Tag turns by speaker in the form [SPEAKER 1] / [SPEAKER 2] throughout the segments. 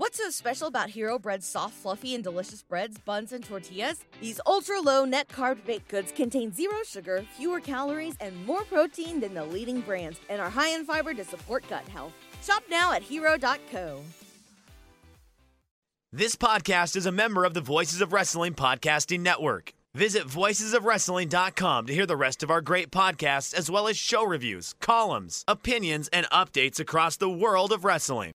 [SPEAKER 1] What's so special about Hero Bread's soft, fluffy, and delicious breads, buns, and tortillas? These ultra low net carb baked goods contain zero sugar, fewer calories, and more protein than the leading brands, and are high in fiber to support gut health. Shop now at hero.co.
[SPEAKER 2] This podcast is a member of the Voices of Wrestling Podcasting Network. Visit voicesofwrestling.com to hear the rest of our great podcasts, as well as show reviews, columns, opinions, and updates across the world of wrestling.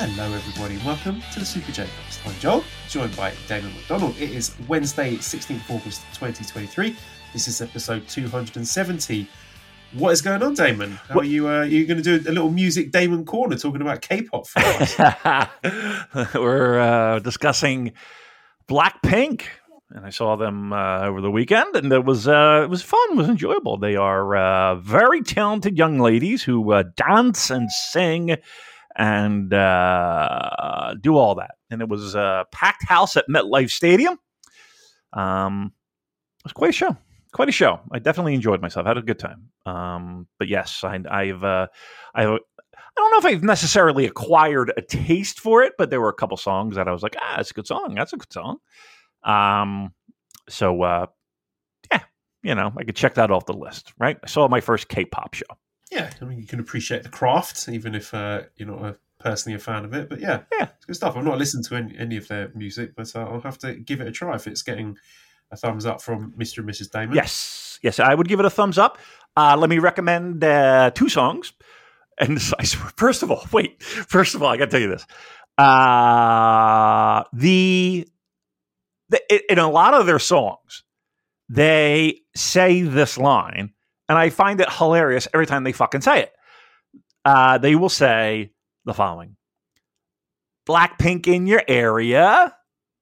[SPEAKER 3] Hello, everybody. Welcome to the Super J Cast. I'm Joel, joined by Damon McDonald. It is Wednesday, 16th of August, 2023. This is episode 270. What is going on, Damon? How are you? Uh, you going to do a little music Damon corner talking about K-pop for us?
[SPEAKER 4] We're uh, discussing Blackpink, and I saw them uh, over the weekend, and it was uh, it was fun. It was enjoyable. They are uh, very talented young ladies who uh, dance and sing and uh, do all that. And it was a packed house at MetLife Stadium. Um, it was quite a show. Quite a show. I definitely enjoyed myself. I Had a good time. Um, but yes, I, I've uh, I I don't know if I've necessarily acquired a taste for it, but there were a couple songs that I was like, ah, that's a good song. That's a good song. Um, so uh, yeah, you know, I could check that off the list. Right. I saw my first K-pop show.
[SPEAKER 3] Yeah, I mean, you can appreciate the craft, even if uh, you're not a, personally a fan of it. But yeah,
[SPEAKER 4] Yeah.
[SPEAKER 3] it's good stuff. I've not listened to any, any of their music, but uh, I'll have to give it a try if it's getting a thumbs up from Mr. and Mrs. Damon.
[SPEAKER 4] Yes, yes, I would give it a thumbs up. Uh, let me recommend uh, two songs. And I swear- first of all, wait. First of all, I got to tell you this: uh, the, the in a lot of their songs, they say this line, and I find it hilarious every time they fucking say it. Uh, they will say the following: "Blackpink in your area."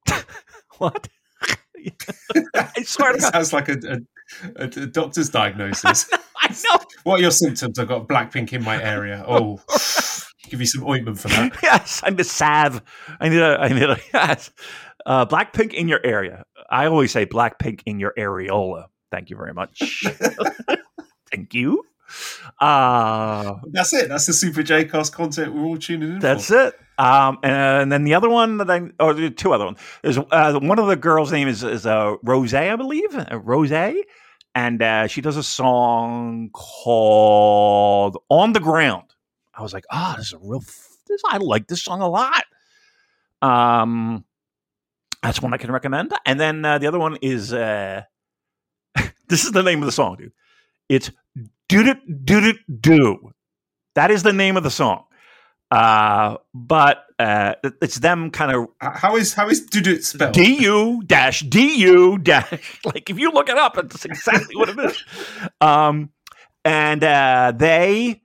[SPEAKER 4] what? I swear to
[SPEAKER 3] It
[SPEAKER 4] God.
[SPEAKER 3] sounds like a, a, a, a doctor's diagnosis.
[SPEAKER 4] I know.
[SPEAKER 3] what are your symptoms? I've got Blackpink in my area. Oh, give you some ointment for that.
[SPEAKER 4] Yes, I need a salve. I need a. I need a. Yes. Uh, Blackpink in your area. I always say Blackpink in your areola. Thank you very much. Thank you. Uh,
[SPEAKER 3] That's it. That's the Super J Cast content we're all tuning in
[SPEAKER 4] that's
[SPEAKER 3] for.
[SPEAKER 4] it. Um, and then the other one that I, or there are two other ones. There's uh, one of the girls' name is is uh, Rose, I believe, uh, Rose, and uh, she does a song called "On the Ground." I was like, ah, this is a real. F- this I like this song a lot. Um, that's one I can recommend. And then uh, the other one is uh, this is the name of the song, dude. It's "Do It Do It Do." That is the name of the song. Uh, but uh, it's them kind of
[SPEAKER 3] How is how is Dudut spelled?
[SPEAKER 4] D U dash D U dash. Like if you look it up, it's exactly what it is. Um, and uh, they,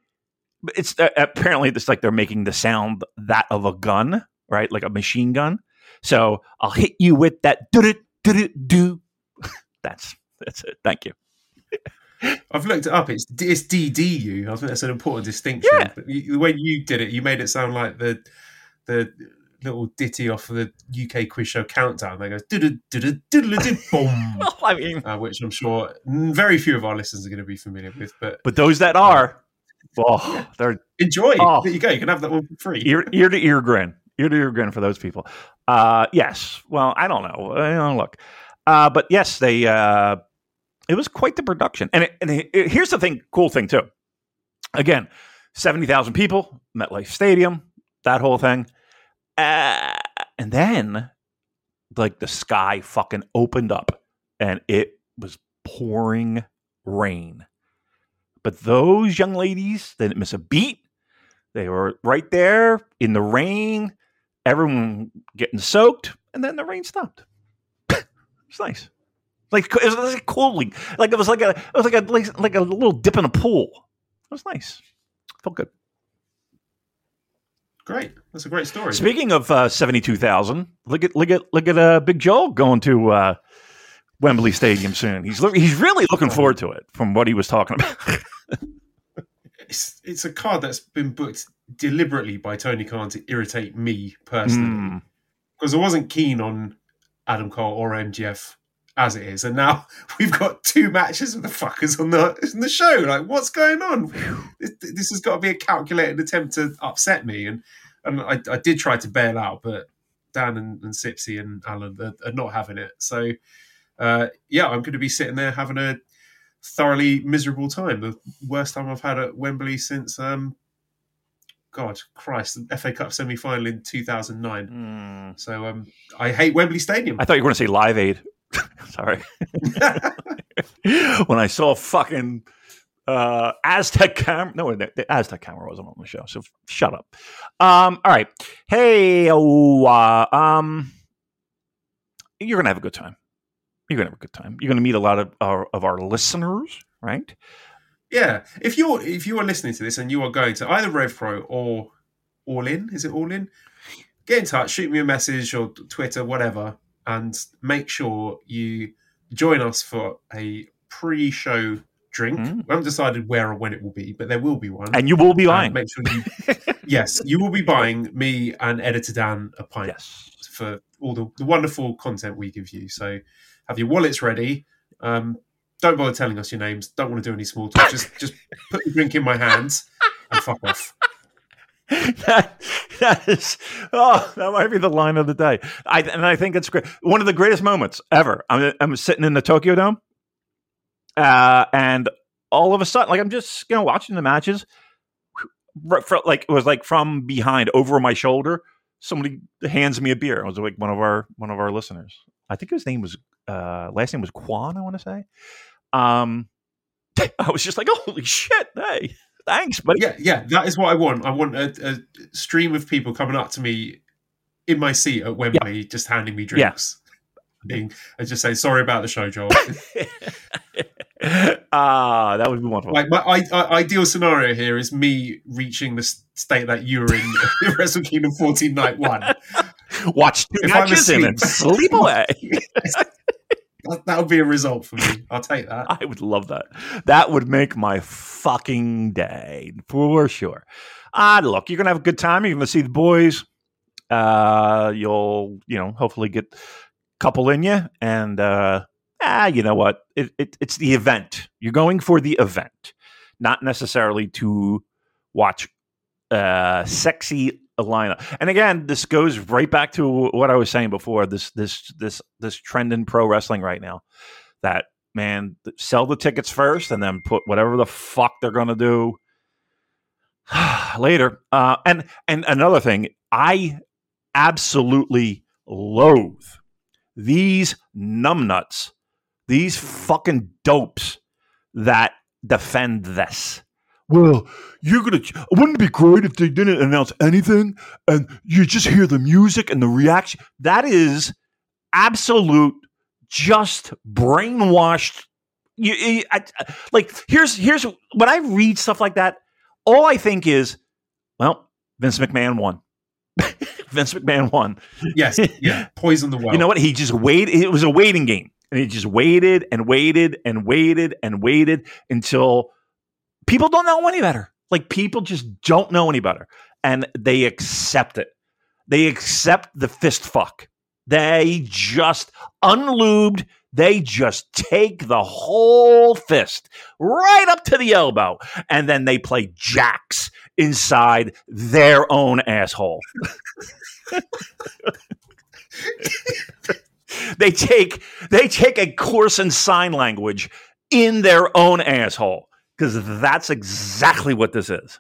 [SPEAKER 4] it's uh, apparently it's like they're making the sound that of a gun, right? Like a machine gun. So I'll hit you with that do do do. That's that's it. Thank you.
[SPEAKER 3] I've looked it up. It's it's DDU. I think that's an important distinction.
[SPEAKER 4] Yeah.
[SPEAKER 3] But you, the way you did it, you made it sound like the the little ditty off of the UK quiz show Countdown. They go "Diddle, diddle, diddle, diddle, boom,
[SPEAKER 4] Well, I mean,
[SPEAKER 3] uh, which I'm sure very few of our listeners are going to be familiar with. But
[SPEAKER 4] but those that are, well, they're
[SPEAKER 3] enjoy.
[SPEAKER 4] Oh.
[SPEAKER 3] There you go. You can have that one for free.
[SPEAKER 4] ear ear to ear grin, ear to ear grin for those people. Uh, yes. Well, I don't know. I don't look. Uh, but yes, they uh, it was quite the production. And, it, and it, here's the thing, cool thing too. Again, seventy thousand people, MetLife Stadium, that whole thing, uh, and then like the sky fucking opened up, and it was pouring rain. But those young ladies, they didn't miss a beat. They were right there in the rain, everyone getting soaked, and then the rain stopped. it's nice. Like it was like cooling. Like it was like a it was like a like, like a little dip in a pool. It was nice. Felt good.
[SPEAKER 3] Great. That's a great story.
[SPEAKER 4] Speaking of uh, seventy two thousand, look at look at look at uh, Big Joel going to uh, Wembley Stadium soon. He's he's really looking forward to it from what he was talking about.
[SPEAKER 3] It's, it's a card that's been booked deliberately by Tony Khan to irritate me personally.
[SPEAKER 4] Mm.
[SPEAKER 3] because I wasn't keen on Adam Cole or MJF as it is, and now we've got two matches with the fuckers on the in the show. Like, what's going on? This, this has got to be a calculated attempt to upset me, and and I, I did try to bail out, but Dan and, and Sipsy and Alan are, are not having it. So, uh, yeah, I'm going to be sitting there having a thoroughly miserable time. The worst time I've had at Wembley since. Um, God, Christ, the FA Cup semi final in 2009.
[SPEAKER 4] Mm.
[SPEAKER 3] So um, I hate Wembley Stadium.
[SPEAKER 4] I thought you were going to say Live Aid. Sorry. when I saw fucking uh, Aztec camera, no, the, the Aztec camera wasn't on the show, so f- shut up. Um, all right, hey, oh, uh, um, you're gonna have a good time. You're gonna have a good time. You're gonna meet a lot of our, of our listeners, right?
[SPEAKER 3] yeah, if you're if you are listening to this and you are going to either RevPro or All In, is it All In? Get in touch, shoot me a message or Twitter, whatever, and make sure you join us for a pre-show drink.
[SPEAKER 4] Mm.
[SPEAKER 3] We haven't decided where or when it will be, but there will be one.
[SPEAKER 4] And you will be buying.
[SPEAKER 3] make sure you, yes, you will be buying me and Editor Dan a pint.
[SPEAKER 4] yes.
[SPEAKER 3] for all the, the wonderful content we give you. So have your wallets ready. Um, don't bother telling us your names. Don't want to do any small talk. Just just put the drink in my hands and fuck off.
[SPEAKER 4] that, that is oh that might be the line of the day. I, and i think it's great. One of the greatest moments ever. I'm, I'm sitting in the tokyo dome uh, and all of a sudden like i'm just you know watching the matches. Like it was like from behind over my shoulder somebody hands me a beer. It was like one of our one of our listeners. I think his name was uh last name was kwan i want to say. Um i was just like holy shit hey thanks buddy
[SPEAKER 3] Yeah, yeah, that is what I want. I want a, a stream of people coming up to me in my seat at Wembley, just handing me drinks. Being, and just saying sorry about the show, Joel.
[SPEAKER 4] Ah, that would be wonderful.
[SPEAKER 3] like my I, I, ideal scenario here is me reaching the state that you were in in Wrestle Kingdom 14 Night One.
[SPEAKER 4] Watch two
[SPEAKER 3] If
[SPEAKER 4] matches and then sleep away.
[SPEAKER 3] That, would be a result for me. I'll take that.
[SPEAKER 4] I would love that. That would make my fucking day for sure. Ah, look, you're gonna have a good time. You're gonna see the boys. Uh, you'll, you know, hopefully get a couple in you, and uh, ah, you know what? It, it, it's the event. You're going for the event, not necessarily to watch uh, sexy lineup. And again, this goes right back to what I was saying before. This this this this trend in pro wrestling right now. That man, sell the tickets first, and then put whatever the fuck they're gonna do later. Uh, and and another thing, I absolutely loathe these numbnuts, these fucking dopes that defend this. Well, you're gonna. Wouldn't it be great if they didn't announce anything and you just hear the music and the reaction? That is absolute, just brainwashed. You, you- I- I- like here's here's when I read stuff like that, all I think is, well, Vince McMahon won. Vince McMahon won.
[SPEAKER 3] Yes, yeah. Poison the well.
[SPEAKER 4] You know what? He just waited. It was a waiting game. And he just waited and waited and waited and waited until people don't know any better. Like people just don't know any better. And they accept it. They accept the fist fuck. They just unlubed. They just take the whole fist right up to the elbow. And then they play jacks inside their own asshole. they take they take a course in sign language in their own asshole because that's exactly what this is.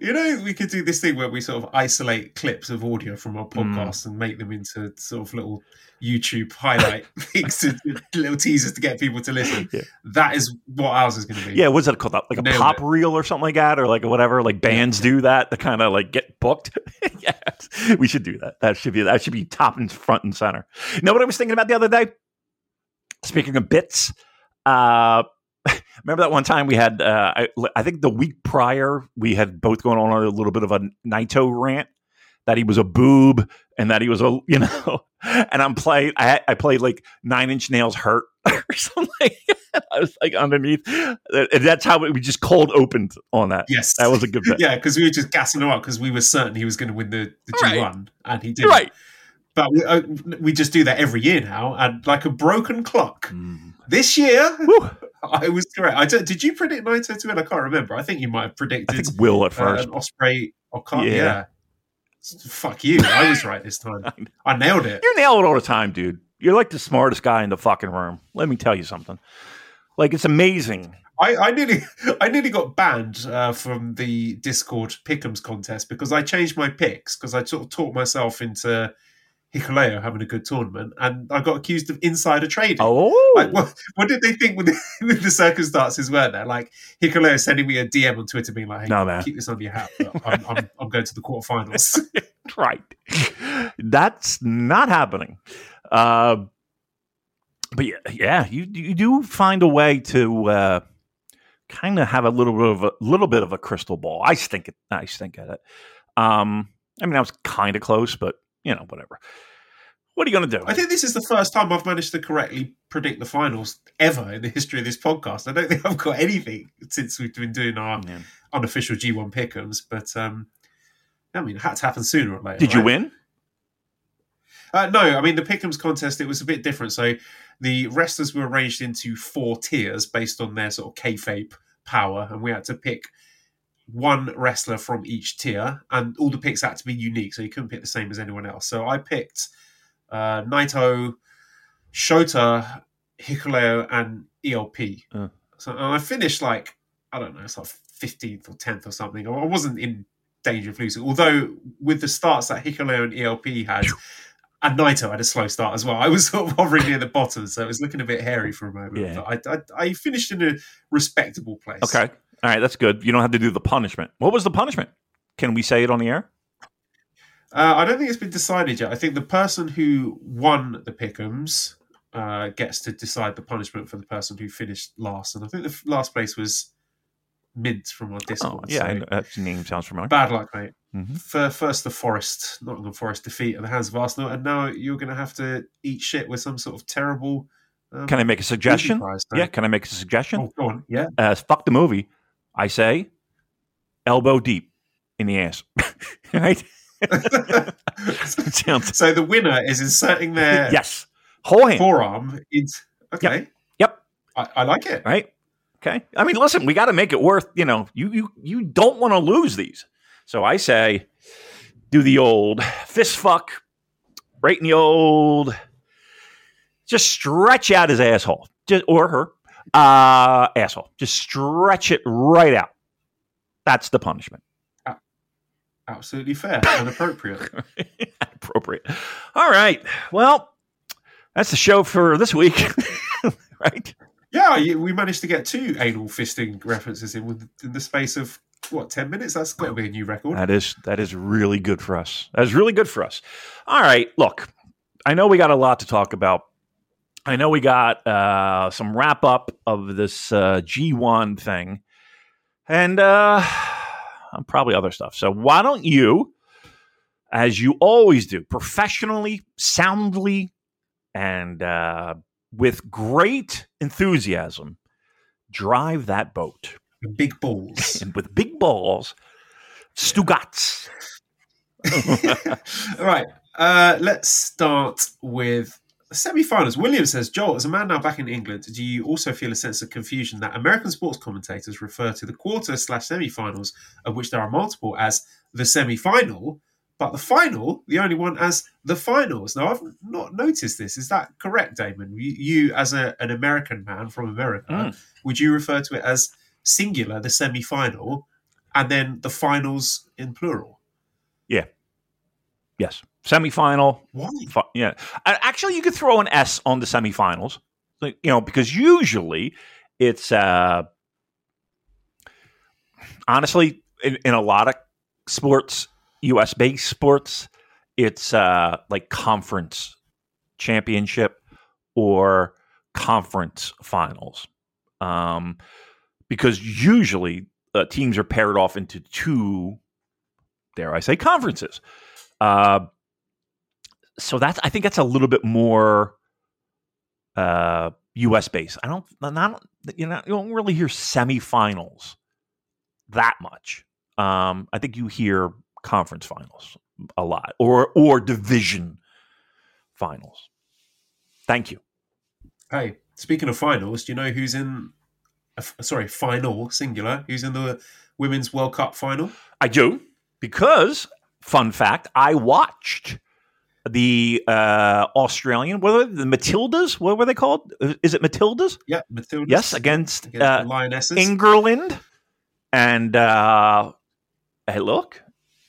[SPEAKER 3] You know, we could do this thing where we sort of isolate clips of audio from our
[SPEAKER 4] Mm.
[SPEAKER 3] podcast and make them into sort of little YouTube highlight things, to, little teasers to get people to listen.
[SPEAKER 4] Yeah.
[SPEAKER 3] That is what ours is going to be.
[SPEAKER 4] Yeah, what's that called? Like a
[SPEAKER 3] Nailed
[SPEAKER 4] pop
[SPEAKER 3] it.
[SPEAKER 4] reel or something like that, or like whatever. Like bands do that to kind of like get booked. yes, we should do that. That should be that should be top and front and center. You know what I was thinking about the other day? Speaking of bits, uh, remember that one time we had? Uh, I, I think the week prior we had both gone on a little bit of a Naito rant that he was a boob and that he was a you know. And I'm playing. I, I played like Nine Inch Nails hurt or something. I was like underneath. And that's how we just cold opened on that.
[SPEAKER 3] Yes.
[SPEAKER 4] That was a good bit.
[SPEAKER 3] yeah, because we were just gassing him up because we were certain he was going to win the, the G1, and he didn't.
[SPEAKER 4] Right.
[SPEAKER 3] But we, uh, we just do that every year now, and like a broken clock. This year,
[SPEAKER 4] Woo.
[SPEAKER 3] I was correct. I did you predict Naito to win? I can't remember. I think you might have
[SPEAKER 4] I
[SPEAKER 3] predicted
[SPEAKER 4] think Will at
[SPEAKER 3] uh,
[SPEAKER 4] first.
[SPEAKER 3] an Ospreay Okada.
[SPEAKER 4] Yeah.
[SPEAKER 3] Yeah. Fuck you. I was right this time. I nailed it.
[SPEAKER 4] You nail it all the time, dude. You're like the smartest guy in the fucking room. Let me tell you something. Like it's amazing.
[SPEAKER 3] I, I nearly, I nearly got banned uh, from the Discord Pickums contest because I changed my picks because I sort of talked myself into Hikuleo having a good tournament, and I got accused of insider trading.
[SPEAKER 4] Oh,
[SPEAKER 3] Like, what, what did they think with the, with the circumstances were there? Like Hikuleo sending me a DM on Twitter, being like, "Hey,
[SPEAKER 4] No, man.
[SPEAKER 3] keep this under your hat. I'm, I'm, I'm going to the quarterfinals."
[SPEAKER 4] right. That's not happening. Uh, but yeah, yeah, you you do find a way to uh, kind of have a little bit of a little bit of a crystal ball. I stink it. I stink at it. Um, I mean, I was kind of close, but you know, whatever. What are you going to do?
[SPEAKER 3] I think this is the first time I've managed to correctly predict the finals ever in the history of this podcast. I don't think I've got anything since we've been doing our
[SPEAKER 4] Yeah.
[SPEAKER 3] unofficial G1 pickums, but um, I mean, it had to happen sooner or later.
[SPEAKER 4] Did you win?
[SPEAKER 3] Uh, no, I mean the Pick'ems contest. It was a bit different. So the wrestlers were arranged into four tiers based on their sort of kayfabe power, and we had to pick one wrestler from each tier, and all the picks had to be unique. So you couldn't pick the same as anyone else. So I picked uh, Naito, Shota, Hikuleo, and ELP.
[SPEAKER 4] Uh.
[SPEAKER 3] So and I finished like I don't know, it's like fifteenth or tenth or something. I wasn't in danger of losing. Although with the starts that Hikuleo and ELP had, and Naito had a slow start as well. I was sort of hovering near the bottom, so it was looking a bit hairy for a moment.
[SPEAKER 4] Yeah.
[SPEAKER 3] But I, I, I finished in a respectable place.
[SPEAKER 4] Okay. All right, that's good. You don't have to do the punishment. What was the punishment? Can we say it on the air?
[SPEAKER 3] Uh, I don't think it's been decided yet. I think the person who won the pickums uh, gets to decide the punishment for the person who finished last, and I think the f- last place was Mint from our
[SPEAKER 4] Oh,
[SPEAKER 3] Discord.
[SPEAKER 4] yeah,
[SPEAKER 3] so
[SPEAKER 4] that name sounds familiar.
[SPEAKER 3] bad luck, mate.
[SPEAKER 4] Mhm.
[SPEAKER 3] Fir- First, the Forest, Nottingham Forest defeat at the hands of Arsenal, and now you're going to have to eat shit with some sort of terrible. Um,
[SPEAKER 4] Can I make a suggestion?
[SPEAKER 3] prize,
[SPEAKER 4] Yeah, can I make a suggestion?
[SPEAKER 3] Oh, go on. Yeah.
[SPEAKER 4] Uh, fuck the movie. I say elbow deep in the ass. right? Sounds
[SPEAKER 3] so the winner is inserting their
[SPEAKER 4] yes. Whole hand.
[SPEAKER 3] forearm into. Okay.
[SPEAKER 4] Yep.
[SPEAKER 3] I, I like it.
[SPEAKER 4] Right? Okay. I mean, listen, we got to make it worth, you know, you you you don't want to lose these. So I say do the old fist fuck right in the old just stretch out his asshole. Just or her uh asshole. Just stretch it right out. That's the punishment.
[SPEAKER 3] Absolutely fair and appropriate.
[SPEAKER 4] Appropriate. All right. Well, that's the show for this week. right?
[SPEAKER 3] Yeah, we managed to get two anal fisting references in in the space of what ten minutes. That's got to be a new record.
[SPEAKER 4] That is that is really good for us. That is really good for us. All right, look, I know we got a lot to talk about. I know we got uh, some wrap up of this uh, G1 thing, and uh, probably other stuff. So why don't you, as you always do, professionally, soundly, and uh, with great enthusiasm, drive that boat
[SPEAKER 3] Big balls.
[SPEAKER 4] and with big balls, Stugats.
[SPEAKER 3] All right. Uh, let's start with the semi-finals. William says, Joel, as a man now back in England, do you also feel a sense of confusion that American sports commentators refer to the quarter slash semi-finals, of which there are multiple, as the semi-final, but the final, the only one as the finals. Now, I've not noticed this. Is that correct, Damon? You, you as a, an American man from America,
[SPEAKER 4] Mm.
[SPEAKER 3] would you refer to it as singular, the semi final, and then the finals in plural? Yeah.
[SPEAKER 4] Yes, semifinal. Fi- yeah, actually, you could throw an S on the semifinals. Like, you know, because usually it's uh, honestly in, in a lot of sports, U.S. based sports, it's uh, like conference championship or conference finals. Um, because usually uh, teams are paired off into two, dare I say, conferences. Uh, so that's I think that's a little bit more uh, U.S. based. I don't not you know you don't really hear semifinals that much. Um, I think you hear conference finals a lot or or division finals. Thank you.
[SPEAKER 3] Hey, speaking of finals, do you know who's in? Uh, sorry, final singular. Who's in the women's World Cup final?
[SPEAKER 4] I do because fun fact, I watched the uh, Australian. What were they, the Matildas? What were they called? Is it Matildas?
[SPEAKER 3] Yeah, Matilda.
[SPEAKER 4] Yes, against,
[SPEAKER 3] against
[SPEAKER 4] uh,
[SPEAKER 3] the Lionesses.
[SPEAKER 4] England. And uh, hey, look,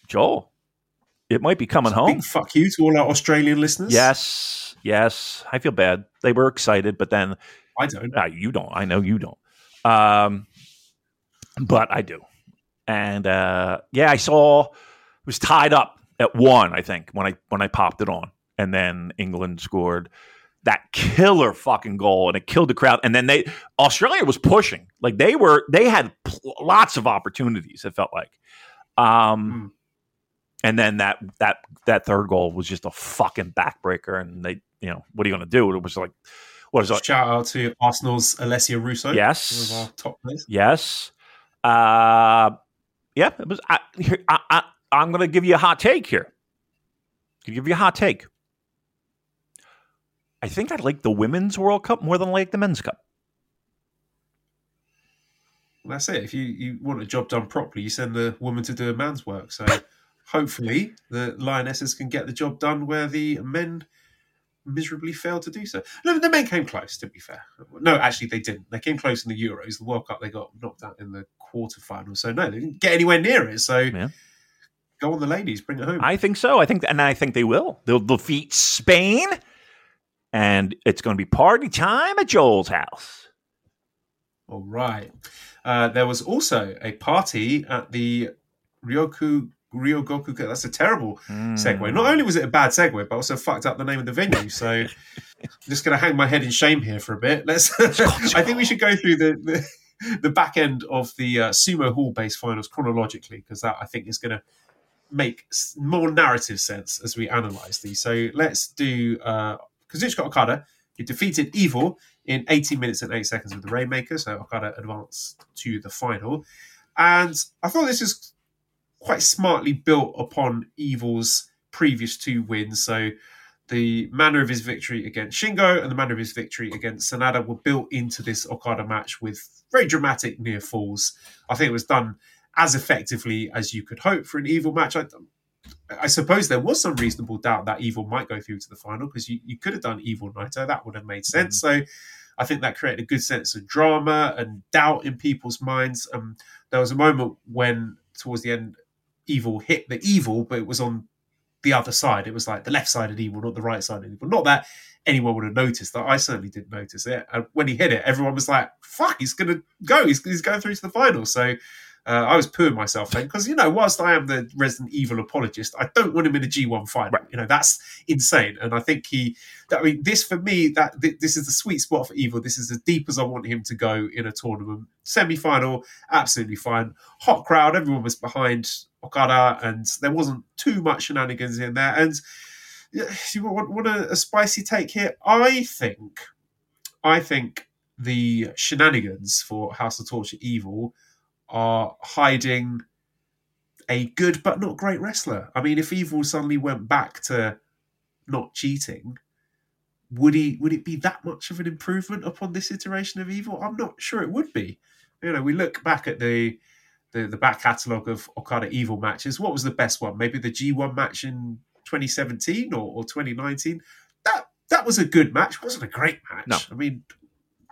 [SPEAKER 4] Joel, it might be coming home.
[SPEAKER 3] Big fuck you to all our Australian listeners.
[SPEAKER 4] Yes, yes. I feel bad. They were excited, but then
[SPEAKER 3] I don't.
[SPEAKER 4] uh, you don't. I know you don't. Um, but I do. And uh, yeah, I saw it was tied up at one. I think when I when I popped it on, and then England scored that killer fucking goal, and it killed the crowd. And then they Australia was pushing like they were. They had pl- lots of opportunities. It felt like. Um,
[SPEAKER 3] Hmm.
[SPEAKER 4] And then that that that third goal was just a fucking backbreaker, and they, you know, what are you going to do? It was like, what is it?
[SPEAKER 3] Shout out to Arsenal's Alessia Russo.
[SPEAKER 4] Yes.
[SPEAKER 3] top players.
[SPEAKER 4] Yes. Uh, yeah, it was. I, I, I, I'm going to give you a hot take here. I'll give you a hot take. I think I like the women's World Cup more than I like the men's cup.
[SPEAKER 3] That's it. If you, you want a job done properly, you send the woman to do a man's work. So hopefully the Lionesses can get the job done where the men miserably failed to do so. No, the men came close, to be fair. No, actually, they didn't. They came close in the Euros. The World Cup, they got knocked out in the quarterfinals. So no, they didn't get anywhere near it. So
[SPEAKER 4] Yeah.
[SPEAKER 3] Go on the ladies, bring it home.
[SPEAKER 4] I think so. I think, and I think they will. They'll defeat Spain, and it's going to be party time at Joel's house.
[SPEAKER 3] All right. Uh, there was also a party at the Ryoku Ryogoku. That's a terrible
[SPEAKER 4] Hmm.
[SPEAKER 3] segue. Not only was it a bad segue, but also fucked up the name of the venue. So I'm just going to hang my head in shame here for a bit. Let's. I think we should go through the the, the back end of the uh, sumo hall based finals chronologically because that I think is going to make more narrative sense as we analyze these. So let's do uh, Kazuchika Okada. He defeated Evil in 18 minutes and 8 seconds with the Rainmaker, so Okada advanced to the final. And I thought this is quite smartly built upon Evil's previous two wins. So the manner of his victory against Shingo and the manner of his victory against Sanada were built into this Okada match with very dramatic near falls. I think it was done as effectively as you could hope for an Evil match. I, I suppose there was some reasonable doubt that Evil might go through to the final because you, you could have done Evil Naito. That would have made sense. So I think that created a good sense of drama and doubt in people's minds. Um, there was a moment when, towards the end, Evil hit the Evil, but it was on the other side. It was like the left side of Evil, not the right side of Evil. Not that anyone would have noticed that. I certainly didn't notice it. And when he hit it, everyone was like, fuck, he's going to go. He's, he's going through to the final. So uh, I was pooing myself then because, you know, whilst I am the Resident Evil apologist, I don't want him in a G1 final. You know, that's insane. And I think he, that, I mean, this for me, that th- this is the sweet spot for Evil. This is as deep as I want him to go in a tournament. Semi final, absolutely fine. Hot crowd, everyone was behind Okada, and there wasn't too much shenanigans in there. And you want, want a, a spicy take here? I think, I think the shenanigans for House of Torture Evil are hiding a good but not great wrestler. I mean, if Evil suddenly went back to not cheating, would he would it be that much of an improvement upon this iteration of Evil? I'm not sure it would be. You know, we look back at the the, the back catalogue of Okada Evil matches, what was the best one? Maybe the G1 match in 2017 or, or 2019? That that was a good match. It wasn't a great match.
[SPEAKER 4] No.
[SPEAKER 3] I mean,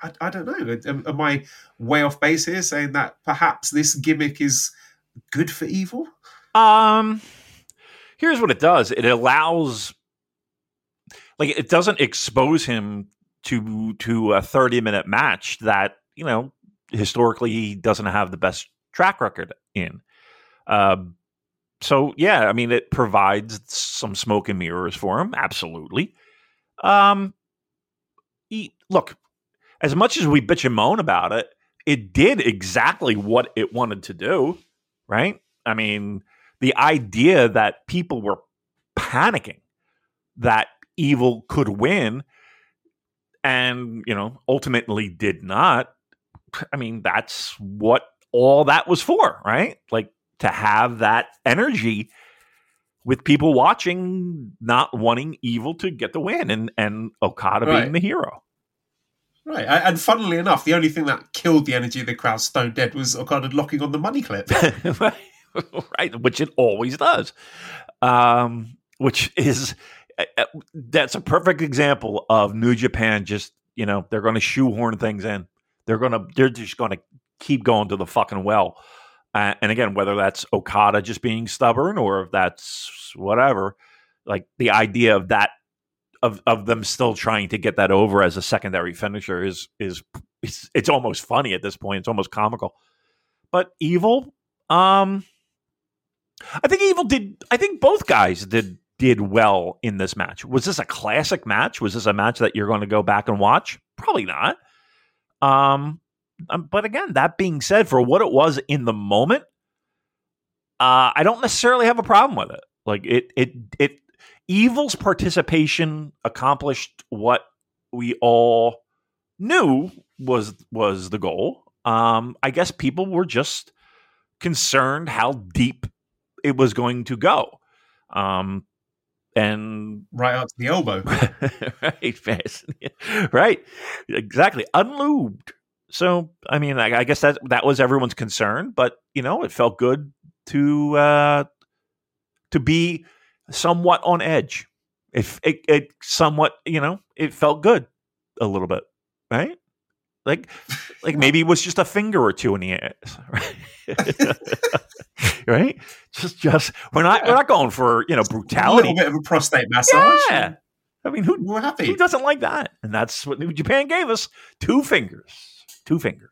[SPEAKER 3] I, I don't know. Am, am I way off base here saying that perhaps this gimmick is good for Evil?
[SPEAKER 4] Um, here's what it does. It allows, like, it doesn't expose him to to a 30 minute match that you know historically he doesn't have the best track record in. Um, so yeah, I mean, it provides some smoke and mirrors for him. Absolutely. Um, he, look, as much as we bitch and moan about it, it did exactly what it wanted to do, right? I mean, the idea that people were panicking that evil could win and, you know, ultimately did not. I mean, that's what all that was for, right? Like to have that energy with people watching not wanting evil to get the win and and Okada
[SPEAKER 3] Right.
[SPEAKER 4] being the hero.
[SPEAKER 3] Right. And funnily enough, the only thing that killed the energy of the crowd stone dead was Okada locking on the money clip.
[SPEAKER 4] right, which it always does. Um, which is that's a perfect example of New Japan. Just you know, they're going to shoehorn things in. They're going to they're just going to keep going to the fucking well. Uh, and again, whether that's Okada just being stubborn or if that's whatever, like the idea of that of of them still trying to get that over as a secondary finisher is is it's, it's almost funny at this point. It's almost comical. But evil, um, I think evil did. I think both guys did did well in this match. Was this a classic match? Was this a match that you're going to go back and watch? Probably not. Um, um, but again, that being said, for what it was in the moment, uh, I don't necessarily have a problem with it. Like it, it, it. Evil's participation accomplished what we all knew was was the goal. Um, I guess people were just concerned how deep it was going to go. Um, and
[SPEAKER 3] right up to the elbow.
[SPEAKER 4] right, right, exactly, unlubed. So, I mean, I, I guess that that was everyone's concern, but you know, it felt good to uh, to be somewhat on edge. If it, it somewhat, you know, it felt good a little bit, right? Like, like maybe it was just a finger or two in the ass, right? right? Just, just we're not we're not going for you know brutality.
[SPEAKER 3] A little bit of a prostate massage.
[SPEAKER 4] Yeah. I mean, who
[SPEAKER 3] We're happy.
[SPEAKER 4] who doesn't like that? And that's what New Japan gave us: two fingers, two fingers.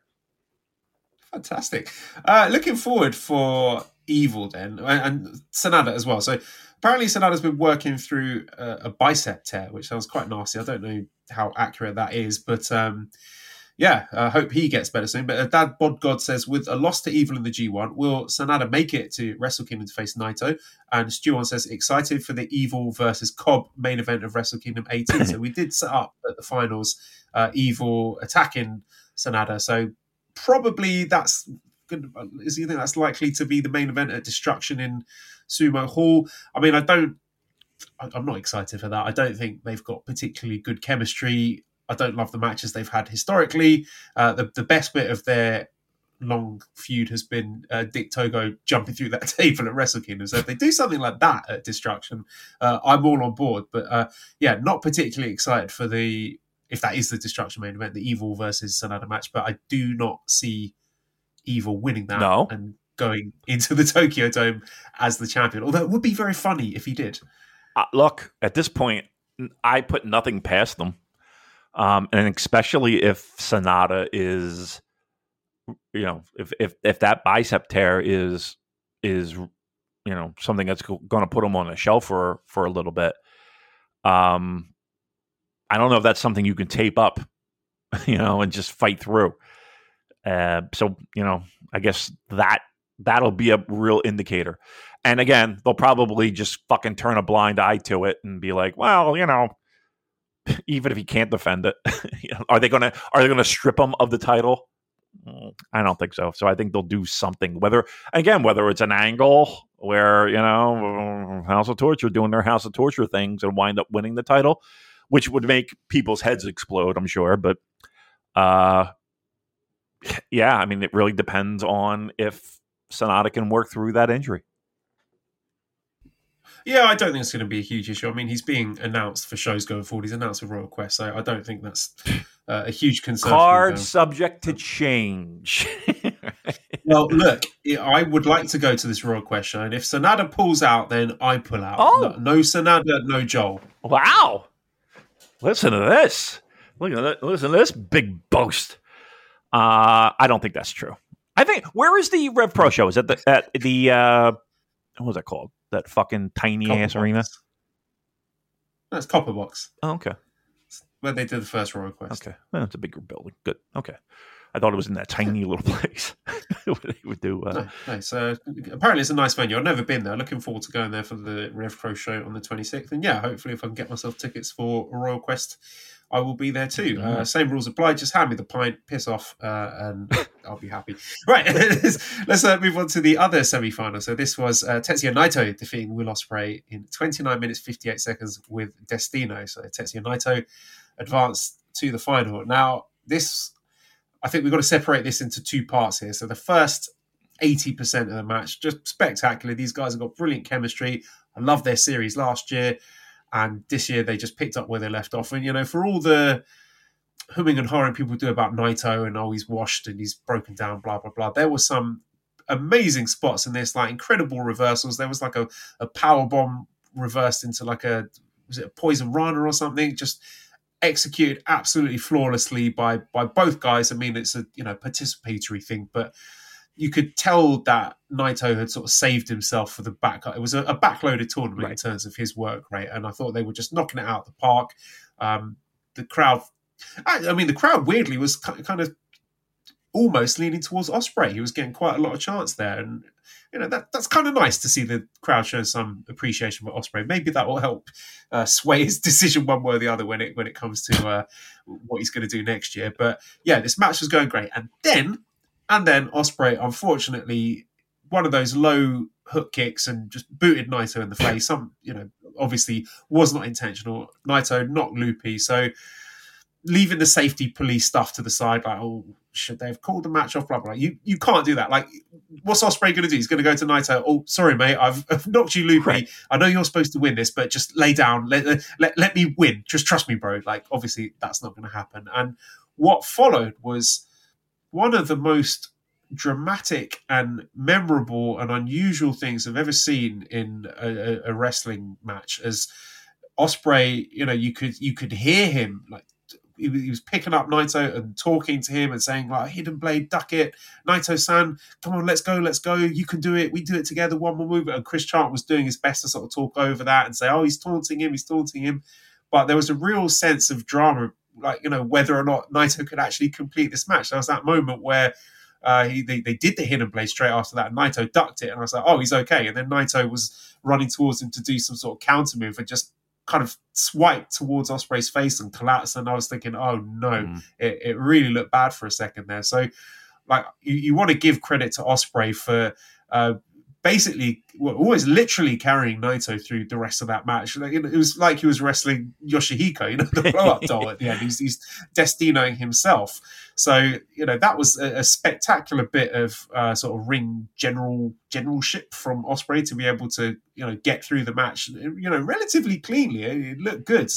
[SPEAKER 3] Fantastic. Uh, looking forward for Evil then, and, and Sanada as well. So apparently Sanada's been working through a, a bicep tear, which sounds quite nasty. I don't know how accurate that is, but um, yeah, I hope he gets better soon. But uh, Dad Bod God says, with a loss to Evil in the G1, will Sanada make it to Wrestle Kingdom to face Naito? And Stu on says, excited for the Evil versus Cobb main event of Wrestle Kingdom 18. so we did set up at the finals uh, Evil attacking Sanada. So probably that's Is you think that's likely to be the main event at Destruction in Sumo Hall? I mean, I don't. I'm not excited for that. I don't think they've got particularly good chemistry. I don't love the matches they've had historically. Uh, the the best bit of their long feud has been uh, Dick Togo jumping through that table at Wrestle Kingdom. So if they do something like that at Destruction, uh, I'm all on board. But uh, yeah, not particularly excited for the if that is the Destruction main event, the Evil versus Sanada match. But I do not see Evil winning that
[SPEAKER 4] No.
[SPEAKER 3] and going into the Tokyo Dome as the champion. Although it would be very funny if he did.
[SPEAKER 4] Uh, look, at this point, I put nothing past them, um, and especially if Sanada is, you know, if if if that bicep tear is is you know something that's going to put him on the shelf for for a little bit. Um, I don't know if that's something you can tape up, you know, and just fight through. Uh, so you know, I guess that that'll be a real indicator. And again, they'll probably just fucking turn a blind eye to it and be like, well, you know, even if he can't defend it, are they gonna are they gonna strip him of the title? Mm, I don't think so. So I think they'll do something. Whether again, whether it's an angle where you know House of Torture doing their House of Torture things and wind up winning the title, which would make people's heads explode, I'm sure. But uh, yeah, I mean, it really depends on if Sanada can work through that injury.
[SPEAKER 3] Yeah, I don't think it's going to be a huge issue. I mean, he's being announced for shows going forward. He's announced for Royal Quest, so I don't think that's uh, a huge concern.
[SPEAKER 4] Card subject to change.
[SPEAKER 3] well, look, I would like to go to this Royal Quest show, and if Sanada pulls out, then I pull out.
[SPEAKER 4] Oh.
[SPEAKER 3] No, no Sanada, no Joel.
[SPEAKER 4] Wow. Listen to this. Look at that. Listen to this big boast. Uh, I don't think that's true. I think where is the Rev Pro show? Is that the at the uh, what was that called? That fucking tiny
[SPEAKER 3] Copper
[SPEAKER 4] ass
[SPEAKER 3] Box.
[SPEAKER 4] arena.
[SPEAKER 3] That's Copper Box,
[SPEAKER 4] Oh, okay,
[SPEAKER 3] where they did the first Royal Quest.
[SPEAKER 4] okay. Well, it's a bigger building. Good. Okay. I thought it was in that tiny little place where they would do. Uh,
[SPEAKER 3] No, no, so apparently it's a nice venue. I've never been there. Looking forward to going there for the Rev Pro show on the 26th. And yeah, hopefully if I can get myself tickets for Royal Quest, I will be there too. Uh, same rules apply. Just hand me the pint, piss off, uh, and I'll be happy. Right, let's uh, move on to the other semi-final. So this was uh, Tetsuya Naito defeating Will Ospreay in 29 minutes 58 seconds with Destino. So Tetsuya Naito advanced to the final. Now this, I think we've got to separate this into two parts here. So the first 80% of the match, just spectacular. These guys have got brilliant chemistry. I love their series last year. And this year they just picked up where they left off. And, you know, for all the humming and hawing people do about Naito and oh, he's washed and he's broken down, blah, blah, blah, there were some amazing spots in this, like incredible reversals. There was like a, a power bomb reversed into like a, was it a poison runner or something? Just executed absolutely flawlessly by by both guys. I mean, it's a you know participatory thing, but you could tell that Naito had sort of saved himself for the back. It was a, a backloaded tournament in terms of his work rate, and I thought they were just knocking it out of the park. Um, the crowd, I, I mean, the crowd weirdly was kind of almost leaning towards Ospreay. He was getting quite a lot of chance there, and you know that that's kind of nice to see the crowd show some appreciation for Ospreay. Maybe that will help uh, sway his decision one way or the other when it when it comes to uh, what he's going to do next year. But yeah, this match was going great, and then and then Ospreay, unfortunately, one of those low hook kicks and just booted Naito in the face. Some you know obviously was not intentional. Naito not loopy, so leaving the safety police stuff to the side, like, oh, should they have called the match off? Blah blah. You you can't do that. Like, what's Ospreay going to do? He's going to go to Naito. Oh, sorry, mate, I've, I've knocked you loopy.
[SPEAKER 4] Right.
[SPEAKER 3] I know you're supposed to win this, but just lay down. Let let let me win. Just trust me, bro. Like, obviously, that's not going to happen. And what followed was one of the most dramatic and memorable and unusual things I've ever seen in a, a, wrestling match. As Ospreay, you know, you could you could hear him like he was, he was picking up Naito and talking to him and saying like hidden blade duck it. Naito san come on let's go let's go. You can do it. We do it together. One more move. And Chris Charlton was doing his best to sort of talk over that and say oh he's taunting him. He's taunting him. But there was a real sense of drama like you know whether or not Naito could actually complete this match there was that moment where uh, he, they, they did the hidden blade straight after that and Naito ducked it and I was like oh he's okay and then Naito was running towards him to do some sort of counter move and just kind of swiped towards Ospreay's face and collapsed. And I was thinking, oh no,
[SPEAKER 4] Mm.
[SPEAKER 3] it, it really looked bad for a second there. So, like, you, you want to give credit to Osprey for uh, basically, well, always literally carrying Naito through the rest of that match. Like, it, it was like he was wrestling Yoshihiko, you know, the blow up doll at the end. He's, he's destinoing himself. So, you know, that was a, a spectacular bit of uh, sort of ring general generalship from Ospreay to be able to, you know, get through the match, you know, relatively cleanly. It, it looked good.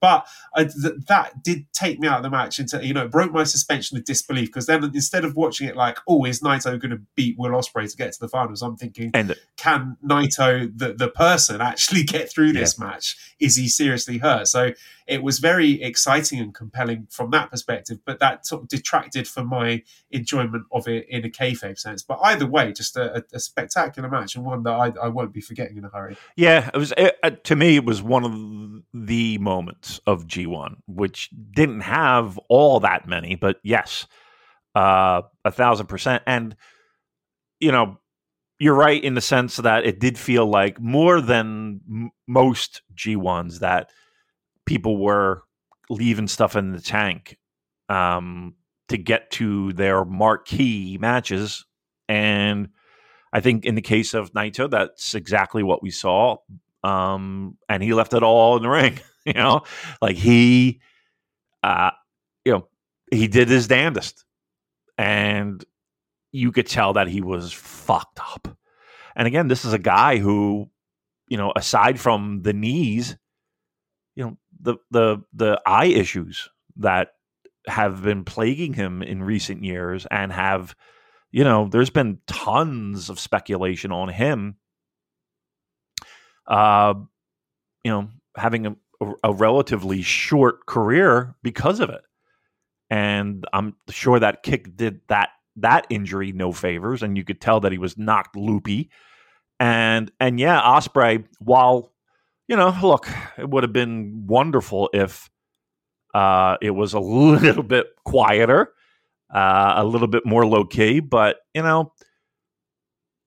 [SPEAKER 3] But I, th- that did take me out of the match into, you know, it broke my suspension of disbelief because then instead of watching it like, oh, is Naito going to beat Will Ospreay to get to the finals? I'm thinking,
[SPEAKER 4] And
[SPEAKER 3] can Naito, the, the person, actually get through this match? Is he seriously hurt? So it was very exciting and compelling from that perspective, but that sort of detracted from my enjoyment of it in a kayfabe sense. But either way, just a, a, spectacular match and one that I, I won't be forgetting in a hurry.
[SPEAKER 4] Yeah, it was it, uh, to me. It was one of the moments of G one, which didn't have all that many, but yes, uh, a thousand percent. And you know, you're right in the sense that it did feel like more than m- most G ones that people were leaving stuff in the tank um, to get to their marquee matches, and I think in the case of Naito, that's exactly what we saw. Um, and he left it all in the ring, you know, like he, uh, you know, he did his damnedest. And, you could tell that he was fucked up. And again, this is a guy who, you know, aside from the knees, the the the eye issues that have been plaguing him in recent years and have, you know, there's been tons of speculation on him uh, you know, having a, a relatively short career because of it. And I'm sure that kick did that that injury no favors, and you could tell that he was knocked loopy. And and yeah, osprey while you know, look, it would have been wonderful if uh, it was a little bit quieter, uh, a little bit more low key. But you know,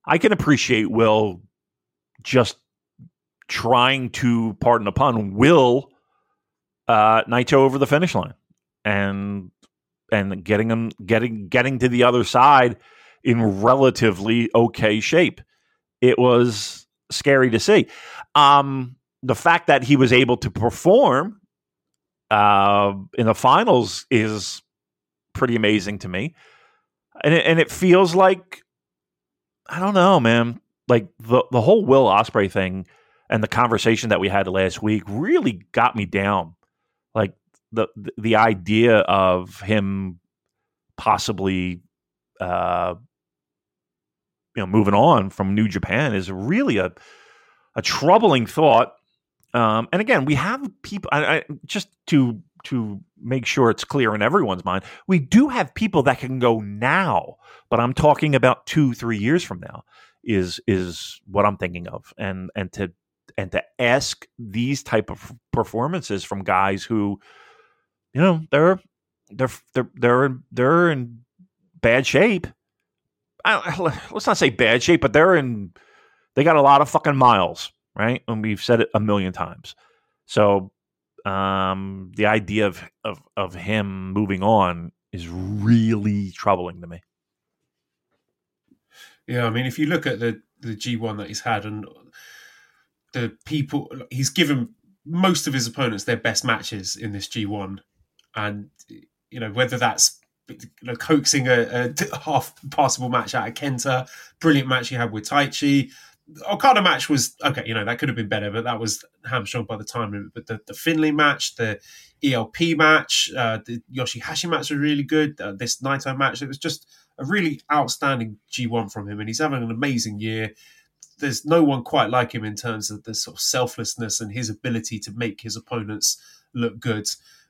[SPEAKER 4] I can appreciate Will just trying to, pardon the pun, will uh, Naito over the finish line and and getting him getting getting to the other side in relatively okay shape. It was scary to see. Um, the fact that he was able to perform uh, in the finals is pretty amazing to me, and it, and it feels like I don't know, man. Like the the whole Will Ospreay thing and the conversation that we had last week really got me down. Like the the idea of him possibly uh you know moving on from New Japan is really a a troubling thought. Um, and again, we have people. I, I, just to to make sure it's clear in everyone's mind, we do have people that can go now. But I'm talking about two, three years from now is is what I'm thinking of, and and to and to ask these type of performances from guys who, you know, they're they're they're they're in, they're in bad shape. I, let's not say bad shape, but they're in. They got a lot of fucking miles, right? And we've said it a million times. So um, the idea of, of of him moving on is really troubling to me.
[SPEAKER 3] Yeah, I mean, if you look at the the G one that he's had, and the people he's given most of his opponents their best matches in this G1, and you know whether that's you know, coaxing a, a half passable match out of Kenta, brilliant match he had with Taichi. Okada match was okay, you know that could have been better, but that was hamstrung by the time. But the, the Finlay match, the ELP match, uh, the Yoshihashi match was really good. Uh, this Naito match, it was just a really outstanding G1 from him, and he's having an amazing year there's no one quite like him in terms of the sort of selflessness and his ability to make his opponents look good.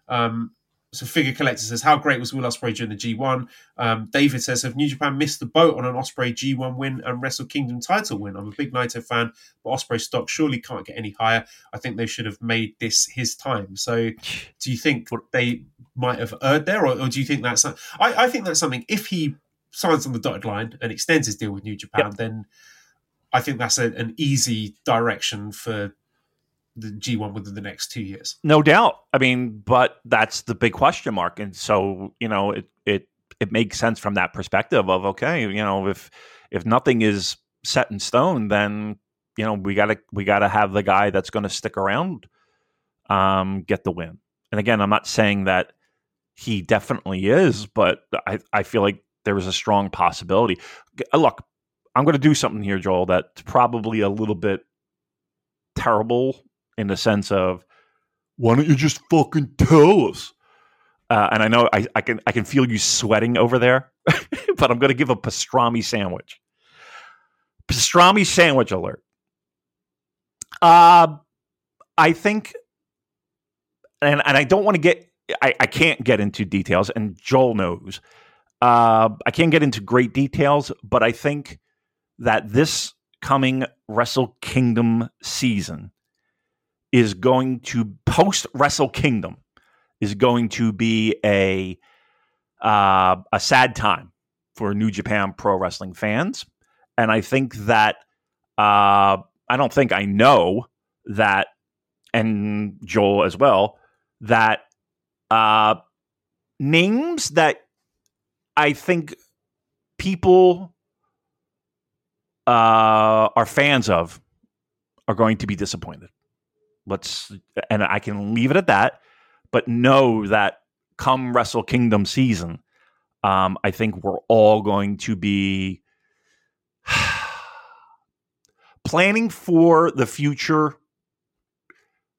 [SPEAKER 3] Um, so Figure Collector says, how great was Will Ospreay during the G1? Um, David says, have New Japan missed the boat on an Ospreay G1 win and Wrestle Kingdom title win? I'm a big Naito fan, but Ospreay stock surely can't get any higher. I think they should have made this his time. So do you think what they might have erred there, or, or do you think that's? I, I think that's something. If he signs on the dotted line and extends his deal with New Japan, yep. then I think that's a, an easy direction for the G1 within the next two years.
[SPEAKER 4] No doubt. I mean, but that's the big question mark. And so, you know, it it it makes sense from that perspective of okay, you know, if if nothing is set in stone, then you know we gotta we gotta have the guy that's to stick around, um, get the win. And again, I'm not saying that he definitely is, but I I feel like there is a strong possibility. Look, I'm going to do something here, Joel, that's probably a little bit terrible in the sense of, why don't you just fucking tell us? Uh, and I know I, I, can I can feel you sweating over there, but I'm going to give a pastrami sandwich. Pastrami sandwich alert. Uh, I think, and and I don't want to get I, I can't get into details, and Joel knows. Uh, I can't get into great details, but I think that this coming Wrestle Kingdom season is going to post Wrestle Kingdom is going to be a uh, a sad time for New Japan Pro Wrestling fans, and I think that uh, I don't think I know that, and Joel as well that uh, names that I think people uh, are fans of are going to be disappointed. Let's and I can leave it at that, but know that come Wrestle Kingdom season, Um, I think we're all going to be planning for the future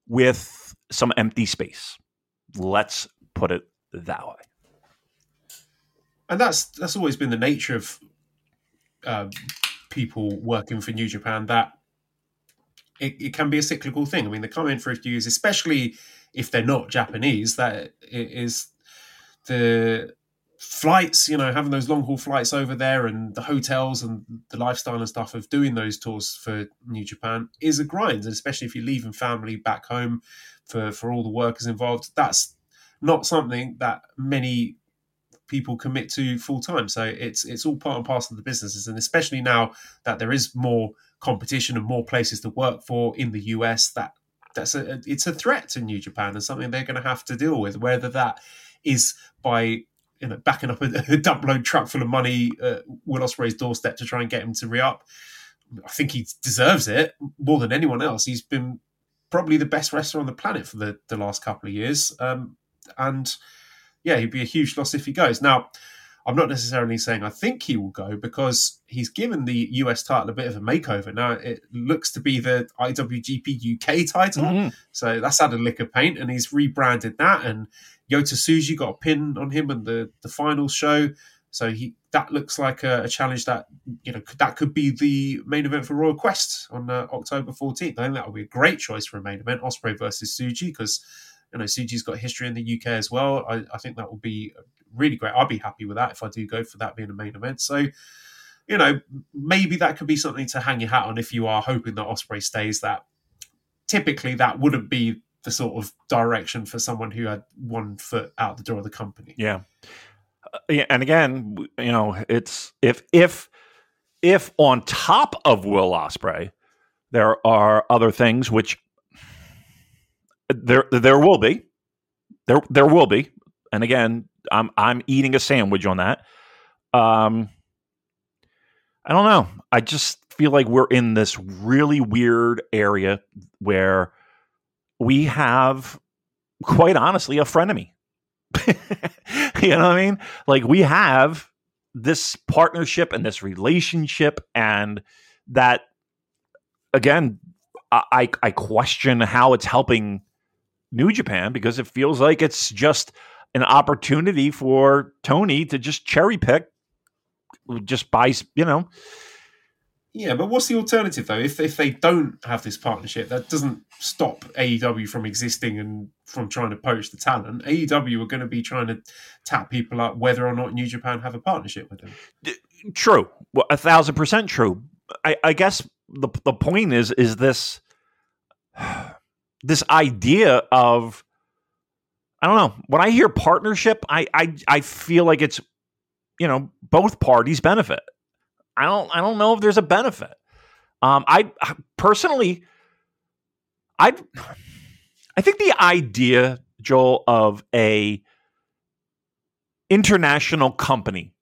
[SPEAKER 4] with some empty space. Let's put it that way.
[SPEAKER 3] And that's that's always been the nature of uh, people working for New Japan. That it, it can be a cyclical thing. I mean, they come in for a few years, especially if they're not Japanese. That is the flights, you know, having those long haul flights over there and the hotels and the lifestyle and stuff of doing those tours for New Japan is a grind, and especially if you're leaving family back home for for all the workers involved. That's not something that many people commit to full time. So it's it's all part and parcel of the businesses, and especially now that there is more competition and more places to work for in the US, that that's a it's a threat to New Japan and something they're going to have to deal with. Whether that is by you know backing up a, a dump load truck full of money at Will Ospreay's doorstep to try and get him to re up. I think he deserves it more than anyone else. He's been probably the best wrestler on the planet for the, the last couple of years. Um, and yeah, he'd be a huge loss if he goes. Now, I'm not necessarily saying I think he will go because he's given the US title a bit of a makeover. Now it looks to be the IWGP UK title, mm-hmm. so that's had a lick of paint, and he's rebranded that. And Yota Tsuji got a pin on him in the the final show, so he that looks like a, a challenge that you know that could be the main event for Royal Quest on uh, October 14th. I think that would be a great choice for a main event, Ospreay versus Tsuji, because you know, Tsuji's got history in the UK as well. I, I think that will be really great. I'd be happy with that if I do go for that being a main event. So, you know, maybe that could be something to hang your hat on if you are hoping that Ospreay stays. That typically that wouldn't be the sort of direction for someone who had one foot out the door of the company.
[SPEAKER 4] Yeah. Uh, yeah, and again, you know, it's if if if on top of Will Ospreay, there are other things which there, there will be. There, there will be. And again, I'm I'm eating a sandwich on that. Um, I don't know. I just feel like we're in this really weird area where we have, quite honestly, a frenemy. you know what I mean? Like we have this partnership and this relationship, and that again, I I question how it's helping New Japan because it feels like it's just an opportunity for Tony to just cherry pick, just buy, you know.
[SPEAKER 3] Yeah, but what's the alternative though? If if they don't have this partnership, that doesn't stop AEW from existing and from trying to poach the talent. AEW are going to be trying to tap people up whether or not New Japan have a partnership with them.
[SPEAKER 4] True, well, a thousand percent true. I, I guess the the point is is this this idea of I don't know. When I hear partnership, I I I feel like it's you know both parties benefit. I don't I don't know if there's a benefit. Um, I personally, I I think the idea, Joel, of a international company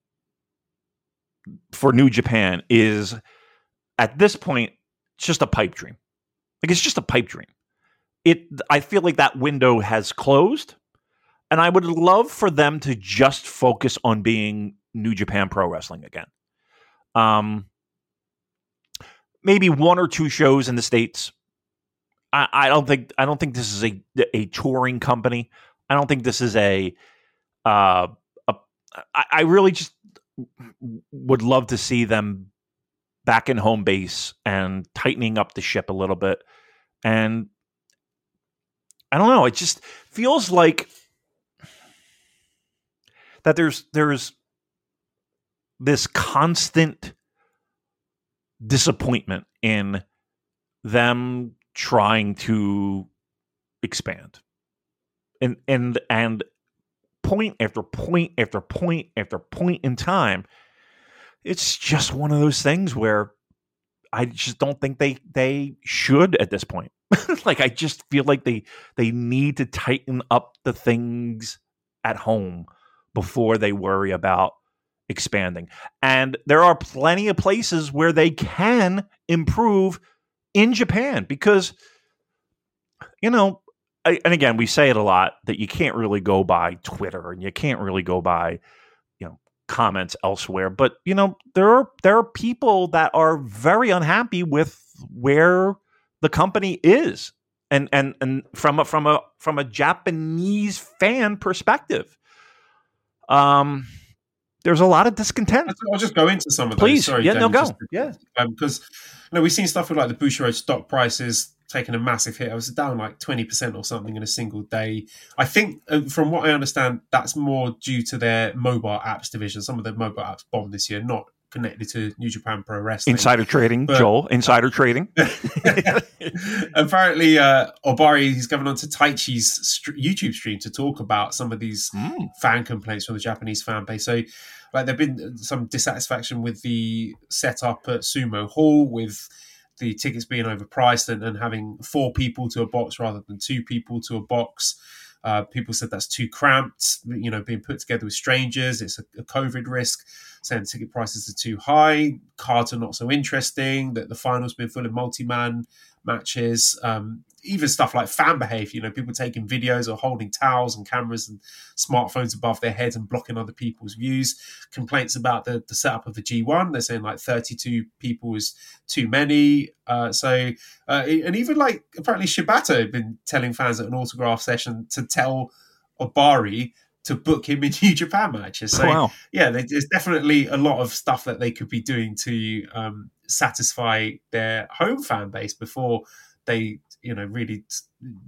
[SPEAKER 4] for New Japan is at this point just a pipe dream. Like it's just a pipe dream it I feel like that window has closed and I would love for them to just focus on being New Japan Pro Wrestling again. Um maybe one or two shows in the states. I, I don't think I don't think this is a a touring company. I don't think this is a uh a I, I really just would love to see them back in home base and tightening up the ship a little bit and I don't know. It just feels like that there's there's this constant disappointment in them trying to expand. And and and point after point after point after point in time, it's just one of those things where I just don't think they they should at this point. like I just feel like they they need to tighten up the things at home before they worry about expanding. And there are plenty of places where they can improve in Japan because you know, I, and again, we say it a lot that you can't really go by Twitter and you can't really go by you know comments elsewhere, but you know there are there are people that are very unhappy with where the company is, and and and from a from a from a Japanese fan perspective, um, there's a lot of discontent.
[SPEAKER 3] I'll just go into some of those.
[SPEAKER 4] Please,
[SPEAKER 3] Sorry,
[SPEAKER 4] yeah, no, go,
[SPEAKER 3] just-
[SPEAKER 4] yeah.
[SPEAKER 3] because you know we've seen stuff with like the Bushiroad stock prices taking a massive hit. It was down like twenty percent or something in a single day. I think, uh, from what I understand, that's more due to their mobile apps division. Some of their mobile apps bombed this year, not connected to New Japan Pro Wrestling.
[SPEAKER 4] Insider trading,
[SPEAKER 3] But-
[SPEAKER 4] Joel. Insider trading.
[SPEAKER 3] Apparently, uh, Ohbari he's going on to Taichi's st- YouTube stream to talk about some of these
[SPEAKER 4] Mm.
[SPEAKER 3] fan complaints from the Japanese fan base. So, like, there've been some dissatisfaction with the setup at Sumo Hall, with the tickets being overpriced and, and having four people to a box rather than two people to a box. Uh, people said that's too cramped, you know, being put together with strangers. It's a, a COVID risk. Saying ticket prices are too high, cards are not so interesting. That the finals been full of multi-man matches. Um, even stuff like fan behavior, you know, people taking videos or holding towels and cameras and smartphones above their heads and blocking other people's views. Complaints about the, the setup of the G1. They're saying like 32 people is too many. Uh, so, uh, and even like apparently Shibata had been telling fans at an autograph session to tell Ohbari to book him in New Japan matches. So,
[SPEAKER 4] wow.
[SPEAKER 3] yeah, there's definitely a lot of stuff that they could be doing to um, satisfy their home fan base before they, you know, really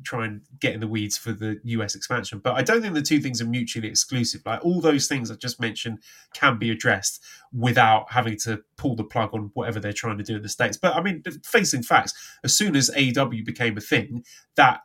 [SPEAKER 3] try and get in the weeds for the US expansion. But I don't think the two things are mutually exclusive. Like all those things I just mentioned can be addressed without having to pull the plug on whatever they're trying to do in the states. But I mean, facing facts, as soon as AEW became a thing, that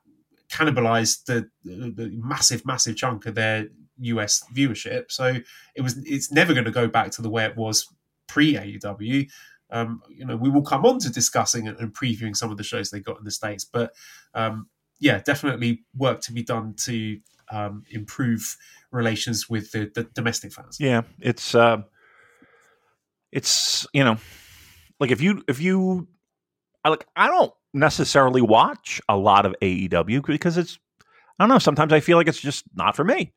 [SPEAKER 3] cannibalized the, the, the massive, massive chunk of their US viewership. So it was it's never going to go back to the way it was pre AEW. Um, you know, we will come on to discussing and, and previewing some of the shows they got in the states, but um, yeah, definitely work to be done to um, improve relations with the, the domestic fans.
[SPEAKER 4] Yeah, it's uh, it's you know, like if you if you, I like I don't necessarily watch a lot of AEW because it's I don't know. Sometimes I feel like it's just not for me.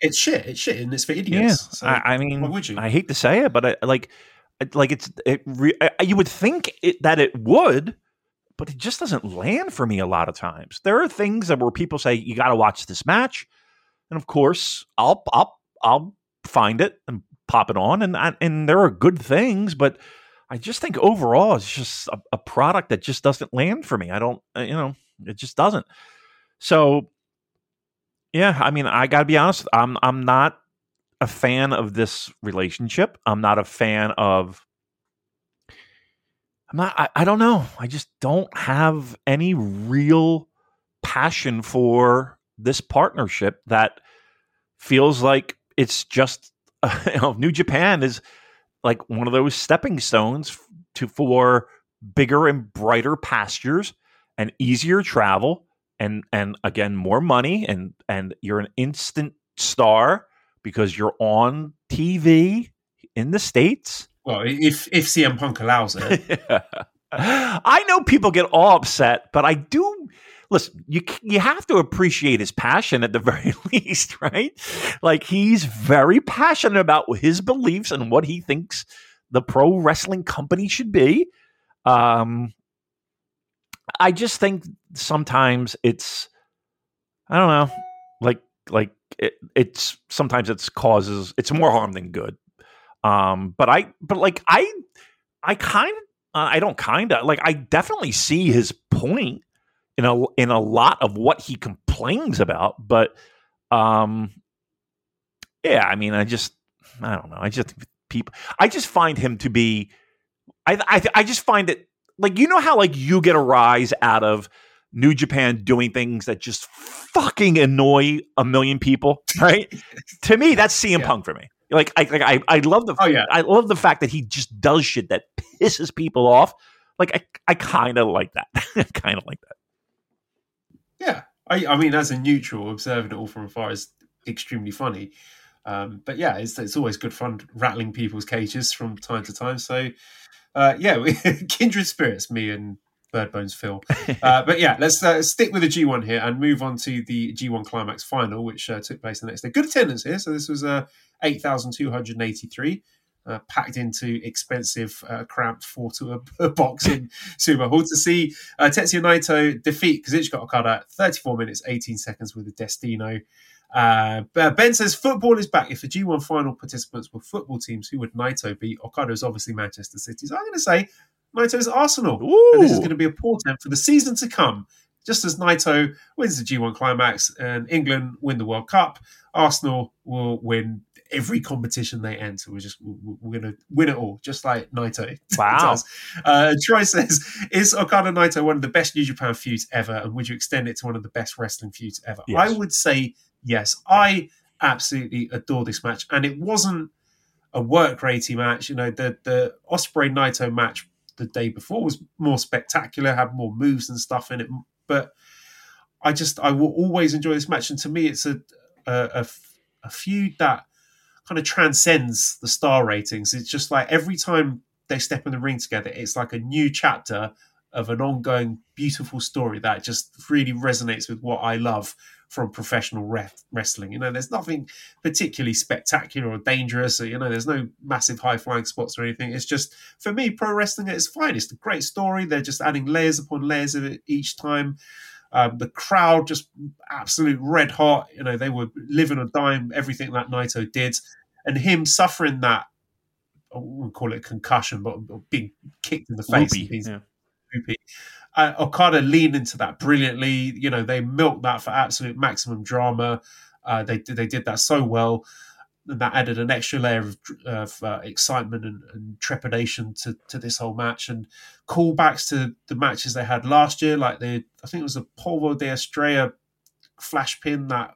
[SPEAKER 3] It's shit. It's shit, and it's for idiots.
[SPEAKER 4] Yeah,
[SPEAKER 3] So
[SPEAKER 4] I, I mean,
[SPEAKER 3] why would you?
[SPEAKER 4] I hate to say it, but I, like, like it's it. Re- you would think it, that it would, but it just doesn't land for me a lot of times. There are things that where people say you got to watch this match, and of course, I'll I'll I'll find it and pop it on, and and there are good things, but I just think overall it's just a, a product that just doesn't land for me. I don't, uh, you know, it just doesn't. So, yeah, I mean, I got to be honest. I'm I'm not a fan of this relationship. I'm not a fan of. I'm not. I, I don't know. I just don't have any real passion for this partnership that feels like it's just you know New Japan is like one of those stepping stones to for bigger and brighter pastures and easier travel and and again more money and and you're an instant star because you're on TV in the states.
[SPEAKER 3] well, if if CM Punk allows it,
[SPEAKER 4] I know people get all upset, but I do listen. You you have to appreciate his passion at the very least, right? Like he's very passionate about his beliefs and what he thinks the pro wrestling company should be. Um, I just think sometimes it's I don't know, like like it, it's sometimes it's causes it's more harm than good. Um, but I but like I I kind of uh, I don't kind of like I definitely see his point in a in a lot of what he complains about, but um yeah, I mean I just I don't know. I just people I just find him to be I I I just find it like you know how like you get a rise out of New Japan doing things that just fucking annoy a million people, right? to me, that's CM
[SPEAKER 3] Yeah.
[SPEAKER 4] Punk for me. Like I like I, I love the
[SPEAKER 3] Oh, yeah.
[SPEAKER 4] I love the fact that he just does shit that pisses people off. Like I I kind of like that. kind of like that.
[SPEAKER 3] yeah. I, I mean, as a neutral, observing it all from afar is extremely funny. Um, but yeah, it's, it's always good fun rattling people's cages from time to time. So, uh, yeah, kindred spirits, me and Bird Bones Phil. Uh, but yeah, let's uh, stick with the G1 here and move on to the G1 Climax final, which uh, took place the next day. Good attendance here. So this was a, 8,283. Uh, packed into expensive, uh, cramped four to a box in Sumo Hall to see uh, Tetsuya Naito defeat Kazuchika Okada 34 minutes, 18 seconds with a Destino. Uh, ben says football is back. If the G1 final participants were football teams, who would Naito be? Okada is obviously Manchester City. So I'm going to say Naito's Arsenal. And this is going to be a portent for the season to come. Just as Naito wins the G1 climax and England win the World Cup, Arsenal will win every competition they enter. We're just we're going to win it all, just like Naito.
[SPEAKER 4] Wow.
[SPEAKER 3] uh, Troy says, "Is Okada Naito one of the best New Japan feuds ever? And would you extend it to one of the best wrestling feuds ever?"
[SPEAKER 4] Yes.
[SPEAKER 3] I would say yes. I absolutely adore this match, and it wasn't a work ratey match. You know, the the Ospreay Naito match the day before was more spectacular, had more moves and stuff in it, but. I just I will always enjoy this match, and to me, it's a a, a, a feud that kind of transcends the star ratings. It's just like every time they step in the ring together, it's like a new chapter of an ongoing beautiful story that just really resonates with what I love from professional re- wrestling. You know, there's nothing particularly spectacular or dangerous, or you know, there's no massive high flying spots or anything. It's just for me, pro wrestling at its finest. A great story. They're just adding layers upon layers of it each time. Um, the crowd just absolute red hot. You know, they were living or dying everything that Naito did, and him suffering that. I wouldn't call it concussion, but being kicked in the face.
[SPEAKER 4] Yeah.
[SPEAKER 3] Uh, Okada leaned into that brilliantly. You know, they milked that for absolute maximum drama. Uh, they they did that so well. And that added an extra layer of, of uh, excitement and, and trepidation to, to this whole match, and callbacks to the matches they had last year. Like the, I think it was a Polvo de Estrella flash pin that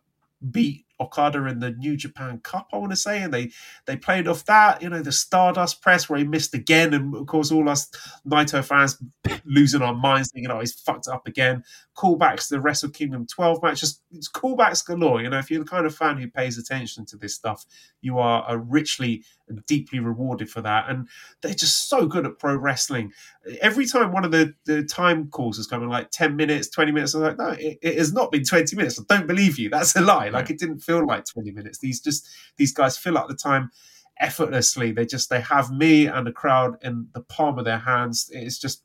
[SPEAKER 3] beat Okada in the New Japan Cup, I want to say, and they they played off that. You know, the Stardust press where he missed again, and of course, all us Naito fans losing our minds, thinking, "Oh, he's fucked up again." Callbacks to the Wrestle Kingdom 12 match, just it's callbacks galore. You know, if you're the kind of fan who pays attention to this stuff, you are uh, richly and deeply rewarded for that. And they're just so good at pro wrestling. Every time one of the, the time calls is coming like 10 minutes, 20 minutes, I'm like, no, it, it has not been 20 minutes. I don't believe you. That's a lie. Like it didn't feel like 20 minutes. These just these guys fill up the time effortlessly. They just they have me and the crowd in the palm of their hands. It's just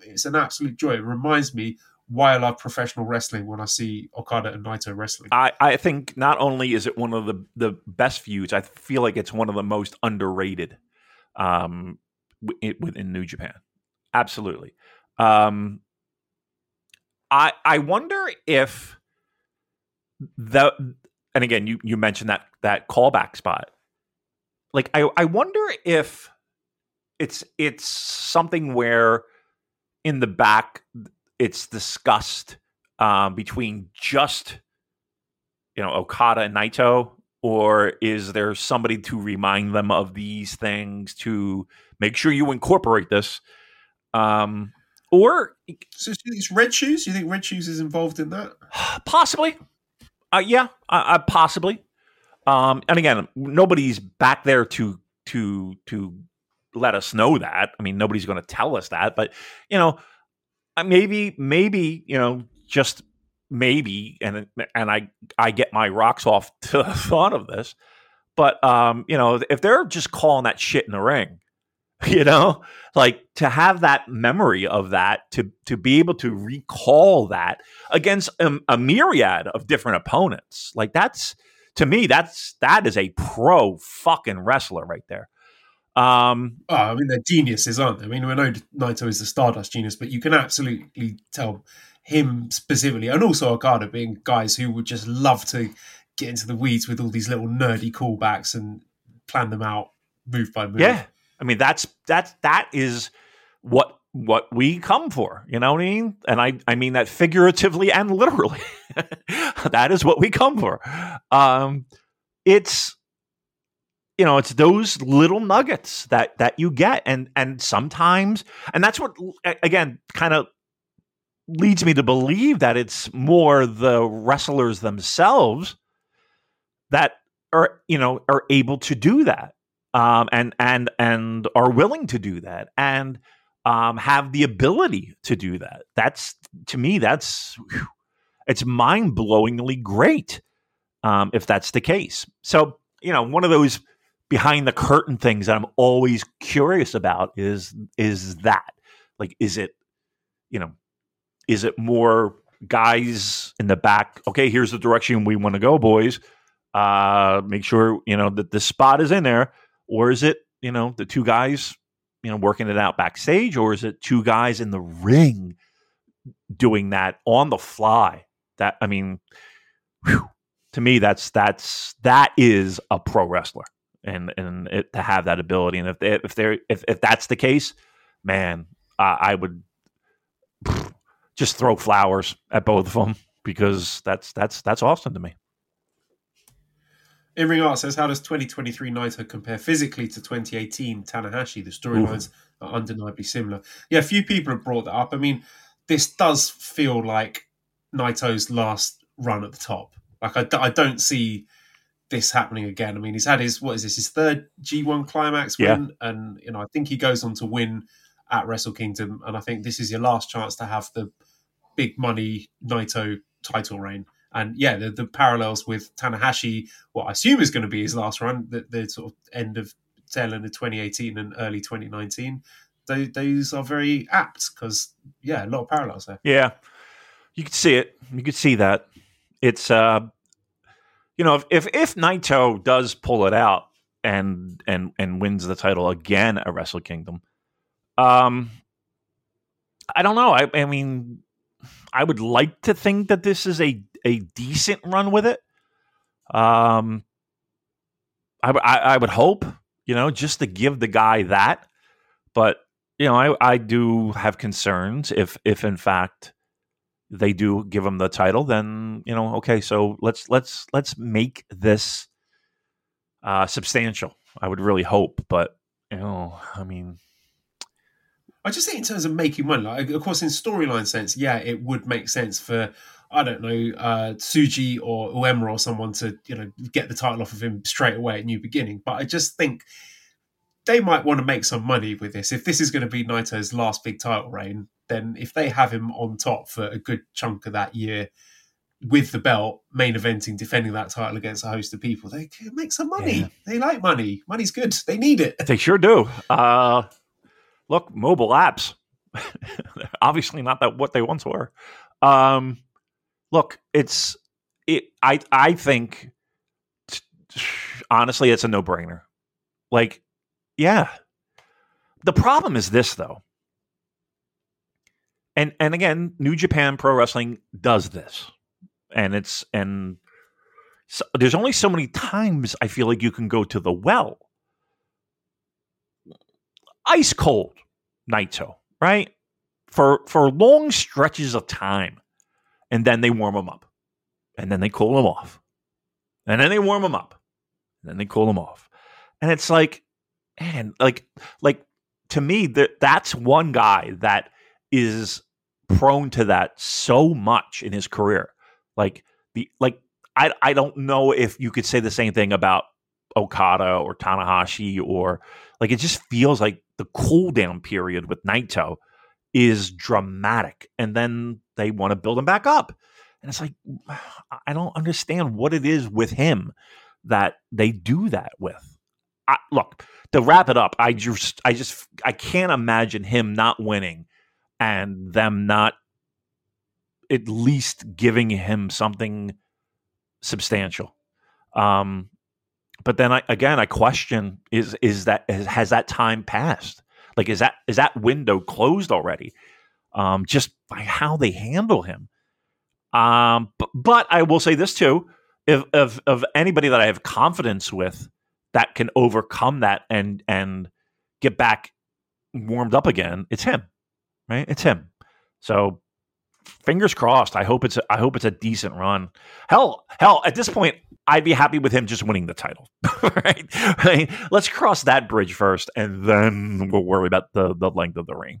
[SPEAKER 3] it's an absolute joy. It reminds me why I love professional wrestling when I see Okada and Naito wrestling.
[SPEAKER 4] I, I think not only is it one of the, the best feuds, I feel like it's one of the most underrated um, within New Japan. Absolutely. Um, I I wonder if the and again you you mentioned that that callback spot. Like I I wonder if it's it's something where in the back it's discussed um, between just you know Okada and Naito, or is there somebody to remind them of these things to make sure you incorporate this? Um, or
[SPEAKER 3] So it's Red Shoes. You think Red Shoes is involved in that?
[SPEAKER 4] possibly, uh, yeah, uh, uh, possibly. Um, and again, nobody's back there to to to let us know that. I mean, nobody's going to tell us that, but you know, uh, maybe maybe you know just maybe and and I I get my rocks off to the thought of this, but um, you know, if they're just calling that shit in the ring, you know, like to have that memory of that to to be able to recall that against a, a myriad of different opponents, like that's to me that's that is a pro fucking wrestler right there. Um,
[SPEAKER 3] Oh, I mean, they're geniuses, aren't they? I mean, we know Naito is the Stardust genius, but you can absolutely tell him specifically, and also Okada being guys who would just love to get into the weeds with all these little nerdy callbacks and plan them out move by move.
[SPEAKER 4] Yeah, I mean that's that's that is what what we come for. You know what I mean? And I I mean that figuratively and literally. that is what we come for. Um, it's you know it's those little nuggets that that you get and and sometimes and that's what again kind of leads me to believe that it's more the wrestlers themselves that are you know are able to do that um, and and and are willing to do that and um, have the ability to do that. That's to me, that's whew, it's mind blowingly great um, if that's the case. So you know, one of those behind the curtain things that I'm always curious about is is that like is it you know is it more guys in the back okay here's the direction we want to go boys uh make sure you know that the spot is in there or is it you know the two guys you know working it out backstage? Or is it two guys in the ring doing that on the fly? That i mean whew, to me that's that's that is a pro wrestler. And and it, to have that ability. And if they, if they're if, if that's the case man uh, i would just throw flowers at both of them because that's that's that's awesome to me
[SPEAKER 3] In Ring Art says, how does 2023 Naito compare physically to 2018 Tanahashi? The storylines are undeniably similar. Yeah, a few people have brought that up. I mean, this does feel like Naito's last run at the top. Like, I, I don't see this happening again. I mean, he's had his, what is this, his third G1 climax
[SPEAKER 4] Yeah.
[SPEAKER 3] win? And, you know, I think he goes on to win at Wrestle Kingdom. And I think this is your last chance to have the big money Naito title reign. And yeah, the, the parallels with Tanahashi, what I assume is going to be his last run, the, the sort of end of tail end of 2018 and early 2019, those, those are very apt because, yeah, a lot of parallels there.
[SPEAKER 4] Yeah, you could see it. You could see that. It's uh, you know, if if, if Naito does pull it out and and and wins the title again at Wrestle Kingdom, um, I don't know. I I mean, I would like to think that this is a a decent run with it. Um, I I, I would hope you know just to give the guy that, but you know, I I do have concerns if if in fact they do give him the title, then you know, okay, so let's let's let's make this uh substantial. I would really hope, but you know, I mean,
[SPEAKER 3] I just think in terms of making money, like of course in storyline sense, yeah, it would make sense for I don't know uh, Tsuji or Uemura or someone to you know get the title off of him straight away at New Beginning. But I just think they might want to make some money with this. If this is going to be Naito's last big title reign, then if they have him on top for a good chunk of that year with the belt, main eventing, defending that title against a host of people, they can make some money.
[SPEAKER 4] Yeah.
[SPEAKER 3] They like money. Money's good. They need it.
[SPEAKER 4] they sure do. Uh look, mobile apps. Obviously not that what they once were. Um look, it's it I I think honestly it's a no-brainer. Like yeah. The problem is this though. And and again, New Japan Pro Wrestling does this. And it's and so, there's only so many times I feel like you can go to the well. Ice cold Naito, right? For for long stretches of time. And then they warm them up. And then they cool them off. And then they warm them up. And then they cool them off. And it's like man, like like to me that that's one guy that is prone to that so much in his career. Like the like I I don't know if you could say the same thing about Okada or Tanahashi or like it just feels like the cool down period with Naito is dramatic and then they want to build him back up. And it's like I don't understand what it is with him that they do that with. I, look, to wrap it up, I just I just I can't imagine him not winning and them not at least giving him something substantial. Um, but then I, again, I question: is is that has, that time passed? Like, is that is that window closed already? Um, just by how they handle him. Um, but, but I will say this too: if of of anybody that I have confidence with that can overcome that and and get back warmed up again, it's him, right? It's him. So fingers crossed. I hope it's a, I hope it's a decent run. Hell, hell, at this point, I'd be happy with him just winning the title. right? Let's cross that bridge first, and then we'll worry about the the length of the reign.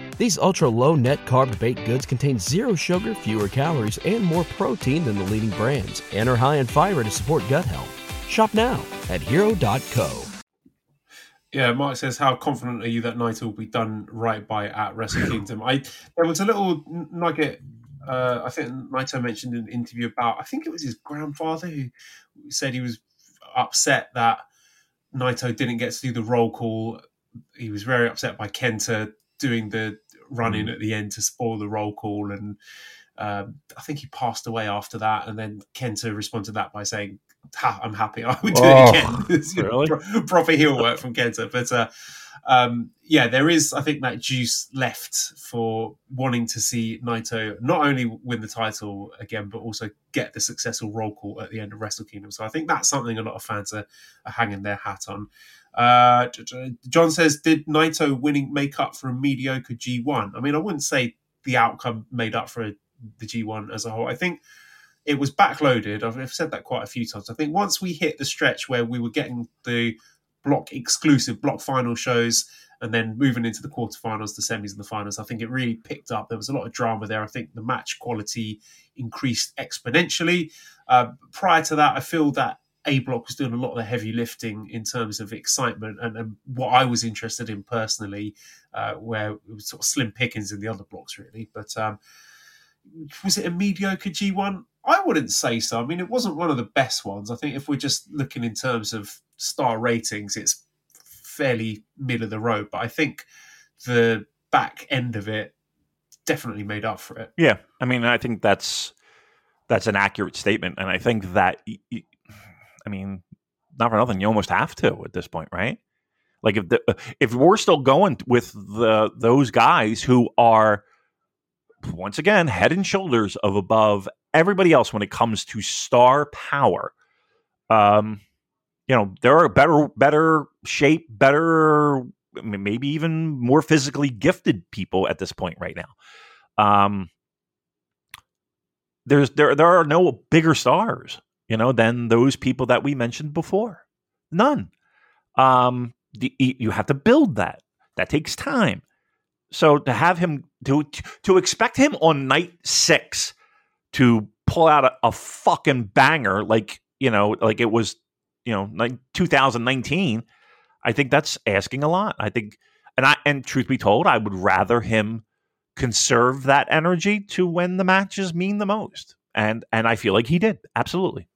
[SPEAKER 5] These ultra low net carb baked goods contain zero sugar, fewer calories, and more protein than the leading brands, and are high in fiber to support gut health. Shop now at hero.co.
[SPEAKER 3] Yeah, Mark says, "How confident are you that Naito will be done right by at Wrestle Kingdom?" I there was a little nugget. Uh, I think Naito mentioned in an interview about. I think it was his grandfather who said he was upset that Naito didn't get to do the roll call. He was very upset by Kenta doing the running in at the end to spoil the roll call, and um, I think he passed away after that. And then Kenta responded to that by saying, ha, "I'm happy. I would do
[SPEAKER 4] Oh,
[SPEAKER 3] it again." It's, you know,
[SPEAKER 4] really?
[SPEAKER 3] pro- proper heel work from Kenta, but. Uh, um, yeah, there is, I think, that juice left for wanting to see Naito not only win the title again, but also get the successful roll call at the end of Wrestle Kingdom. So I think that's something a lot of fans are, are hanging their hat on. Uh, John says, Did Naito winning make up for a mediocre G1? I mean, I wouldn't say the outcome made up for the G1 as a whole. I think it was backloaded. I've said that quite a few times. I think once we hit the stretch where we were getting the block exclusive block final shows and then moving into the quarterfinals, the semis, and the finals, I think it really picked up. There was a lot of drama there. I think the match quality increased exponentially. Uh, prior to that, I feel that A Block was doing a lot of the heavy lifting in terms of excitement and, and what I was interested in personally, uh, where it was sort of slim pickings in the other blocks, really. But um, was it a mediocre G1? I wouldn't say so. I mean, it wasn't one of the best ones. I think if we're just looking in terms of star ratings, it's fairly middle of the road. But I think the back end of it definitely made up for it.
[SPEAKER 4] Yeah, I mean, I think that's that's an accurate statement, and I think that, I mean, not for nothing, you almost have to at this point, right? Like if the, if we're still going with the those guys who are once again head and shoulders of above everybody else when it comes to star power, um, you know, there are better better shape, better maybe even more physically gifted people at this point right now. Um, there's there there are no bigger stars, you know, than those people that we mentioned before. None. Um, the, you have to build that. That takes time. So to have him to to expect him on night six to pull out a, a fucking banger like you know like it was you know like 2019, I think that's asking a lot. I think, and I and truth be told, I would rather him conserve that energy to when the matches mean the most. And and I feel like he did absolutely.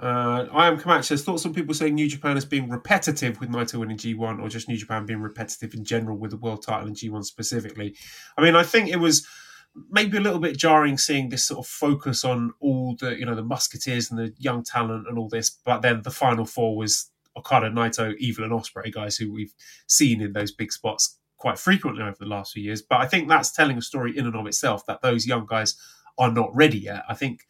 [SPEAKER 3] Uh, I am Komatsu says thoughts on people saying New Japan is being repetitive with Naito winning G1 or just New Japan being repetitive in general with the world title and G1 specifically. I mean, I think it was maybe a little bit jarring seeing this sort of focus on all the, you know, the Musketeers and the young talent and all this, but then the final four was Okada, Naito, Evil and Ospreay guys who we've seen in those big spots quite frequently over the last few years. But I think that's telling a story in and of itself that those young guys are not ready yet. I think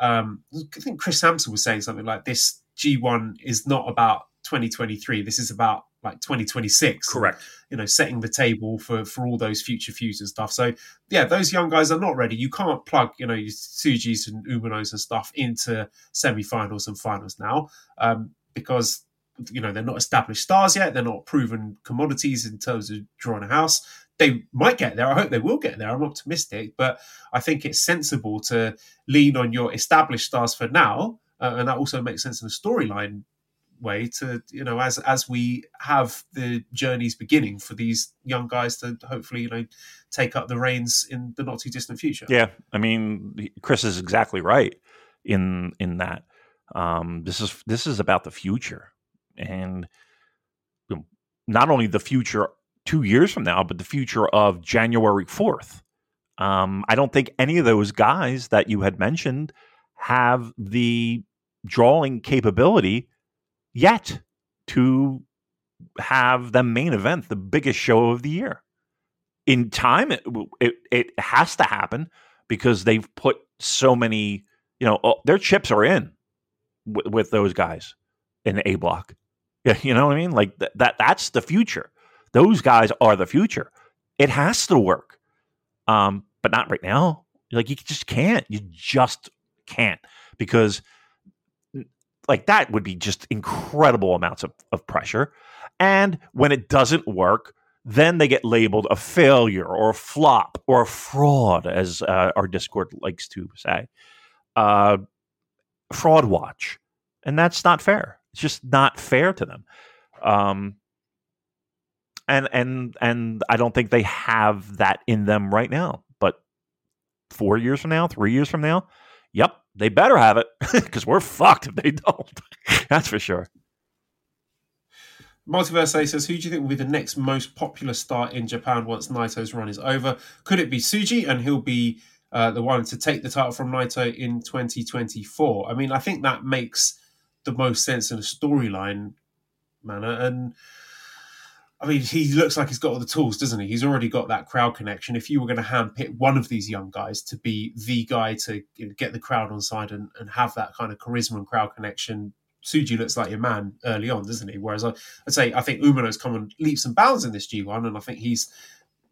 [SPEAKER 3] um, I think Chris Sampson was saying something like this G1 is not about 2023. This is about like 2026.
[SPEAKER 4] Correct.
[SPEAKER 3] You know, setting the table for for all those future feuds and stuff. So yeah, those young guys are not ready. You can't plug, you know, your Tsujis and Umanos and stuff into semi-finals and finals now um, because you know they're not established stars yet. They're not proven commodities in terms of drawing a house. They might get there. I hope they will get there. I'm optimistic, but I think it's sensible to lean on your established stars for now, uh, and that also makes sense in a storyline way to you know as as we have the journeys beginning for these young guys to hopefully you know take up the reins in the not too distant future.
[SPEAKER 4] Yeah, I mean, Chris is exactly right in in that. Um, this is this is about the future, and not only the future two years from now, but the future of January fourth. Um, I don't think any of those guys that you had mentioned have the drawing capability yet to have the main event, the biggest show of the year. In time, it it, it has to happen because they've put so many, you know, oh, their chips are in with, those guys in A block. You know what I mean? Like th- that. That's the future. Those guys are the future. It has to work, um, but not right now. Like you just can't. You just can't because like that would be just incredible amounts of, of pressure. And when it doesn't work, then they get labeled a failure or a flop or a fraud, as uh, our Discord likes to say. Uh, fraud watch. And that's not fair. It's just not fair to them. Um, and and and I don't think they have that in them right now. But four years from now, three years from now, yep, they better have it because we're fucked if they don't. That's for sure.
[SPEAKER 3] Multiverse A says, Who do you think will be the next most popular star in Japan once Naito's run is over? Could it be Tsuji? and he'll be uh, the one to take the title from Naito in 2024? I mean, I think that makes the most sense in a storyline manner. And I mean, he looks like he's got all the tools, doesn't he? He's already got that crowd connection. If you were going to handpick one of these young guys to be the guy to get the crowd on side and, and have that kind of charisma and crowd connection, Tsuji looks like your man early on, doesn't he? Whereas I, would say I think Umino's come on leaps and bounds in this G1, and I think he's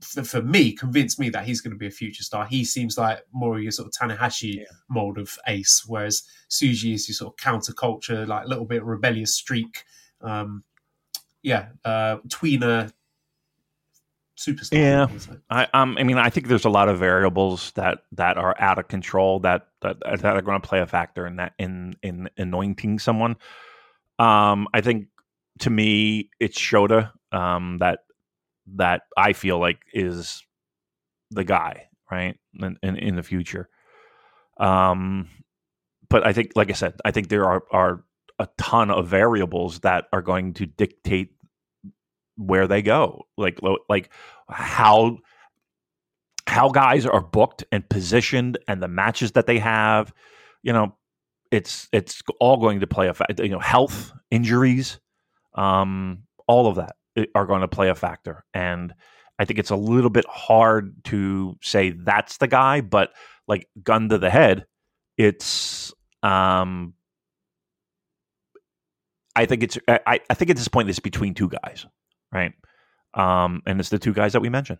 [SPEAKER 3] for, for, me convinced me that he's going to be a future star. He seems like more of your sort of Tanahashi yeah. mold of ace, whereas Tsuji is your sort of counterculture, like a little bit rebellious streak. Um, yeah, uh, tweener superstar.
[SPEAKER 4] Yeah, I um, I mean, I think there's a lot of variables that that are out of control that that that are going to play a factor in that in in anointing someone. Um, I think to me, it's Shota um, that that I feel like is the guy, right, in, in, in the future. Um, but I think, like I said, I think there are are a ton of variables that are going to dictate where they go like like how how guys are booked and positioned and the matches that they have you know it's it's all going to play a you know health injuries um all of that eh, are going to play a factor. And i think it's a little bit hard to say that's the guy but like gun to the head it's um i think it's i, I think at this point it's between two guys right? Um, and it's the two guys that we mentioned.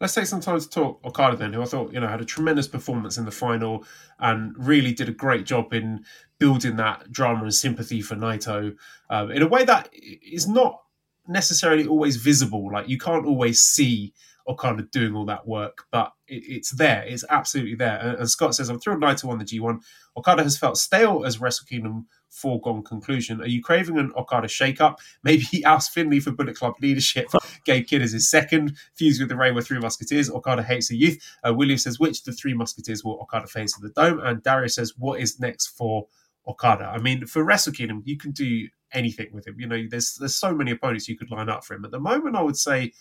[SPEAKER 3] Let's take some time to talk Okada then, who I thought you know had a tremendous performance in the final and really did a great job in building that drama and sympathy for Naito um, in a way that is not necessarily always visible. Like you can't always see Okada doing all that work, but it, it's there. It's absolutely there. And, and Scott says, "I'm thrilled Naito won the G1. Okada has felt stale as Wrestle Kingdom foregone conclusion. Are you craving an Okada shake-up? Maybe he asked Finlay for Bullet Club leadership. Gabe Kidd is his second. Fused with the Reiwa Three Musketeers. Okada hates the youth. Uh, William says, which of the three Musketeers will Okada face in the Dome? And Darius says, what is next for Okada? I mean, for Wrestle Kingdom, you can do anything with him. You know, there's there's so many opponents you could line up for him. At the moment, I would say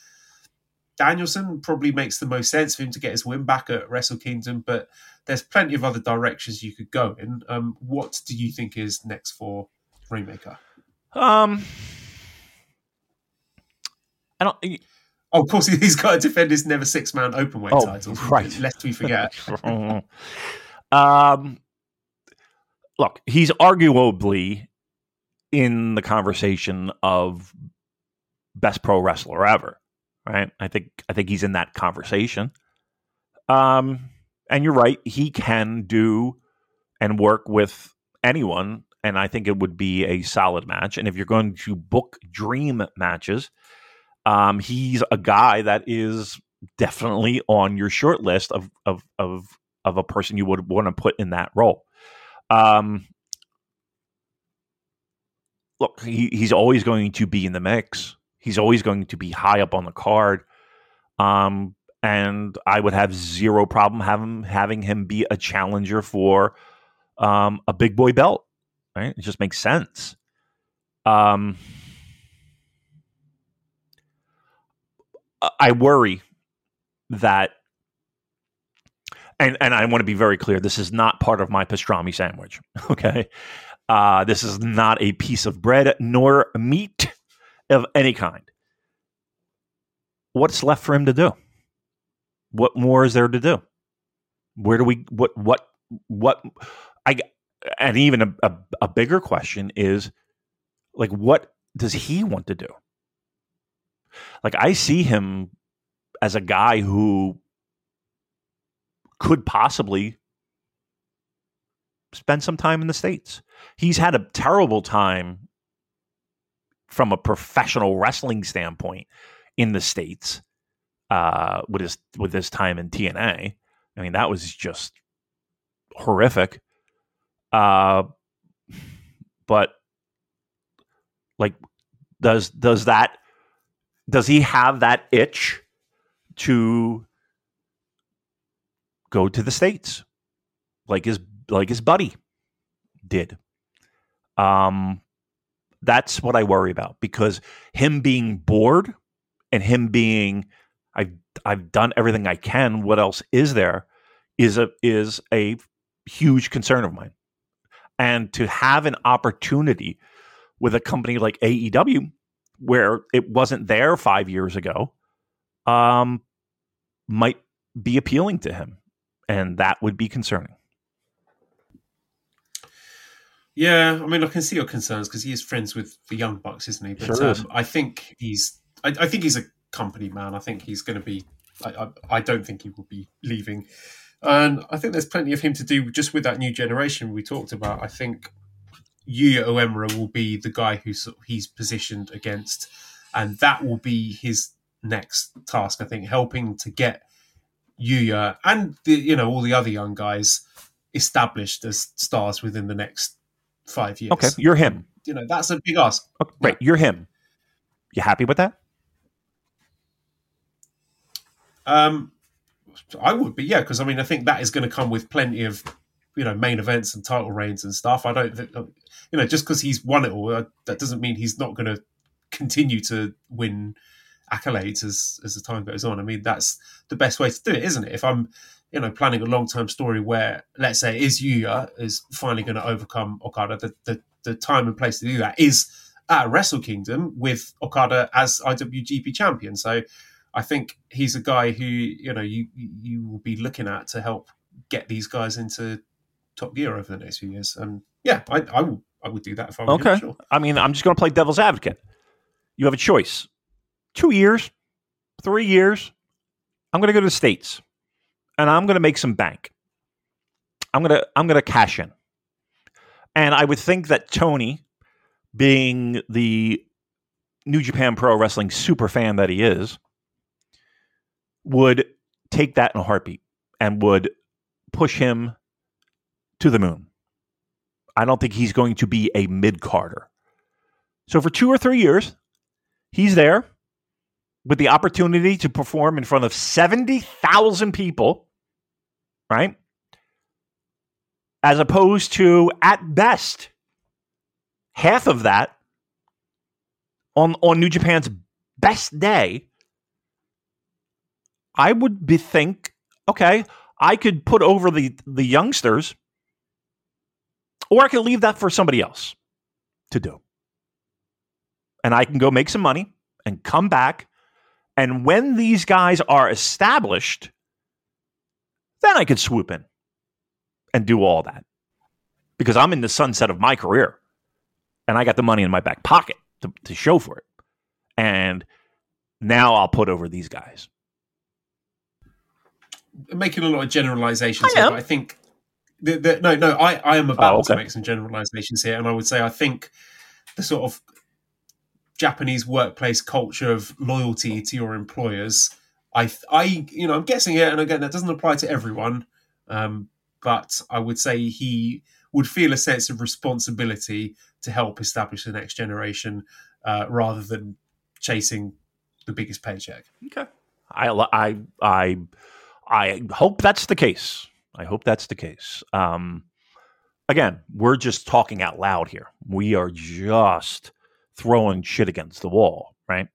[SPEAKER 3] Danielson probably makes the most sense for him to get his win back at Wrestle Kingdom, but there's plenty of other directions you could go in. Um, what do you think is next for Rainmaker?
[SPEAKER 4] Um, I don't.
[SPEAKER 3] Oh, of course, he's got to defend his never six man open weight
[SPEAKER 4] oh,
[SPEAKER 3] title.
[SPEAKER 4] Right,
[SPEAKER 3] lest we forget.
[SPEAKER 4] um, look, he's arguably in the conversation of best pro wrestler ever right? I think I think he's in that conversation. Um, and you're right, he can do and work with anyone, and I think it would be a solid match. And if you're going to book dream matches, um, he's a guy that is definitely on your short list of of of of a person you would want to put in that role. Um, look, he, he's always going to be in the mix. He's always going to be high up on the card. Um, and I would have zero problem having having him be a challenger for um, a big boy belt. Right? It just makes sense. Um, I worry that, and and I want to be very clear. This is not part of my pastrami sandwich. Okay, uh, this is not a piece of bread nor meat of any kind. What's left for him to do? What more is there to do? Where do we? What? What? What? I and even a, a, a bigger question is like, what does he want to do? Like, I see him as a guy who could possibly spend some time in the states. He's had a terrible time from a professional wrestling standpoint in the states uh, with his with his time in TNA. I mean, that was just horrific. Uh, but like, does does that does he have that itch to go to the states like his like his buddy did? Um, that's what I worry about because him being bored and him being I've I've done everything I can. What else is there? Is a is a huge concern of mine. And to have an opportunity with a company like AEW, where it wasn't there five years ago, um, might be appealing to him. And that would be concerning.
[SPEAKER 3] Yeah, I mean, I can see your concerns because he is friends with the Young Bucks, isn't he? But
[SPEAKER 4] Sure is.
[SPEAKER 3] um, I think he's, I, I think he's a company man. I think he's going to be. I, I, I don't think he will be leaving, and I think there's plenty of him to do just with that new generation we talked about. I think Yuya Uemura will be the guy who sort of he's positioned against, and that will be his next task. I think helping to get Yuya and the you know all the other young guys established as stars within the next five years.
[SPEAKER 4] Okay, you're him.
[SPEAKER 3] You know that's a big ask.
[SPEAKER 4] Okay, Right, you're him. You happy with that?
[SPEAKER 3] Um, I would be, yeah, because I mean, I think that is going to come with plenty of, you know, main events and title reigns and stuff. I don't, you know, just because he's won it all, uh, that doesn't mean he's not going to continue to win accolades as as the time goes on. I mean, that's the best way to do it, isn't it? If I'm, you know, planning a long term story where, let's say, is Yuya is finally going to overcome Okada, the, the the time and place to do that is at Wrestle Kingdom with Okada as IWGP champion. So I think he's a guy who you know you you will be looking at to help get these guys into top gear over the next few years. And yeah, I I would I would do that if I were him,
[SPEAKER 4] Okay.
[SPEAKER 3] sure.
[SPEAKER 4] I mean, I'm just going to play devil's advocate. You have a choice two years, three years. I'm going to go to the States and I'm going to make some bank. I'm going to, I'm going to cash in. And I would think that Tony, being the New Japan Pro Wrestling super fan that he is, would take that in a heartbeat and would push him to the moon. I don't think he's going to be a mid Carter. So for two or three years, he's there with the opportunity to perform in front of 70,000 people, right? As opposed to, at best, half of that on, on New Japan's best day. I would be think, okay, I could put over the, the youngsters, or I could leave that for somebody else to do. And I can go make some money and come back. And when these guys are established, then I could swoop in and do all that because I'm in the sunset of my career and I got the money in my back pocket to, to show for it. And now I'll put over these guys.
[SPEAKER 3] making a lot of generalizations
[SPEAKER 4] I
[SPEAKER 3] here,
[SPEAKER 4] am.
[SPEAKER 3] but I think the, the, no, no, I, I am about
[SPEAKER 4] Oh, okay.
[SPEAKER 3] to make some generalizations here, and I would say I think the sort of Japanese workplace culture of loyalty to your employers. I, I, you know, I'm guessing it, and again, that doesn't apply to everyone, um, but I would say he would feel a sense of responsibility to help establish the next generation uh, rather than chasing the biggest paycheck.
[SPEAKER 4] Okay. I, I, I, I hope that's the case. I hope that's the case. Um, again, we're just talking out loud here. We are just throwing shit against the wall, right?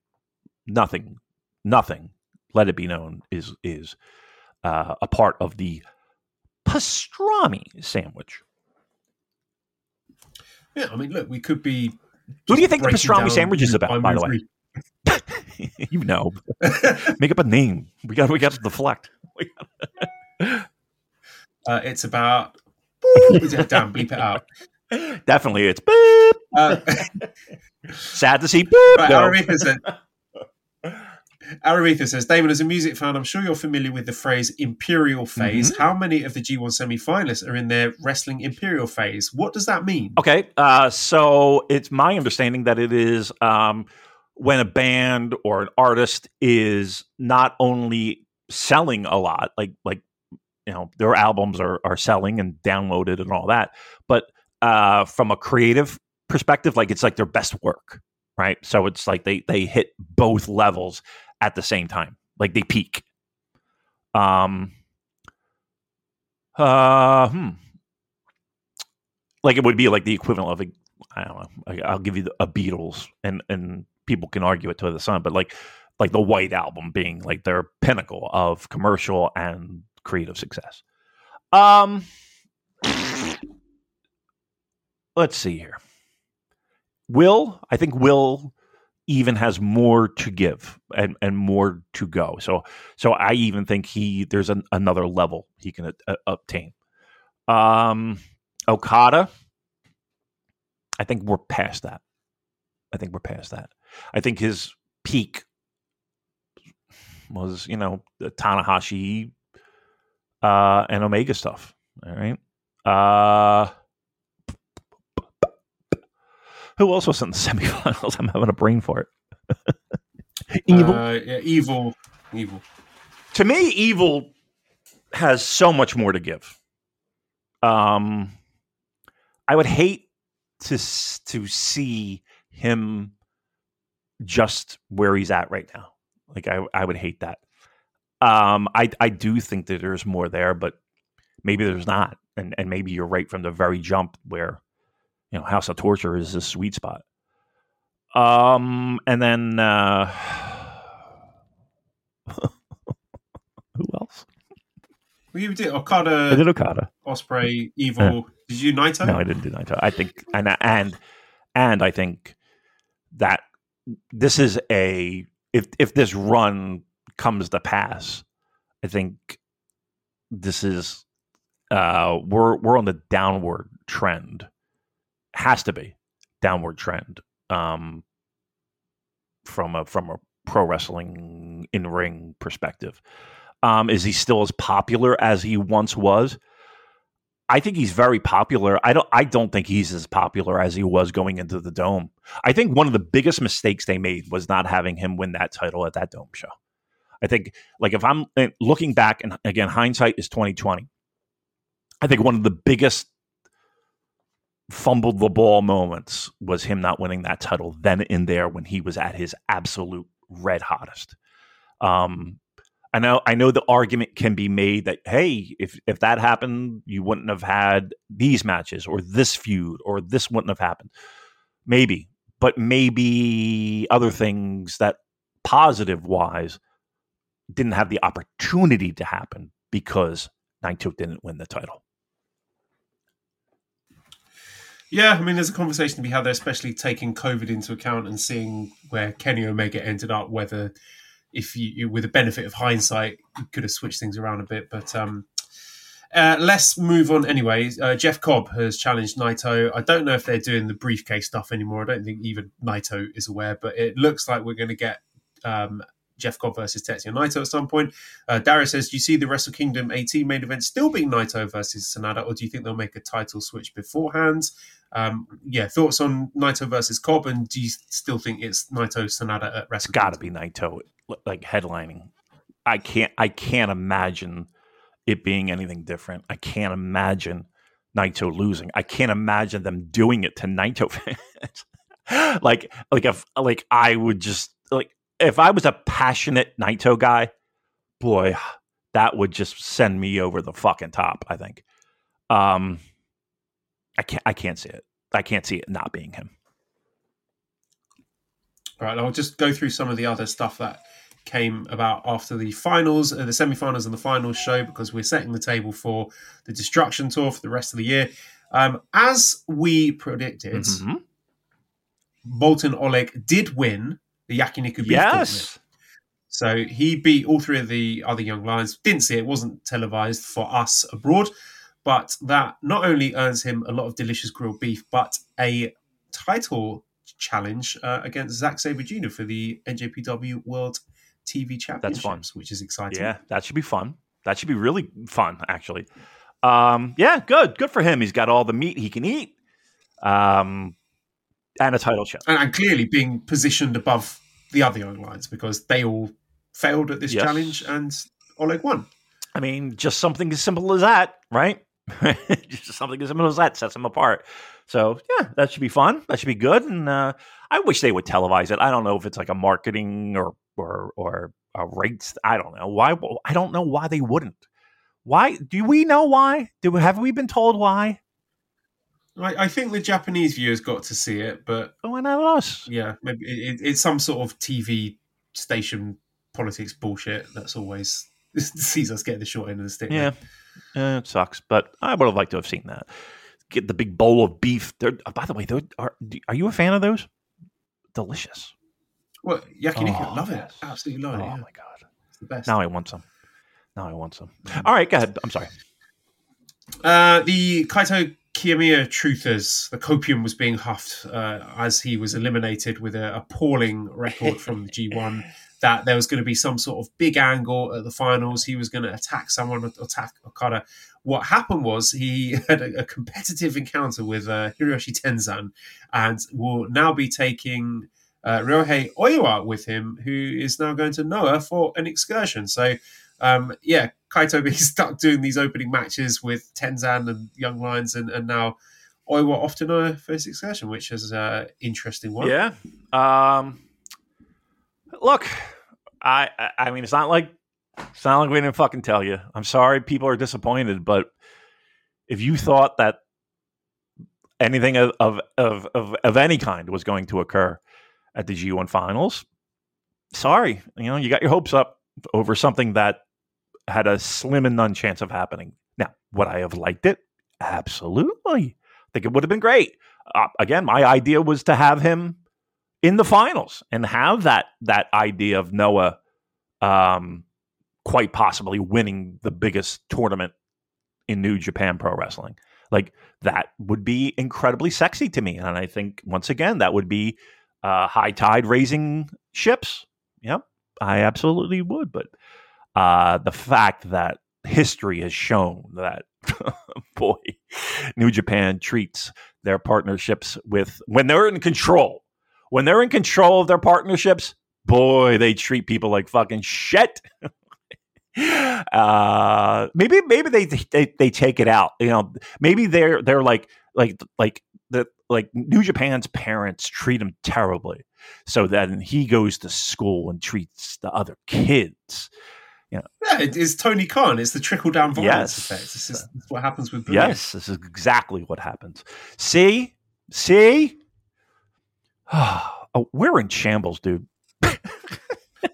[SPEAKER 4] Nothing, nothing. Let it be known is is uh, a part of the pastrami sandwich.
[SPEAKER 3] Yeah, I mean, look, we could be.
[SPEAKER 4] Who do you think the pastrami sandwich is about? By the way, you know, make up a name. We got we got to deflect.
[SPEAKER 3] uh, it's about. It- Damn, bleep it out.
[SPEAKER 4] Definitely, it's boop.
[SPEAKER 3] Uh,
[SPEAKER 4] Sad to see. Boop.
[SPEAKER 3] right,
[SPEAKER 4] No.
[SPEAKER 3] Aretha says. Damon, as a music fan, I'm sure you're familiar with the phrase imperial phase.
[SPEAKER 4] Mm-hmm.
[SPEAKER 3] How many of the G1 semi finalists are in their wrestling imperial phase? What does that mean?
[SPEAKER 4] Okay, uh, so it's my understanding that it is um, when a band or an artist is not only selling a lot, like like you know their albums are are selling and downloaded and all that, but uh, from a creative perspective, like it's like their best work, right? So it's like they they hit both levels at the same time, like they peak. Um. Uh. Hmm like it would be like the equivalent of a I don't know. I'll give you a Beatles, and and people can argue it to the sun, but like like the White Album being like their pinnacle of commercial and creative success. Um, let's see here. Will I think Will even has more to give and and more to go. So so I even think he there's an, another level he can uh, obtain. Um, Okada. I think we're past that. I think we're past that. I think his peak was, you know, Tanahashi uh, and Omega stuff. All right. Uh, who else was in the semifinals? I'm having a brain fart. Evil.
[SPEAKER 3] Uh, yeah, evil. Evil.
[SPEAKER 4] to me, Evil has so much more to give. Um, I would hate to to see him just where he's at right now. Like I, I would hate that. Um, I I do think that there's more there, but maybe there's not, and and maybe you're right from the very jump where you know House of Torture is a sweet spot. Um, and then uh, who else?
[SPEAKER 3] Well, you did
[SPEAKER 4] I
[SPEAKER 3] Okada,
[SPEAKER 4] did Okada.
[SPEAKER 3] Ospreay, Evil. Did you Naito?
[SPEAKER 4] No, I didn't do Naito. I think and and and I think that this is a if if this run comes to pass, I think this is uh we're we're on the downward trend. Has to be downward trend. Um from a from a pro wrestling in ring perspective. Um, is he still as popular as he once was? I think he's very popular. I don't I don't think he's as popular as he was going into the dome. I think one of the biggest mistakes they made was not having him win that title at that dome show. I think like if I'm eh, looking back and again hindsight is 2020. I think one of the biggest fumbled the ball moments was him not winning that title then in there when he was at his absolute red hottest. Um I know I know the argument can be made that hey, if if that happened, you wouldn't have had these matches or this feud or this wouldn't have happened. Maybe, but maybe other things that positive wise didn't have the opportunity to happen because Naito didn't win the title.
[SPEAKER 3] Yeah, I mean, there's a conversation to be had there, especially taking COVID into account and seeing where Kenny Omega ended up. Whether, if you, with the benefit of hindsight, you could have switched things around a bit. But um, uh, let's move on anyway. Uh, Jeff Cobb has challenged Naito. I don't know if they're doing the briefcase stuff anymore. I don't think even Naito is aware, but it looks like we're going to get um, Jeff Cobb versus Tetsuya Naito at some point. Uh, Darius says, Do you see the Wrestle Kingdom 18 main event still being Naito versus Sanada, or do you think they'll make a title switch beforehand? Um, yeah, thoughts on Naito versus Cobb, and do you still think it's Naito Sanada at Wrestle?
[SPEAKER 4] It's got to be Naito like headlining. I can't I can't imagine it being anything different. I can't imagine Naito losing. I can't imagine them doing it to Naito fans. like like if like I would just if I was a passionate Naito guy, boy, that would just send me over the fucking top, I think. Um I can't I can't see it. I can't see it not being him.
[SPEAKER 3] All right, I'll just go through some of the other stuff that came about after the finals, uh, the semi-finals, and the finals show because we're setting the table for the Destruction Tour for the rest of the year. Um, as we predicted,
[SPEAKER 4] Mhm.
[SPEAKER 3] Boltin Oleg did win the Yakiniku Beef.
[SPEAKER 4] Yes.
[SPEAKER 3] So he beat all three of the other young lions. Didn't see it, wasn't televised for us abroad, but that not only earns him a lot of delicious grilled beef, but a title challenge uh, against Zack Sabre Jr. for the NJPW World TV Championships, That's
[SPEAKER 4] fun.
[SPEAKER 3] which is exciting.
[SPEAKER 4] Yeah, that should be fun. That should be really fun, actually. Um, yeah, good. Good for him. He's got all the meat he can eat. Um, and a title shot.
[SPEAKER 3] And, and clearly being positioned above the other young lions because they all failed at this
[SPEAKER 4] Yes.
[SPEAKER 3] challenge and Oleg won.
[SPEAKER 4] I mean, just something as simple as that, right? just something as simple as that sets them apart. So yeah, that should be fun. That should be good. And uh, I wish they would televise it. I don't know if it's like a marketing or or or a rates. I don't know why. I don't know why they wouldn't. Why do we know why? Do we, have we been told why?
[SPEAKER 3] I, I think the Japanese viewers got to see it, but
[SPEAKER 4] Oh, and us.
[SPEAKER 3] yeah, maybe it, it, it's some sort of TV station politics bullshit that's always sees us get the short end of the stick.
[SPEAKER 4] Yeah, it sucks, but I would have liked to have seen that. Get the big bowl of beef. They're, oh, by the way, they're, are you a fan of those? Delicious.
[SPEAKER 3] Well, yakiniku,
[SPEAKER 4] Oh,
[SPEAKER 3] love it,
[SPEAKER 4] yes.
[SPEAKER 3] absolutely love it.
[SPEAKER 4] Oh
[SPEAKER 3] yeah.
[SPEAKER 4] my god!
[SPEAKER 3] It's the best.
[SPEAKER 4] Now I want some. Now I want some. All right, go ahead. I'm sorry.
[SPEAKER 3] Uh, the Kaito Kiyomiya truthers, the copium was being huffed uh, as he was eliminated with an appalling record from the G1. That there was going to be some sort of big angle at the finals. He was going to attack someone, attack Okada. What happened was he had a, a competitive encounter with uh, Hiroshi Tenzan and will now be taking uh, Ryohei Oiwa with him, who is now going to Noah for an excursion. So um, yeah, Kaito being stuck doing these opening matches with Tenzan and Young Lions, and, and now Oiwa off to Noah first excursion, which is an interesting one.
[SPEAKER 4] Yeah. Um. Look, I, I mean, it's not like it's not like we didn't fucking tell you. I'm sorry, people are disappointed, but if you thought that anything of of of, of any kind was going to occur at the G1 finals, sorry, you know, you got your hopes up over something that had a slim and none chance of happening. Now, would I have liked it? Absolutely. I think it would have been great. Uh, again, my idea was to have him in the finals and have that that idea of Noah um, quite possibly winning the biggest tournament in New Japan Pro Wrestling. Like that would be incredibly sexy to me, and I think once again that would be uh, high tide raising ships. Yep, I absolutely would. But uh, the fact that history has shown that, boy, New Japan treats their partnerships with when they're in control. When they're in control of their partnerships, boy, they treat people like fucking shit. uh, maybe maybe they, they they take it out. You know, maybe they're they're like like like the like New Japan's parents treat him terribly, so then he goes to school and treats the other kids.
[SPEAKER 3] Yeah, it is Tony Khan. It's the trickle down violence
[SPEAKER 4] Yes.
[SPEAKER 3] effect. This is this is what happens with Blue.
[SPEAKER 4] Yes, this is exactly what happens. See, see, oh, we're in shambles, dude.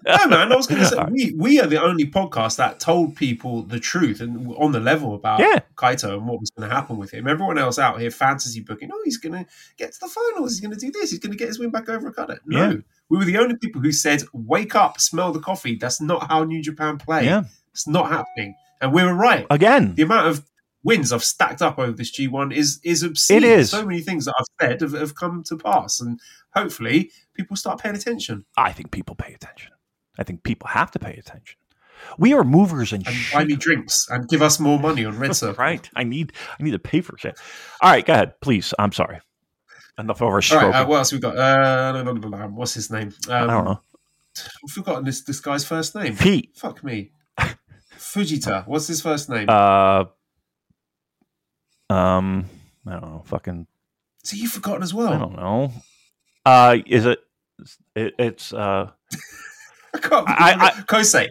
[SPEAKER 3] No, man, I was going to say we, we are the only podcast that told people the truth and on the level about
[SPEAKER 4] Yeah.
[SPEAKER 3] Kaito and what was going to happen with him. Everyone else out here fantasy booking, oh, he's going to get to the finals. He's going to do this. He's going to get his win back over Okada. No,
[SPEAKER 4] Yeah.
[SPEAKER 3] We were the only people who said, "Wake up, smell the coffee." That's not how New Japan play.
[SPEAKER 4] Yeah,
[SPEAKER 3] It's not happening, and we were right.
[SPEAKER 4] again,
[SPEAKER 3] the amount of wins I've stacked up over this G1 is is obscene.
[SPEAKER 4] It is.
[SPEAKER 3] So many things that I've said have, have come to pass, and hopefully people start paying attention
[SPEAKER 4] I think people pay attention. I think people have to pay attention. We are movers and
[SPEAKER 3] and buy me drinks and give us more money on Red Circle.
[SPEAKER 4] right. I need I need to pay for shit. All right, go ahead, please. I'm sorry. Enough of
[SPEAKER 3] All
[SPEAKER 4] stroking.
[SPEAKER 3] right, uh, what else we got? Uh, what's his name? Um,
[SPEAKER 4] I don't know.
[SPEAKER 3] I've forgotten this this guy's first name.
[SPEAKER 4] Pete.
[SPEAKER 3] Fuck me. Fujita. What's his first name?
[SPEAKER 4] Uh, um, I don't know. Fucking,
[SPEAKER 3] so you've forgotten as well.
[SPEAKER 4] I don't know. Uh, is it? it it's uh.
[SPEAKER 3] I can't.
[SPEAKER 4] I-
[SPEAKER 3] I, Kosei.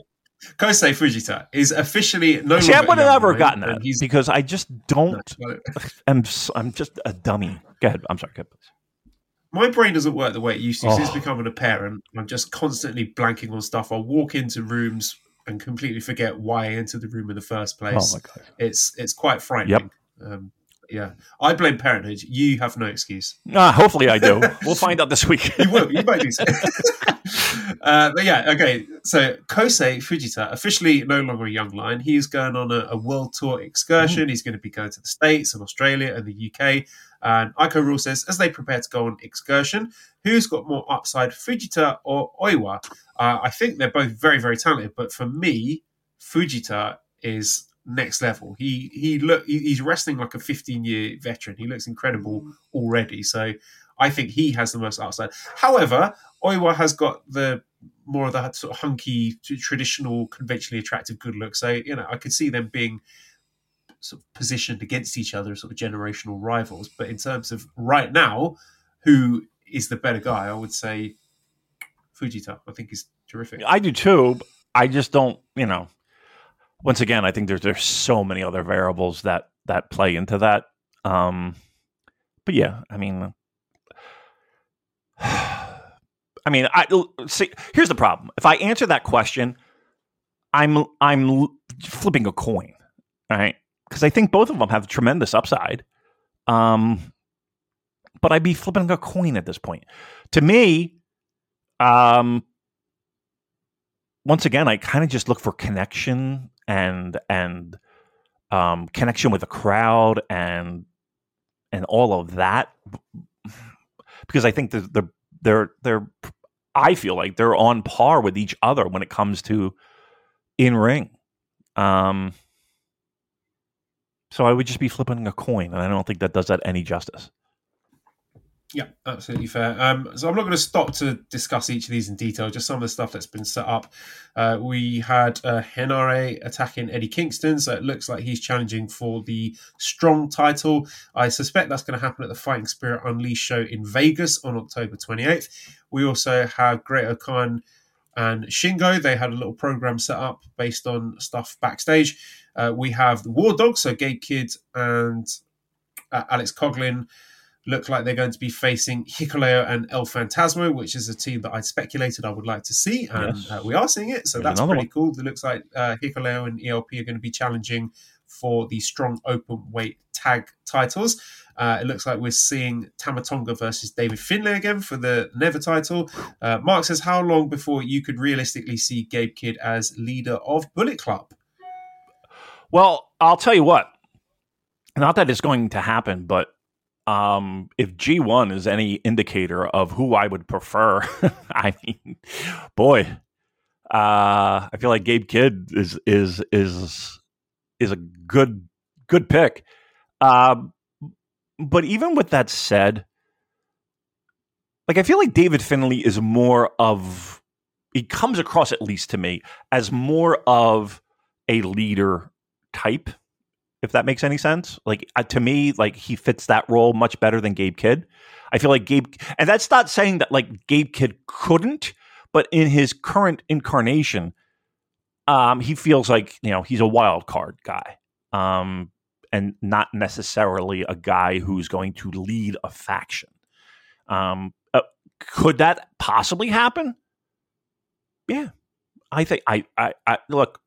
[SPEAKER 3] Kosei Fujita is officially no
[SPEAKER 4] See, I
[SPEAKER 3] longer
[SPEAKER 4] would have never gotten that
[SPEAKER 3] he's-
[SPEAKER 4] because I just don't.
[SPEAKER 3] No,
[SPEAKER 4] I'm I'm just a dummy. Go ahead. I'm sorry. Go ahead, please.
[SPEAKER 3] my brain doesn't work the way it used to.
[SPEAKER 4] Oh.
[SPEAKER 3] Since becoming a parent, I'm just constantly blanking on stuff. I'll walk into rooms and completely forget why I entered the room in the first place.
[SPEAKER 4] Oh my god.
[SPEAKER 3] It's it's quite frightening. Um, yeah, I blame parenthood. You have no excuse.
[SPEAKER 4] Ah, hopefully I do. we'll find out this week.
[SPEAKER 3] You will. You might be. so. uh, but yeah, okay. So Kosei Fujita officially no longer a young lion. He is going on a, a world tour excursion. He's going to be going to the States and Australia and the UK. And Aiko Rule says, as they prepare to go on excursion, who's got more upside, Fujita or Oiwa? Uh, I think they're both very, very talented. But for me, Fujita is next level. He he look he's wrestling like a 15 year veteran. He looks incredible mm. already. So I think he has the most upside. However, Oiwa has got the more of that sort of hunky, traditional, conventionally attractive good look. So you know, I could see them being sort of positioned against each other as sort of generational rivals. But in terms of right now, who is the better guy? I would say Fujita. I think he's terrific.
[SPEAKER 4] I do too. I just don't. You know. Once again, I think there's there's so many other variables that that play into that. Um, but yeah, I mean, I mean, I see. Here's the problem: if I answer that question, I'm I'm flipping a coin, right? Because I think both of them have tremendous upside. Um, but I'd be flipping a coin at this point. To me, um, once again, I kind of just look for connection and and um, connection with the crowd and and all of that because I think they're they're they're I feel like they're on par with each other when it comes to in ring. Um, so I would just be flipping a coin, and I don't think that does that any justice.
[SPEAKER 3] Yeah, absolutely fair. Um, so I'm not going to stop to discuss each of these in detail, just some of the stuff that's been set up. Uh, we had uh, Henare attacking Eddie Kingston, so it looks like he's challenging for the strong title. I suspect that's going to happen at the Fighting Spirit Unleashed show in Vegas on October 28th. We also have Great-O-Khan and Shingo. They had a little program set up based on stuff backstage. Uh, we have the War Dogs, so Gabe Kidd and uh, Alex Coughlin look like they're going to be facing Hikuleo and El Fantasma, which is a team that I'd speculated I would like to see, and
[SPEAKER 4] Yes.
[SPEAKER 3] uh, we are seeing it. So
[SPEAKER 4] There's
[SPEAKER 3] that's pretty cool. It looks like uh, Hikuleo and ELP are going to be challenging for the strong open weight tag titles. Uh, it looks like we're seeing Tama Tonga versus David Finlay again for the Never title. Uh, Mark says, How long before you could realistically see Gabe Kidd as leader of Bullet Club?
[SPEAKER 4] Well, I'll tell you what. Not that it's going to happen, but um, if G1 is any indicator of who I would prefer, I mean, boy, uh, I feel like Gabe Kidd is is is is a good good pick. Um, but even with that said, like I feel like David Finlay is more of he comes across at least to me as more of a leader type if that makes any sense. Like uh, to me like he fits that role much better than Gabe Kidd. I feel like Gabe and that's not saying that like Gabe Kidd couldn't but in his current incarnation um he feels like you know he's a wild card guy. Um and not necessarily a guy who's going to lead a faction. Um uh, could that possibly happen? Yeah. I think I, I I look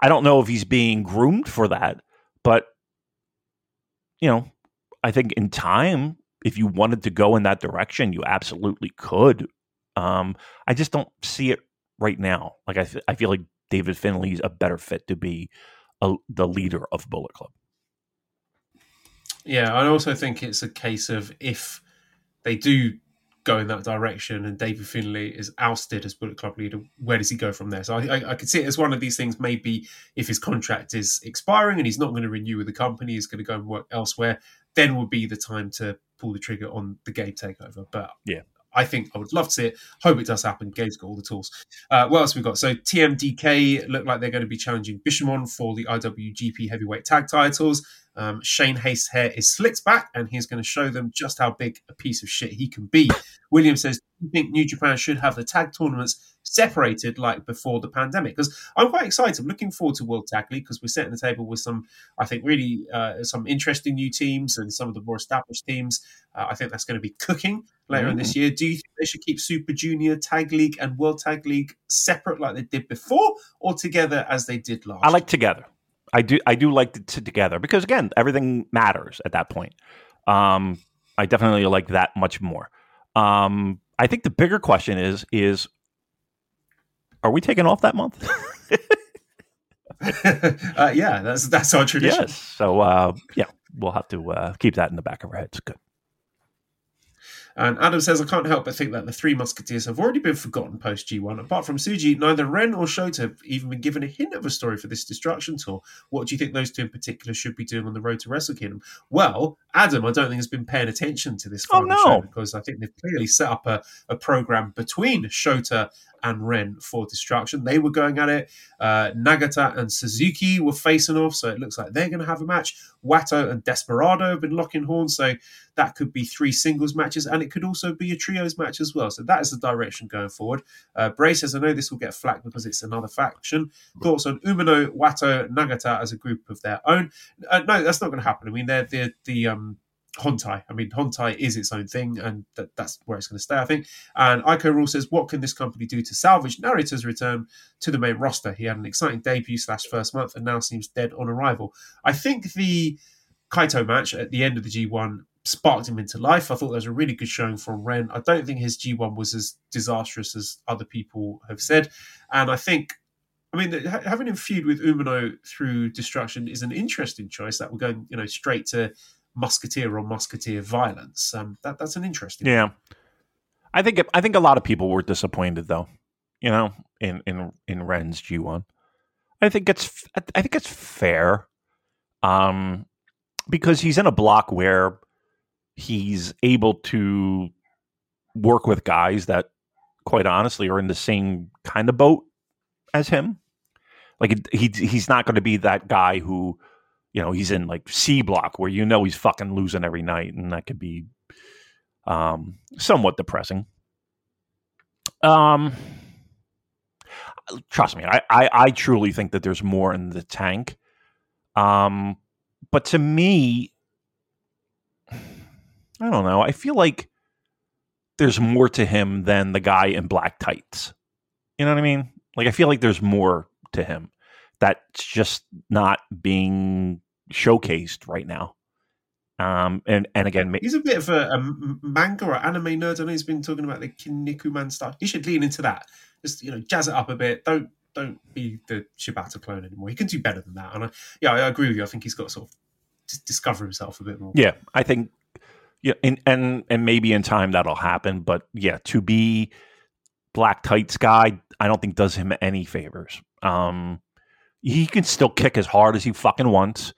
[SPEAKER 4] I don't know if he's being groomed for that, but you know, I think in time, if you wanted to go in that direction, you absolutely could. Um, I just don't see it right now. Like I, I feel like David Finlay's a better fit to be a, the leader of Bullet Club.
[SPEAKER 3] Yeah, I also think it's a case of if they do go in that direction and David Finlay is ousted as Bullet Club leader, where does he go from there? So I, I, I could see it as one of these things. Maybe if his contract is expiring and he's not going to renew with the company, he's going to go and work elsewhere. Then would be the time to pull the trigger on the game takeover. But
[SPEAKER 4] Yeah.
[SPEAKER 3] I think I would love to see it. Hope it does happen. Gabe's got all the tools. Uh, what else we got? So TMDK look like they're going to be challenging Bishamon for the IWGP Heavyweight Tag Titles. Um, Shane Haste's hair is slicked back, and he's going to show them just how big a piece of shit he can be. William says, think New Japan should have the tag tournaments separated like before the pandemic? Because I'm quite excited. I'm looking forward to World Tag League because we're setting the table with some, I think, really uh, some interesting new teams and some of the more established teams. Uh, I think that's going to be cooking later in this year. Do you think they should keep Super Junior Tag League and World Tag League separate like they did before, or together as they did last?
[SPEAKER 4] I like together. I do. I do like the t- together because again, everything matters at that point. Um, I definitely like that much more. Um, I think the bigger question is is are we taking off that month?
[SPEAKER 3] uh, yeah, that's that's our tradition.
[SPEAKER 4] yes. So uh, yeah, we'll have to uh, keep that in the back of our heads. Good.
[SPEAKER 3] And Adam says, I can't help but think that the three Musketeers have already been forgotten post G1. Apart from Tsuji, neither Ren or Shota have even been given a hint of a story for this destruction tour. What do you think those two in particular should be doing on the road to Wrestle Kingdom? Well, Adam, I don't think has been paying attention to this
[SPEAKER 4] Oh, no.
[SPEAKER 3] show because I think they've clearly set up a, a program between Shota and Ren for destruction. They were going at it. Uh, Nagata and Suzuki were facing off, so it looks like they're going to have a match. Wato and Desperado have been locking horns, so that could be three singles matches, and it could also be a trios match as well. So that is the direction going forward. Uh, Bray says, I know this will get flack because it's another faction. Thoughts on Umino, Wato, Nagata as a group of their own? Uh, no, that's not going to happen. I mean, they're the the um, Hontai. I mean, Hontai is its own thing, and that, that's where it's going to stay, I think. And Iko Rule says, What can this company do to salvage Narita's return to the main roster? He had an exciting debut slash first month and now seems dead on arrival. I think the Kaito match at the end of the G1 sparked him into life. I thought that was a really good showing from Ren. I don't think his G1 was as disastrous as other people have said. And I think I mean, having him feud with Umino through Destruction is an interesting choice. That we're going, you know, straight to Musketeer or Musketeer violence. Um, that that's an interesting.
[SPEAKER 4] Yeah, I think I think a lot of people were disappointed though. You know, in in in Ren's G one, I think it's I think it's fair, um, because he's in a block where he's able to work with guys that, quite honestly, are in the same kind of boat as him. Like he he's not going to be that guy who, you know, he's in like C block where you know he's fucking losing every night, and that could be um, somewhat depressing. Um, trust me, I, I I truly think that there's more in the tank. Um, but to me, I don't know. I feel like there's more to him than the guy in black tights. You know what I mean? Like I feel like there's more to him that's just not being showcased right now. Um, and and again,
[SPEAKER 3] He's a bit of a manga or anime nerd. I know he's been talking about the Kinnikuman stuff. He should lean into that. Just you know, jazz it up a bit. Don't don't be the Shibata clone anymore. He can do better than that. And I, yeah, I agree with you. I think he's got to sort of just discover himself a bit more.
[SPEAKER 4] Yeah, I think yeah, and and and maybe in time that'll happen. But yeah, to be black tights guy, I don't think does him any favors. Um, he can still kick as hard as he fucking wants.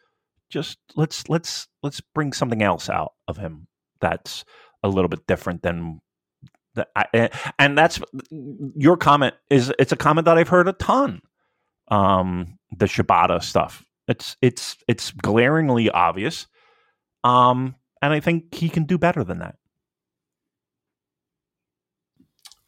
[SPEAKER 4] Just let's let's let's bring something else out of him that's a little bit different than that. I, and that's your comment is it's a comment that I've heard a ton. Um, the Shibata stuff. It's it's it's glaringly obvious. Um, and I think he can do better than that.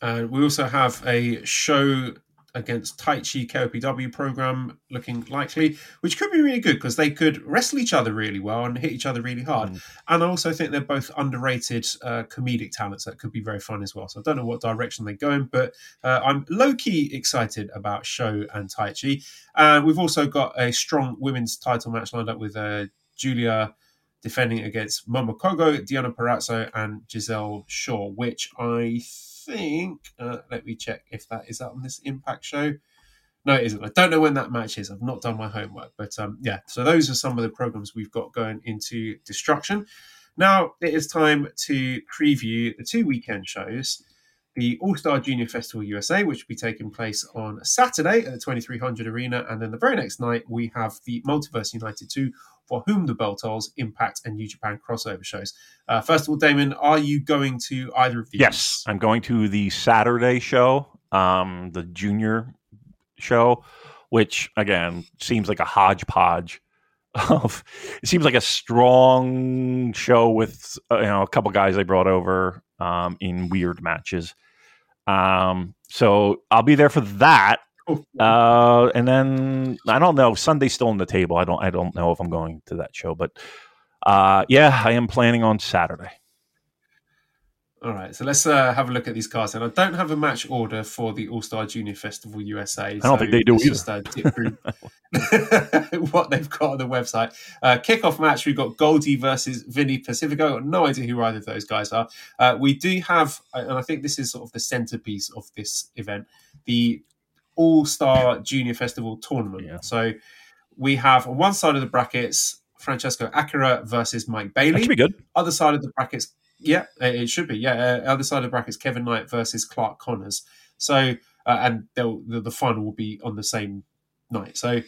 [SPEAKER 3] Uh, we also have a show against Taichi KOPW program looking likely, which could be really good because they could wrestle each other really well and hit each other really hard. And I also think they're both underrated uh, comedic talents that could be very fun as well. So I don't know what direction they're going, but uh, I'm low key excited about Sho and Taichi. And we've also got a strong women's title match lined up with uh, Julia defending against Momokogo, Deonna Purrazzo, and Giselle Shaw, which I think, uh, let me check if that is that on this Impact show. No, it isn't. I don't know when that match is. I've not done my homework. But um, yeah, so those are some of the programs we've got going into Destruction. Now it is time to preview the two weekend shows. The All Star Junior Festival USA, which will be taking place on Saturday at the 2300 Arena. And then the very next night, we have the Multiverse United 2, for whom the bell tolls, Impact, and New Japan crossover shows. Uh, first of all, Damon, are you going to either of these?
[SPEAKER 4] Yes, I'm going to the Saturday show, um, the junior show, which again seems like a hodgepodge of. It seems like a strong show with uh, you know a couple guys they brought over um, in weird matches. Um, so I'll be there for that. Uh, and then I don't know. Sunday's still on the table. I don't. I don't know if I'm going to that show, but uh, yeah, I am planning on Saturday.
[SPEAKER 3] All right, so let's uh, have a look at these cards. And I don't have a match order for the All Star Junior Festival USA. I
[SPEAKER 4] don't so think they do either. Just, uh,
[SPEAKER 3] what they've got on the website. Uh, kickoff match, we've got Goldie versus Vinny Pacifico. Got no idea who either of those guys are. Uh, we do have, and I think this is sort of the centerpiece of this event, the All Star Junior Festival tournament. Yeah. So we have on one side of the brackets Francesco Akira versus Mike Bailey.
[SPEAKER 4] That should be good.
[SPEAKER 3] Other side of the brackets, yeah, it should be. Yeah, uh, other side of the brackets, Kevin Knight versus Clark Connors. So, uh, and the, the final will be on the same night. So,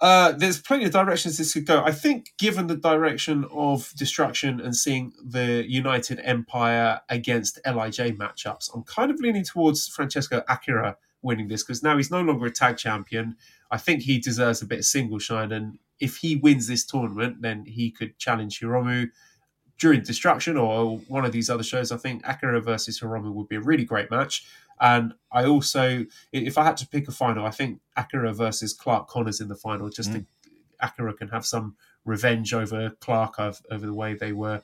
[SPEAKER 3] uh, there's plenty of directions this could go. I think, given the direction of destruction and seeing the United Empire against LIJ matchups, I'm kind of leaning towards Francesco Akira winning this because now he's no longer a tag champion. I think he deserves a bit of single shine, and if he wins this tournament, then he could challenge Hiromu during Destruction or one of these other shows, I think Akira versus Hiromu would be a really great match. And I also, if I had to pick a final, I think Akira versus Clark Connors in the final. Just mm. Akira can have some revenge over Clark over the way they were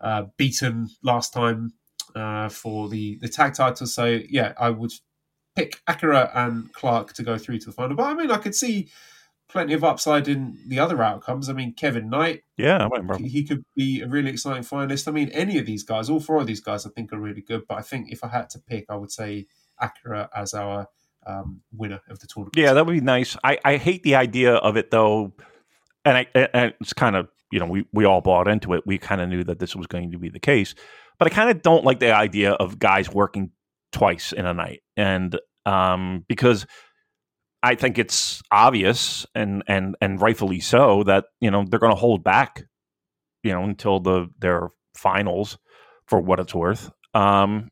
[SPEAKER 3] uh, beaten last time uh, for the the tag title. So yeah, I would pick Akira and Clark to go through to the final. But I mean, I could see plenty of upside in the other outcomes. I mean, Kevin Knight,
[SPEAKER 4] yeah,
[SPEAKER 3] he, could be a really exciting finalist. I mean, any of these guys, all four of these guys, I think are really good. But I think if I had to pick, I would say Akira as our um, winner of the tournament.
[SPEAKER 4] Yeah, that would be nice. I, I hate the idea of it though, and, I, and it's kind of you know we we all bought into it. We kind of knew that this was going to be the case, but I kind of don't like the idea of guys working twice in a night, and um, because I think it's obvious and and and rightfully so that you know they're going to hold back, you know, until the their finals for what it's worth. Um,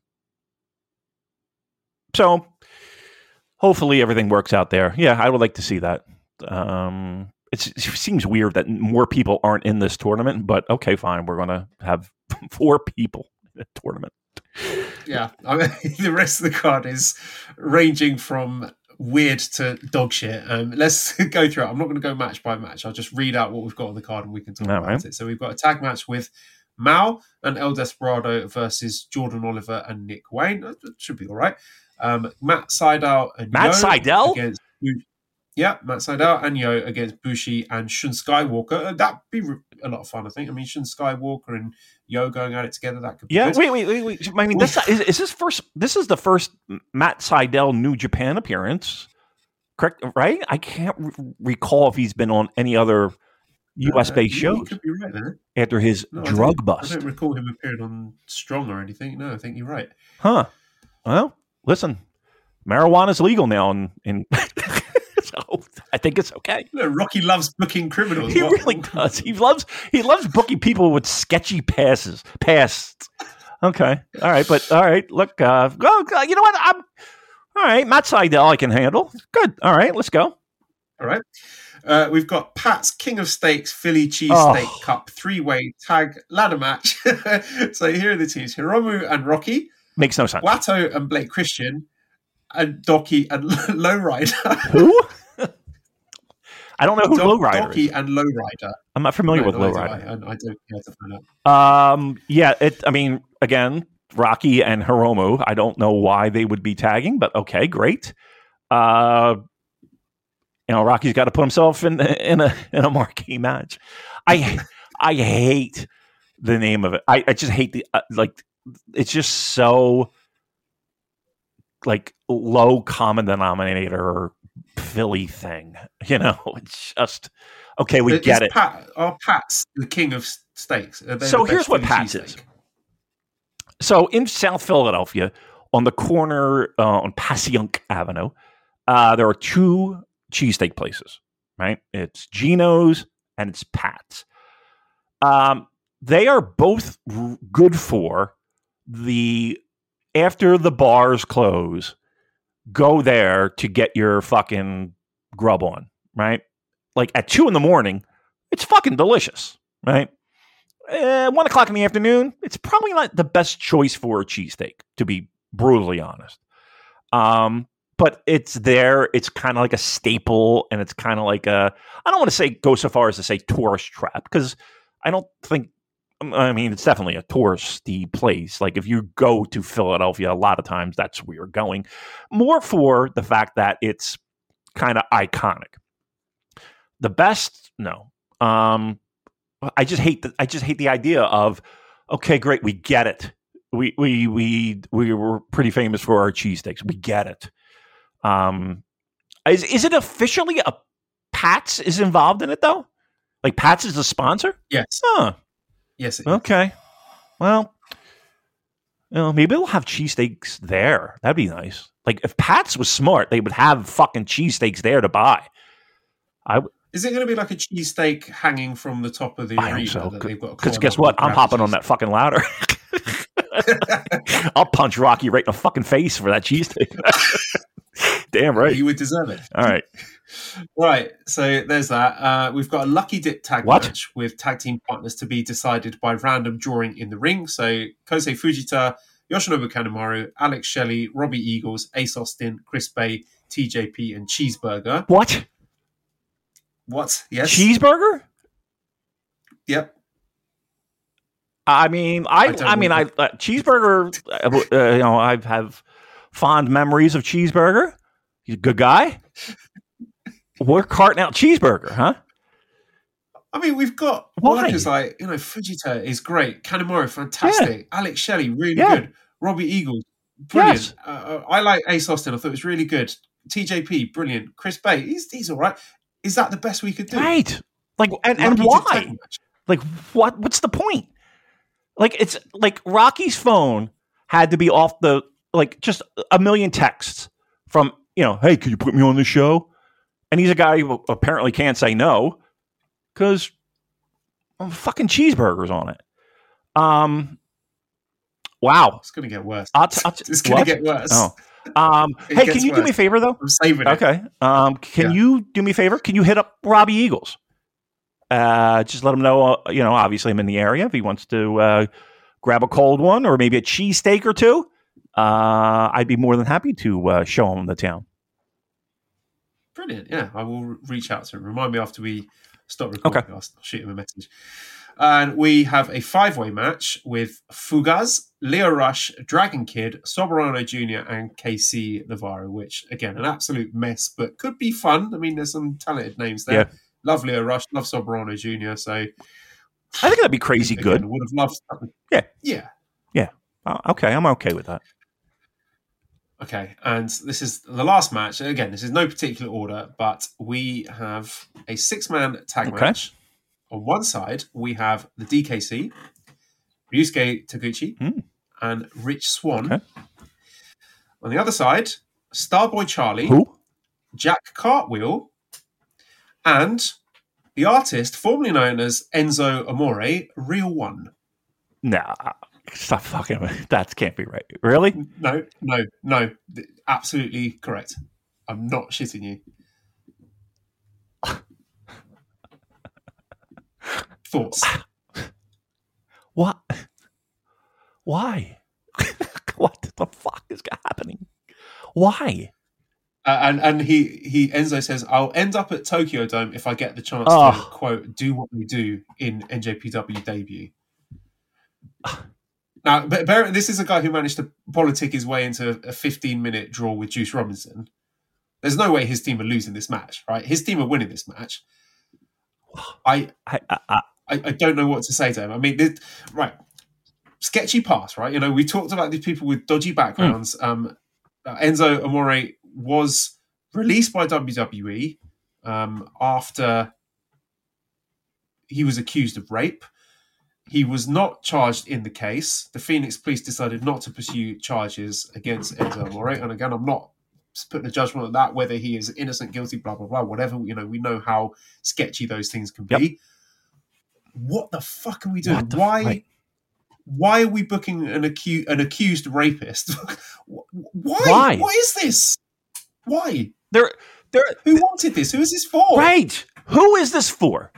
[SPEAKER 4] so hopefully everything works out there. Yeah, I would like to see that. Um, it seems weird that more people aren't in this tournament, but okay, fine. We're going to have four people in the tournament.
[SPEAKER 3] Yeah, I mean, the rest of the card is ranging from weird to dog shit. Um, let's go through it. I'm not going to go match by match. I'll just read out what we've got on the card and we can talk about right. it. So we've got a tag match with Mao and El Desperado versus Jordan Oliver and Nick Wayne. That should be all right. Um, Matt Sydal and
[SPEAKER 4] Matt Yo Sydal
[SPEAKER 3] against yeah, Matt Sydal and Yo against Bushi and Shun Skywalker. Uh, that'd be a lot of fun, I think. I mean, Shun Skywalker and Yo going at it together. That could be
[SPEAKER 4] yeah.
[SPEAKER 3] Good.
[SPEAKER 4] Wait, wait, wait, wait. I mean, this is, is this first? This is the first Matt Sydal New Japan appearance, correct? Right? I can't re- recall if he's been on any other U.S. Uh, based shows.
[SPEAKER 3] Could be right there.
[SPEAKER 4] After his no, drug bust,
[SPEAKER 3] I don't recall him appearing on Strong or anything. No, I think you're right.
[SPEAKER 4] Huh? Well, listen, marijuana's legal now and, and so I think it's okay.
[SPEAKER 3] Rocky loves booking criminals.
[SPEAKER 4] He what? really does. He loves he loves booking people with sketchy passes. Past. Okay. All right. But all right. Look. Uh, go. You know what? I'm all right. Matt Sydal, I can handle. Good. All right. Let's go.
[SPEAKER 3] All right. Uh, we've got Pat's King of Steaks Philly Cheesesteak oh. Cup three way tag ladder match. so here are the teams Hiromu and Rocky.
[SPEAKER 4] Makes no sense.
[SPEAKER 3] Wato and Blake Christian and Dowki and Lowrider.
[SPEAKER 4] Who? I don't know who Lowrider
[SPEAKER 3] Dowki
[SPEAKER 4] is.
[SPEAKER 3] and Lowrider.
[SPEAKER 4] I'm not familiar no, with
[SPEAKER 3] no,
[SPEAKER 4] Lowrider.
[SPEAKER 3] I, I, don't care to find out.
[SPEAKER 4] Um, yeah, it. I mean, again, Rocky and Hiromu. I don't know why they would be tagging, but okay, great. Uh, you know, Rocky's got to put himself in in a in a marquee match. I I hate the name of it. I, I just hate the uh, like. It's just so like low common denominator Philly thing. You know, it's just okay. We get it.
[SPEAKER 3] Pat, are Pat's the king of steaks?
[SPEAKER 4] So here's what Pat's is. So in South Philadelphia, on the corner uh, on Passyunk Avenue, uh, there are two cheesesteak places. Right, it's Geno's and it's Pat's. Um, they are both r- good for the after the bars close, go there to get your fucking grub on, right? Like at two in the morning, it's fucking delicious, right? Uh, one o'clock in the afternoon, it's probably not the best choice for a cheesesteak, to be brutally honest. Um, but it's there. It's kind of like a staple, and it's kind of like a. I don't want to say go so far as to say tourist trap because I don't think. I mean, it's definitely a touristy place. Like if you go to Philadelphia, a lot of times that's where you're going. More for the fact that it's kind of iconic. The best, no. Um, I just hate the I just hate the idea of okay, great, we get it. We we we we were pretty famous for our cheesesteaks. We get it. Um, is is it officially a Pats is involved in it though? Like Pats is the sponsor?
[SPEAKER 3] Yes.
[SPEAKER 4] Huh.
[SPEAKER 3] Yes. it is.
[SPEAKER 4] Okay. Well, you know, maybe they'll have cheesesteaks there. That'd be nice. Like if Pats was smart, they would have fucking cheesesteaks there to buy.
[SPEAKER 3] I Is it going to be like a cheesesteak hanging from the top of the
[SPEAKER 4] I
[SPEAKER 3] arena?
[SPEAKER 4] so.
[SPEAKER 3] they've got
[SPEAKER 4] Because guess what? I'm hopping on that fucking ladder. I'll punch Rocky right in the fucking face for that cheesesteak. Damn right.
[SPEAKER 3] You would deserve it.
[SPEAKER 4] All right.
[SPEAKER 3] Right, so there's that. Uh, we've got a lucky dip tag
[SPEAKER 4] What?
[SPEAKER 3] match with tag team partners to be decided by random drawing in the ring. So Kosei Fujita, Yoshinobu Kanemaru, Alex Shelley, Robbie Eagles, Ace Austin, Chris Bey, TJP, and Cheeseburger.
[SPEAKER 4] What?
[SPEAKER 3] What? Yes.
[SPEAKER 4] Cheeseburger?
[SPEAKER 3] Yep.
[SPEAKER 4] I mean, I,
[SPEAKER 3] I
[SPEAKER 4] I, mean, I uh, cheeseburger. Uh, you know, I have fond memories of cheeseburger. He's a good guy. We're carting out cheeseburger, huh?
[SPEAKER 3] I mean, we've got
[SPEAKER 4] Why?
[SPEAKER 3] workers like you know Fujita is great, Kanemaru fantastic, Alex Shelley really
[SPEAKER 4] Yeah.
[SPEAKER 3] good, Robbie Eagles brilliant.
[SPEAKER 4] Yes.
[SPEAKER 3] Uh, uh, I like Ace Austin. I thought it was really good. TJP brilliant. Chris Bey he's he's all right. Is that the best we could do?
[SPEAKER 4] Right. Like, and, and
[SPEAKER 3] Lucky dip tag
[SPEAKER 4] why? Like, what? What's the point? Like, it's like Rocky's phone had to be off the like just a million texts from you know, hey, could you put me on the show? And he's a guy who apparently can't say no because fucking cheeseburgers on it. Um, wow.
[SPEAKER 3] It's going to get worse.
[SPEAKER 4] I'll t- I'll t-
[SPEAKER 3] it's
[SPEAKER 4] what?
[SPEAKER 3] to get worse.
[SPEAKER 4] Oh, um, hey, can you do me a favor though?
[SPEAKER 3] I'm saving it.
[SPEAKER 4] Okay. Um, can
[SPEAKER 3] Yeah.
[SPEAKER 4] you do me a favor? Can you hit up Robbie Eagles? Uh, just let him know. Uh, you know, obviously I'm in the area. If he wants to uh, grab a cold one or maybe a cheesesteak or two, uh, I'd be more than happy to uh, show him the town.
[SPEAKER 3] Brilliant. Yeah, I will reach out to him. Remind me after we stop recording.
[SPEAKER 4] Okay.
[SPEAKER 3] I'll, shoot him a message. And we have a five way match with Fugaz, Leo Rush, Dragon Kid, Soberano Jr., and KC Navarro, which, again, an absolute mess, but could be fun. I mean, there's some talented names there.
[SPEAKER 4] Yeah.
[SPEAKER 3] Love Leo Rush, love Soberano Jr., so.
[SPEAKER 4] I think that'd be crazy
[SPEAKER 3] again,
[SPEAKER 4] good.
[SPEAKER 3] Would have loved something.
[SPEAKER 4] Yeah.
[SPEAKER 3] Yeah.
[SPEAKER 4] Uh, okay, I'm okay with that.
[SPEAKER 3] Okay, and this is the last match. Again, this is no particular order, but we have a six-man tag
[SPEAKER 4] Okay.
[SPEAKER 3] match. On one side, we have the DKC, Ryusuke Taguchi,
[SPEAKER 4] Hmm.
[SPEAKER 3] and Rich Swann.
[SPEAKER 4] Okay.
[SPEAKER 3] On the other side, Starboy Charlie,
[SPEAKER 4] Who?
[SPEAKER 3] Jack Cartwheel, and the artist formerly known as Enzo Amore, Real One.
[SPEAKER 4] Nah, stop fucking. me. That can't be right. Really?
[SPEAKER 3] No, no, no. Absolutely correct. I'm not shitting you. Thoughts?
[SPEAKER 4] What? Why? what the fuck is happening? Why?
[SPEAKER 3] Uh, and and he he Enzo says, "I'll end up at Tokyo Dome if I get the chance
[SPEAKER 4] Oh.
[SPEAKER 3] to quote do what we do in NJPW debut." Now, but bear, this is a guy who managed to politic his way into a 15 minute draw with Juice Robinson. There's no way his team are losing this match, right? His team are winning this match. I
[SPEAKER 4] I, I, I
[SPEAKER 3] don't know what to say to him. I mean, this, right, sketchy past, right? You know, we talked about these people with dodgy backgrounds. Um, uh, Enzo Amore was released by WWE um, after he was accused of rape. He was not charged in the case. The Phoenix police decided not to pursue charges against Enzo Amore. And again, I'm not putting a judgment on that, whether he is innocent, guilty, blah, blah, blah, whatever. You know, we know how sketchy those things can be. What the fuck are we doing? Why? Why are we booking an accused an accused rapist? why?
[SPEAKER 4] Why?
[SPEAKER 3] What is this? Why?
[SPEAKER 4] there, there.
[SPEAKER 3] Who wanted this? Who is this for?
[SPEAKER 4] Right. Who is this for?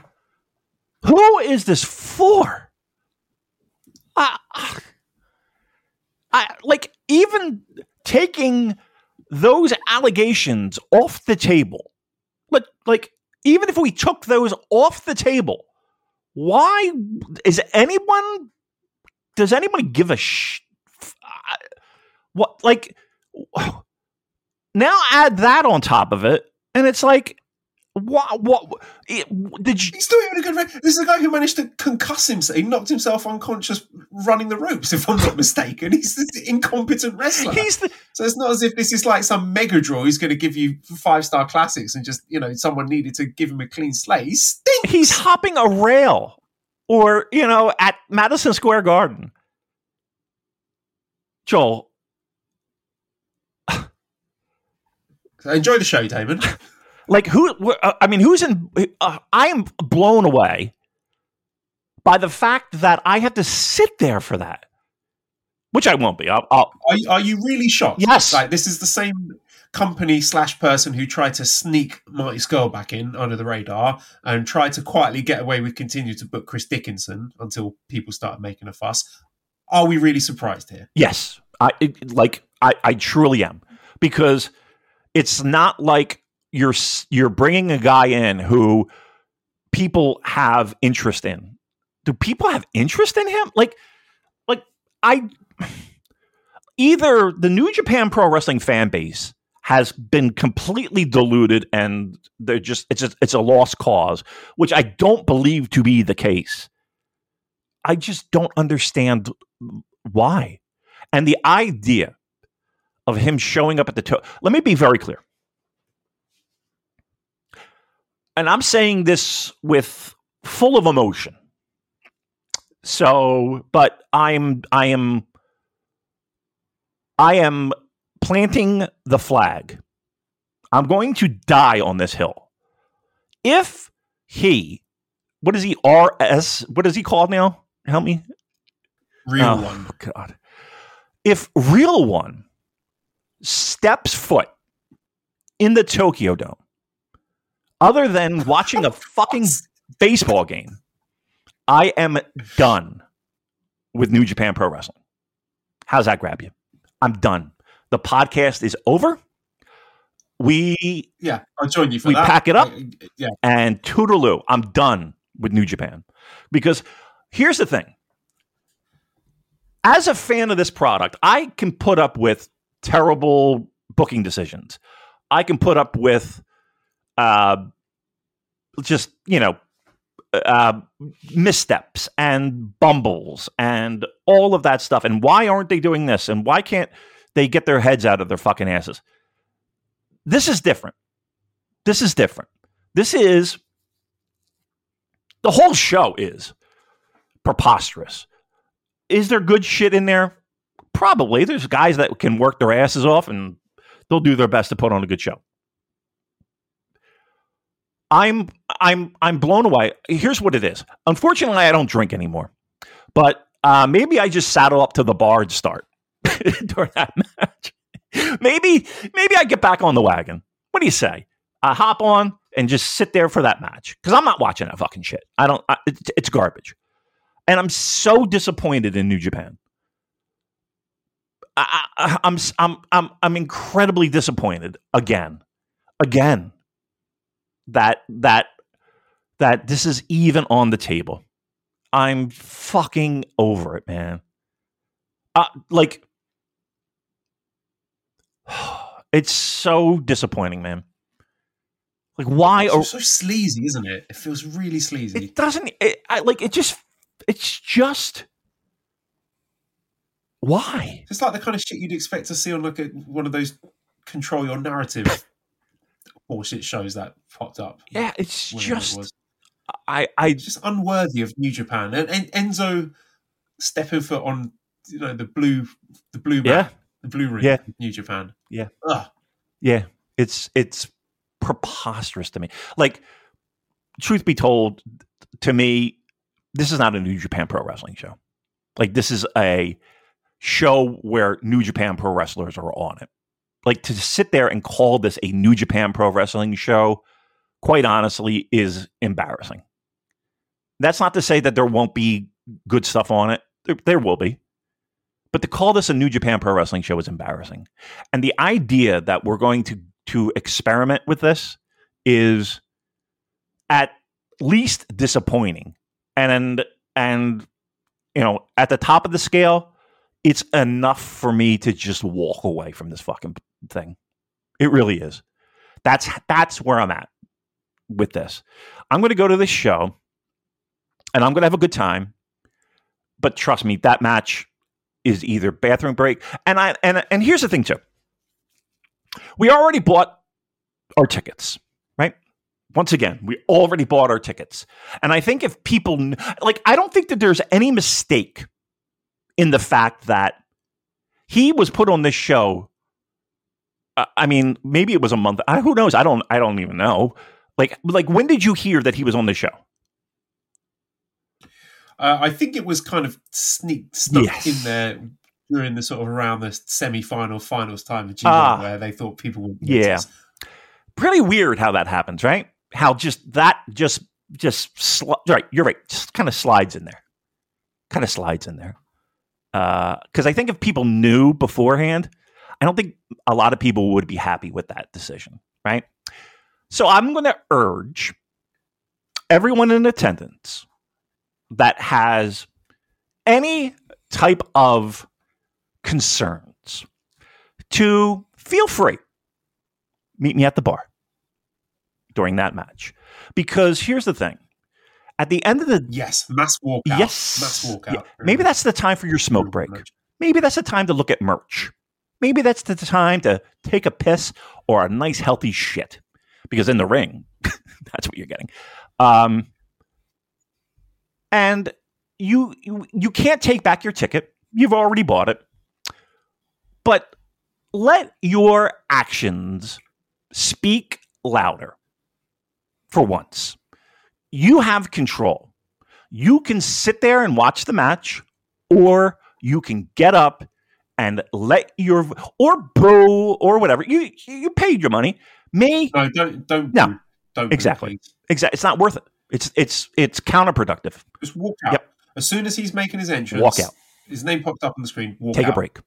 [SPEAKER 4] Who is this for? I, I like even taking those allegations off the table, but like even if we took those off the table, why is anyone? Does anyone give a sh? What like? Now add that on top of it, and it's like, what? What it, did you?
[SPEAKER 3] He's not even a good. Re- this is a guy who managed to concuss himself. He knocked himself unconscious running the ropes, if I'm not mistaken. He's this incompetent wrestler.
[SPEAKER 4] He's the,
[SPEAKER 3] so it's not as if this is like some mega draw He's going to give you five star classics and just you know someone needed to give him a clean slate. He stinks.
[SPEAKER 4] he's hopping a rail, or you know, at Madison Square Garden. Joel,
[SPEAKER 3] Enjoy the show, Damon.
[SPEAKER 4] like who? wh- uh, I mean, who's in? Uh, I am blown away by the fact that I have to sit there for that, which I won't be. I'll, I'll
[SPEAKER 3] Are, you- are you really shocked?
[SPEAKER 4] Yes.
[SPEAKER 3] Like this is the same company slash person who tried to sneak Marty Scurll back in under the radar and tried to quietly get away with continue to book Chris Dickinson until people started making a fuss. Are we really surprised here?
[SPEAKER 4] Yes, I it, like I, I truly am because it's not like you're you're bringing a guy in who people have interest in. Do people have interest in him? Like, like I either the New Japan Pro Wrestling fan base has been completely diluted and they're just it's a, it's a lost cause, which I don't believe to be the case. I just don't understand why. And the idea of him showing up at the toe. Let me be very clear. And I'm saying this with full of emotion. So, but I'm I am I am planting the flag. I'm going to die on this hill. If he what is he RS what is he called now? Help me.
[SPEAKER 3] Real
[SPEAKER 4] Oh,
[SPEAKER 3] one.
[SPEAKER 4] God. If real one steps foot in the Tokyo Dome, other than watching a fucking baseball game, I am done with New Japan Pro Wrestling. How's that grab you? I'm done. The podcast is over. We
[SPEAKER 3] Yeah, I'll join you for
[SPEAKER 4] We
[SPEAKER 3] that.
[SPEAKER 4] pack it up?
[SPEAKER 3] Uh, Yeah,
[SPEAKER 4] and toodaloo. I'm done with New Japan. Because here's the thing. As a fan of this product, I can put up with terrible booking decisions. I can put up with uh, just, you know, uh, missteps and bumbles and all of that stuff. And why aren't they doing this? And why can't they get their heads out of their fucking asses? This is different. This is different. This is the whole show is preposterous. Is there good shit in there? Probably. There's guys that can work their asses off and they'll do their best to put on a good show. I'm I'm I'm blown away. Here's what it is. Unfortunately, I don't drink anymore. But uh, maybe I just saddle up to the bar and start during that match. maybe maybe I get back on the wagon. What do you say? I hop on and just sit there for that match because I'm not watching that fucking shit. I don't. I, it's, it's garbage, and I'm so disappointed in New Japan. I, I'm I'm I'm I'm incredibly disappointed again, again. That that that this is even on the table. I'm fucking over it, man. Uh, like, it's so disappointing, man. Like, why?
[SPEAKER 3] it's
[SPEAKER 4] Are,
[SPEAKER 3] so sleazy, isn't it? It feels really sleazy.
[SPEAKER 4] it doesn't. It, I, like, it just. It's just. Why?
[SPEAKER 3] It's like the kind of shit you'd expect to see on like a, one of those control your narrative bullshit shows that popped up.
[SPEAKER 4] Yeah, it's
[SPEAKER 3] whenever it
[SPEAKER 4] just. I. I.
[SPEAKER 3] It's just unworthy of New Japan and, and Enzo stepping foot on you know the blue the blue mat,
[SPEAKER 4] Yeah.
[SPEAKER 3] the blue ring
[SPEAKER 4] Yeah.
[SPEAKER 3] New Japan.
[SPEAKER 4] Yeah.
[SPEAKER 3] Ugh.
[SPEAKER 4] Yeah, it's it's preposterous to me. Like, truth be told, to me, this is not a New Japan Pro Wrestling show. Like, this is a show where New Japan Pro wrestlers are on it. Like to sit there and call this a New Japan Pro Wrestling show, quite honestly, is embarrassing. That's not to say that there won't be good stuff on it. There, there will be. But to call this a New Japan Pro Wrestling show is embarrassing. And the idea that we're going to to experiment with this is at least disappointing. And and you know, at the top of the scale, it's enough for me to just walk away from this fucking thing. It really is. That's that's where I'm at with this. I'm going to go to this show and I'm going to have a good time. But trust me, that match is either bathroom break and I and and here's the thing too. We already bought our tickets, right? Once again, we already bought our tickets. And I think if people like I don't think that there's any mistake in the fact that he was put on this show uh, I mean, maybe it was a month. I, who knows? I don't. I don't even know. Like, like when did you hear that he was on the show?
[SPEAKER 3] Uh, I think it was kind of sneaked stuck
[SPEAKER 4] Yes.
[SPEAKER 3] in there during the sort of around the semi-final finals time of G1
[SPEAKER 4] Ah.
[SPEAKER 3] where they thought people would
[SPEAKER 4] Yeah. Pretty weird how that happens, right? How just that just just sli- right. You're right. Just kind of slides in there. Kind of slides in there. Uh, because I think if people knew beforehand, I don't think a lot of people would be happy with that decision, right? So I'm going to urge everyone in attendance that has any type of concerns to feel free. Meet me at the bar during that match. Because here's the thing at the end of the
[SPEAKER 3] Yes, mass walkout.
[SPEAKER 4] Yes.
[SPEAKER 3] mass walkout.
[SPEAKER 4] Yeah. Maybe that's the time for your smoke break. Maybe that's the time to look at merch. Maybe that's the time to take a piss or a nice healthy shit. Because in the ring, that's what you're getting. Um, and you, you you can't take back your ticket. You've already bought it. But let your actions speak louder for once. You have control. You can sit there and watch the match, or you can get up and let your or boo or whatever. You you paid your money. Me,
[SPEAKER 3] No, don't don't
[SPEAKER 4] No.
[SPEAKER 3] don't
[SPEAKER 4] Exactly. exactly. It's not worth it. It's it's it's counterproductive.
[SPEAKER 3] Just walk out.
[SPEAKER 4] Yep.
[SPEAKER 3] As soon as he's making his entrance,
[SPEAKER 4] Walk out.
[SPEAKER 3] His name popped up on the screen. Walk
[SPEAKER 4] Take a break.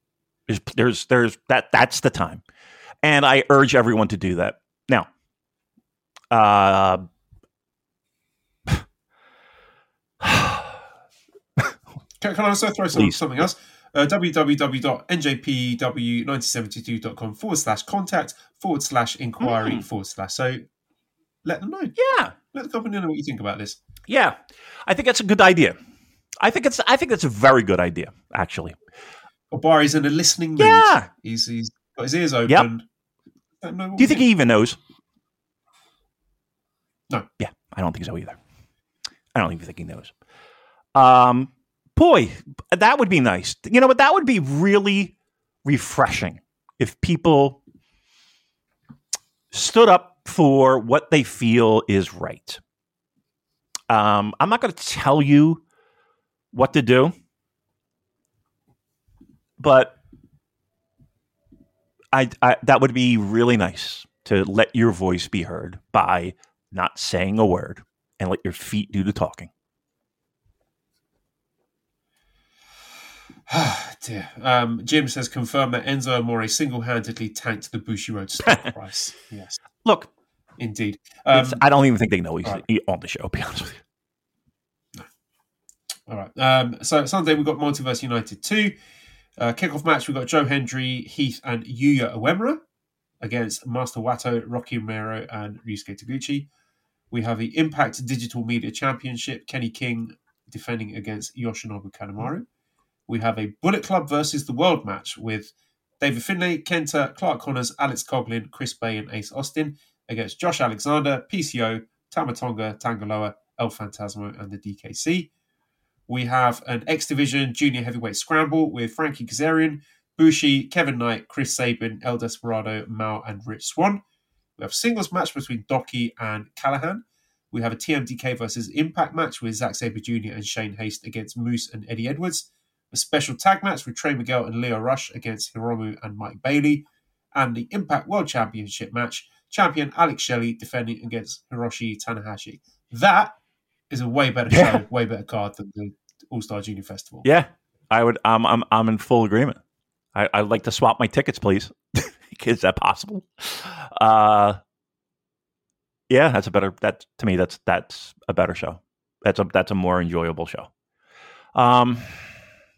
[SPEAKER 4] There's there's there's that that's the time, and I urge everyone to do that now. Uh,
[SPEAKER 3] Can, can I also throw some, something else? Uh, www.njpw1972.com forward slash contact forward slash inquiry
[SPEAKER 4] Mm.
[SPEAKER 3] forward slash. So let them know.
[SPEAKER 4] yeah,
[SPEAKER 3] Let the company know what you think about this.
[SPEAKER 4] yeah. I think that's a good idea. I think it's I think that's a very good idea, actually.
[SPEAKER 3] Ohbari's in a listening mood.
[SPEAKER 4] Yeah.
[SPEAKER 3] He's, he's got his ears open.
[SPEAKER 4] Yep.
[SPEAKER 3] Let them know what
[SPEAKER 4] Do you think he even knows?
[SPEAKER 3] No.
[SPEAKER 4] Yeah, I don't think so either. I don't even think he knows. Um, boy, that would be nice. You know what? That would be really refreshing if people stood up for what they feel is right. Um, I'm not going to tell you what to do, but I, I that would be really nice to let your voice be heard by not saying a word and let your feet do the talking.
[SPEAKER 3] Dear. Um, Jim says confirm that Enzo Amore single handedly tanked the Bushiroad stock price. Yes,
[SPEAKER 4] Look,
[SPEAKER 3] indeed. Um,
[SPEAKER 4] I don't even think they know he's
[SPEAKER 3] right.
[SPEAKER 4] on the show. Be honest with you.
[SPEAKER 3] All right. Um, so Sunday we've got Multiverse United 2. Uh, kickoff match, we've got Joe Hendry, Heath, and Yuya Uemura against Master Wato, Rocky Romero, and Ryusuke Taguchi. We have the Impact Digital Media Championship, Kenny King defending against Yoshinobu Kanemaru. We have a Bullet Club versus the World match with David Finlay, Kenta, Clark Connors, Alex Coughlin, Chris Bey, and Ace Austin against Josh Alexander, PCO, Tama Tonga, Tangaloa, El Fantasma, and the DKC. We have an X Division Junior Heavyweight Scramble with Frankie Kazarian, Bushi, Kevin Knight, Chris Sabin, El Desperado, Mao, and Rich Swann. We have a singles match between Docky and Callahan. We have a TMDK versus Impact match with Zack Sabre Jr. and Shane Haste against Moose and Eddie Edwards. A special tag match with Trey Miguel and Leo Rush against Hiromu and Mike Bailey. And the Impact World Championship match, champion Alex Shelley defending against Hiroshi Tanahashi. That is a way better
[SPEAKER 4] Yeah.
[SPEAKER 3] show, way better card than the All Star Junior Festival.
[SPEAKER 4] Yeah, I would. I'm. I'm. I'm in full agreement. I, I'd like to swap my tickets, please. Is that possible? Uh, yeah, that's a better. That to me, that's that's a better show. That's a that's a more enjoyable show. Um,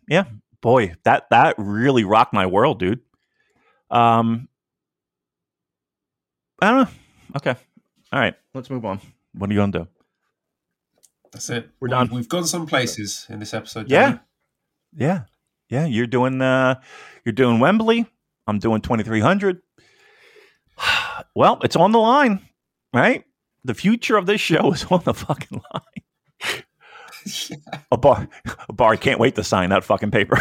[SPEAKER 4] yeah, boy, that that really rocked my world, dude. Um, I don't know. Okay, all right, let's move on. What are you gonna do?
[SPEAKER 3] That's it.
[SPEAKER 4] We're
[SPEAKER 3] We-
[SPEAKER 4] done.
[SPEAKER 3] We've gone some places in this episode.
[SPEAKER 4] Yeah.
[SPEAKER 3] Danny.
[SPEAKER 4] Yeah, yeah. You're doing. Uh, you're doing Wembley. I'm doing 2300. Well, it's on the line, right? The future of this show is on the fucking line. A bar, a bar can't wait to sign that fucking paper.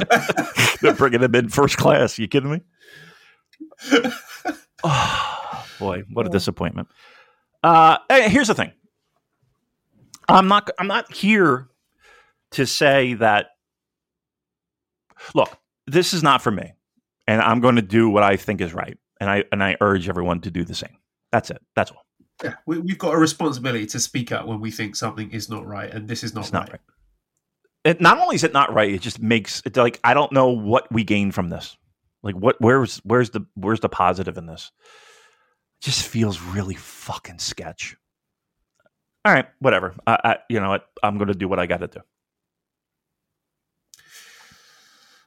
[SPEAKER 4] They're bringing them in first class. You kidding me? Oh, boy, what a disappointment. Uh, hey, here's the thing. I'm not. I'm not here to say that. Look, this is not for me, and I'm going to do what I think is right, and I and I urge everyone to do the same. That's it. That's all.
[SPEAKER 3] Yeah, we, we've got a responsibility to speak up when we think something is not right, and this is not
[SPEAKER 4] It's
[SPEAKER 3] right.
[SPEAKER 4] not right. It, not only is it not right, it just makes it like I don't know what we gain from this. Like what? Where's where's the where's the positive in this? It just feels really fucking sketch. All right, whatever. I, I you know what? I'm going to do what I got to do.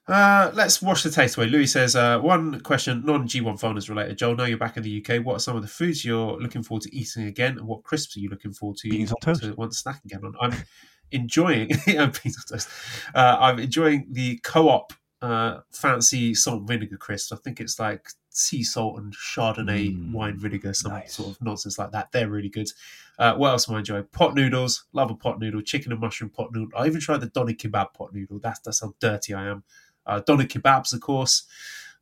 [SPEAKER 3] Uh, let's wash the taste away. Louis says, uh, one question, non G1 phoners related. Joel, now you're back in the UK. What are some of the foods you're looking forward to eating again? And what crisps are you looking forward to,
[SPEAKER 4] Beans on toast.
[SPEAKER 3] to to snack again on? I'm enjoying yeah, beans on toast. Uh, I'm enjoying the co op uh, fancy salt and vinegar crisps. I think it's like sea salt and Chardonnay
[SPEAKER 4] Mm,
[SPEAKER 3] wine vinegar, some
[SPEAKER 4] nice.
[SPEAKER 3] sort of nonsense like that. They're really good. Uh, what else am I enjoying? Pot noodles. Love a pot noodle. Chicken and mushroom pot noodle. I even tried the doner kebab pot noodle. That's, that's how dirty I am. Uh, doner kebabs, of course.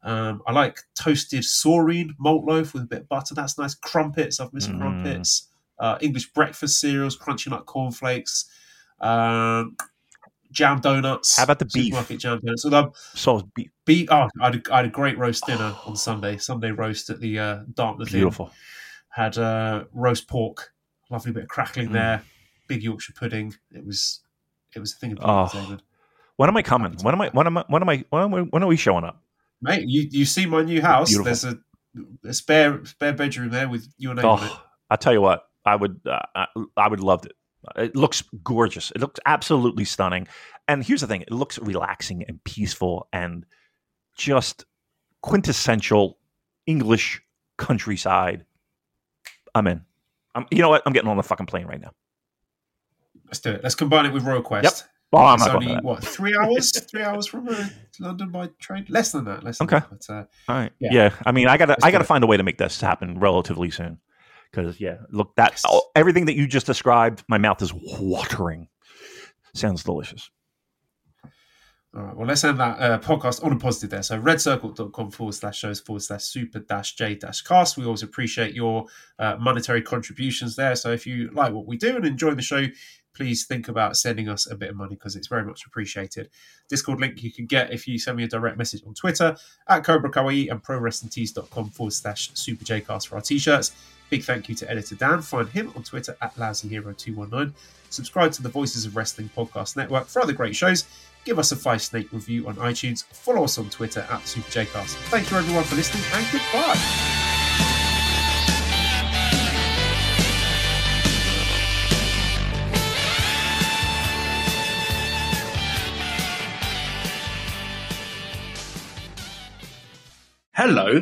[SPEAKER 3] Um, I like toasted Soreen malt loaf with a bit of butter. That's nice. Crumpets. I've missed
[SPEAKER 4] Mm.
[SPEAKER 3] crumpets. Uh, English breakfast cereals, crunchy nut cornflakes. Um, jam donuts.
[SPEAKER 4] How about the beef?
[SPEAKER 3] Supermarket jam donuts. Although
[SPEAKER 4] So be-
[SPEAKER 3] beef. Oh, I had, a, I had a great roast dinner on Sunday. Sunday roast at the uh, Dartmouth Inn.
[SPEAKER 4] beautiful.
[SPEAKER 3] Had uh, roast pork. Lovely bit of crackling
[SPEAKER 4] Mm.
[SPEAKER 3] there. Big Yorkshire pudding. It was. It was a thing of beauty,
[SPEAKER 4] Oh.
[SPEAKER 3] David.
[SPEAKER 4] When am I coming? When am I? When am I? When am I? When, am I, when are we showing up?
[SPEAKER 3] Mate, you you see my new house?
[SPEAKER 4] Beautiful.
[SPEAKER 3] There's a, a spare spare bedroom there with your name on it.
[SPEAKER 4] Oh, I tell you what, I would, uh, I, I would love it. It looks gorgeous. It looks absolutely stunning. And here's the thing: it looks relaxing and peaceful and just quintessential English countryside. I'm in. I'm, you know what? I'm getting on the fucking plane right now.
[SPEAKER 3] Let's do it. Let's combine it with Royal Quest.
[SPEAKER 4] Yep. I'm
[SPEAKER 3] it's only what three hours? three hours from uh, London by train? Less than that. Less than
[SPEAKER 4] Okay.
[SPEAKER 3] that. But, uh,
[SPEAKER 4] All right.
[SPEAKER 3] Yeah.
[SPEAKER 4] Yeah. I mean, I gotta,
[SPEAKER 3] Let's
[SPEAKER 4] I gotta find a way to make this happen relatively soon. Because yeah, look, that
[SPEAKER 3] Yes.
[SPEAKER 4] oh, everything that you just described, my mouth is watering. Sounds delicious.
[SPEAKER 3] All right, well, let's end that uh, podcast on a positive there. So, redcircle.com forward slash shows forward slash super dash J dash cast. We always appreciate your uh, monetary contributions there. So, if you like what we do and enjoy the show, please think about sending us a bit of money because it's very much appreciated. Discord link you can get if you send me a direct message on Twitter at Cobra Kawaii and ProWrestlingTees.com forward slash super Jcast for our t shirts. Big thank you to editor Dan. Find him on Twitter at LousyHero219. Subscribe to the Voices of Wrestling Podcast Network for other great shows. Give us a five snake review on iTunes. Follow us on Twitter at Super Jcast. Thank you everyone for listening and goodbye.
[SPEAKER 6] Hello,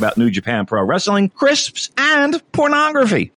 [SPEAKER 4] about New Japan Pro Wrestling, crisps, and pornography.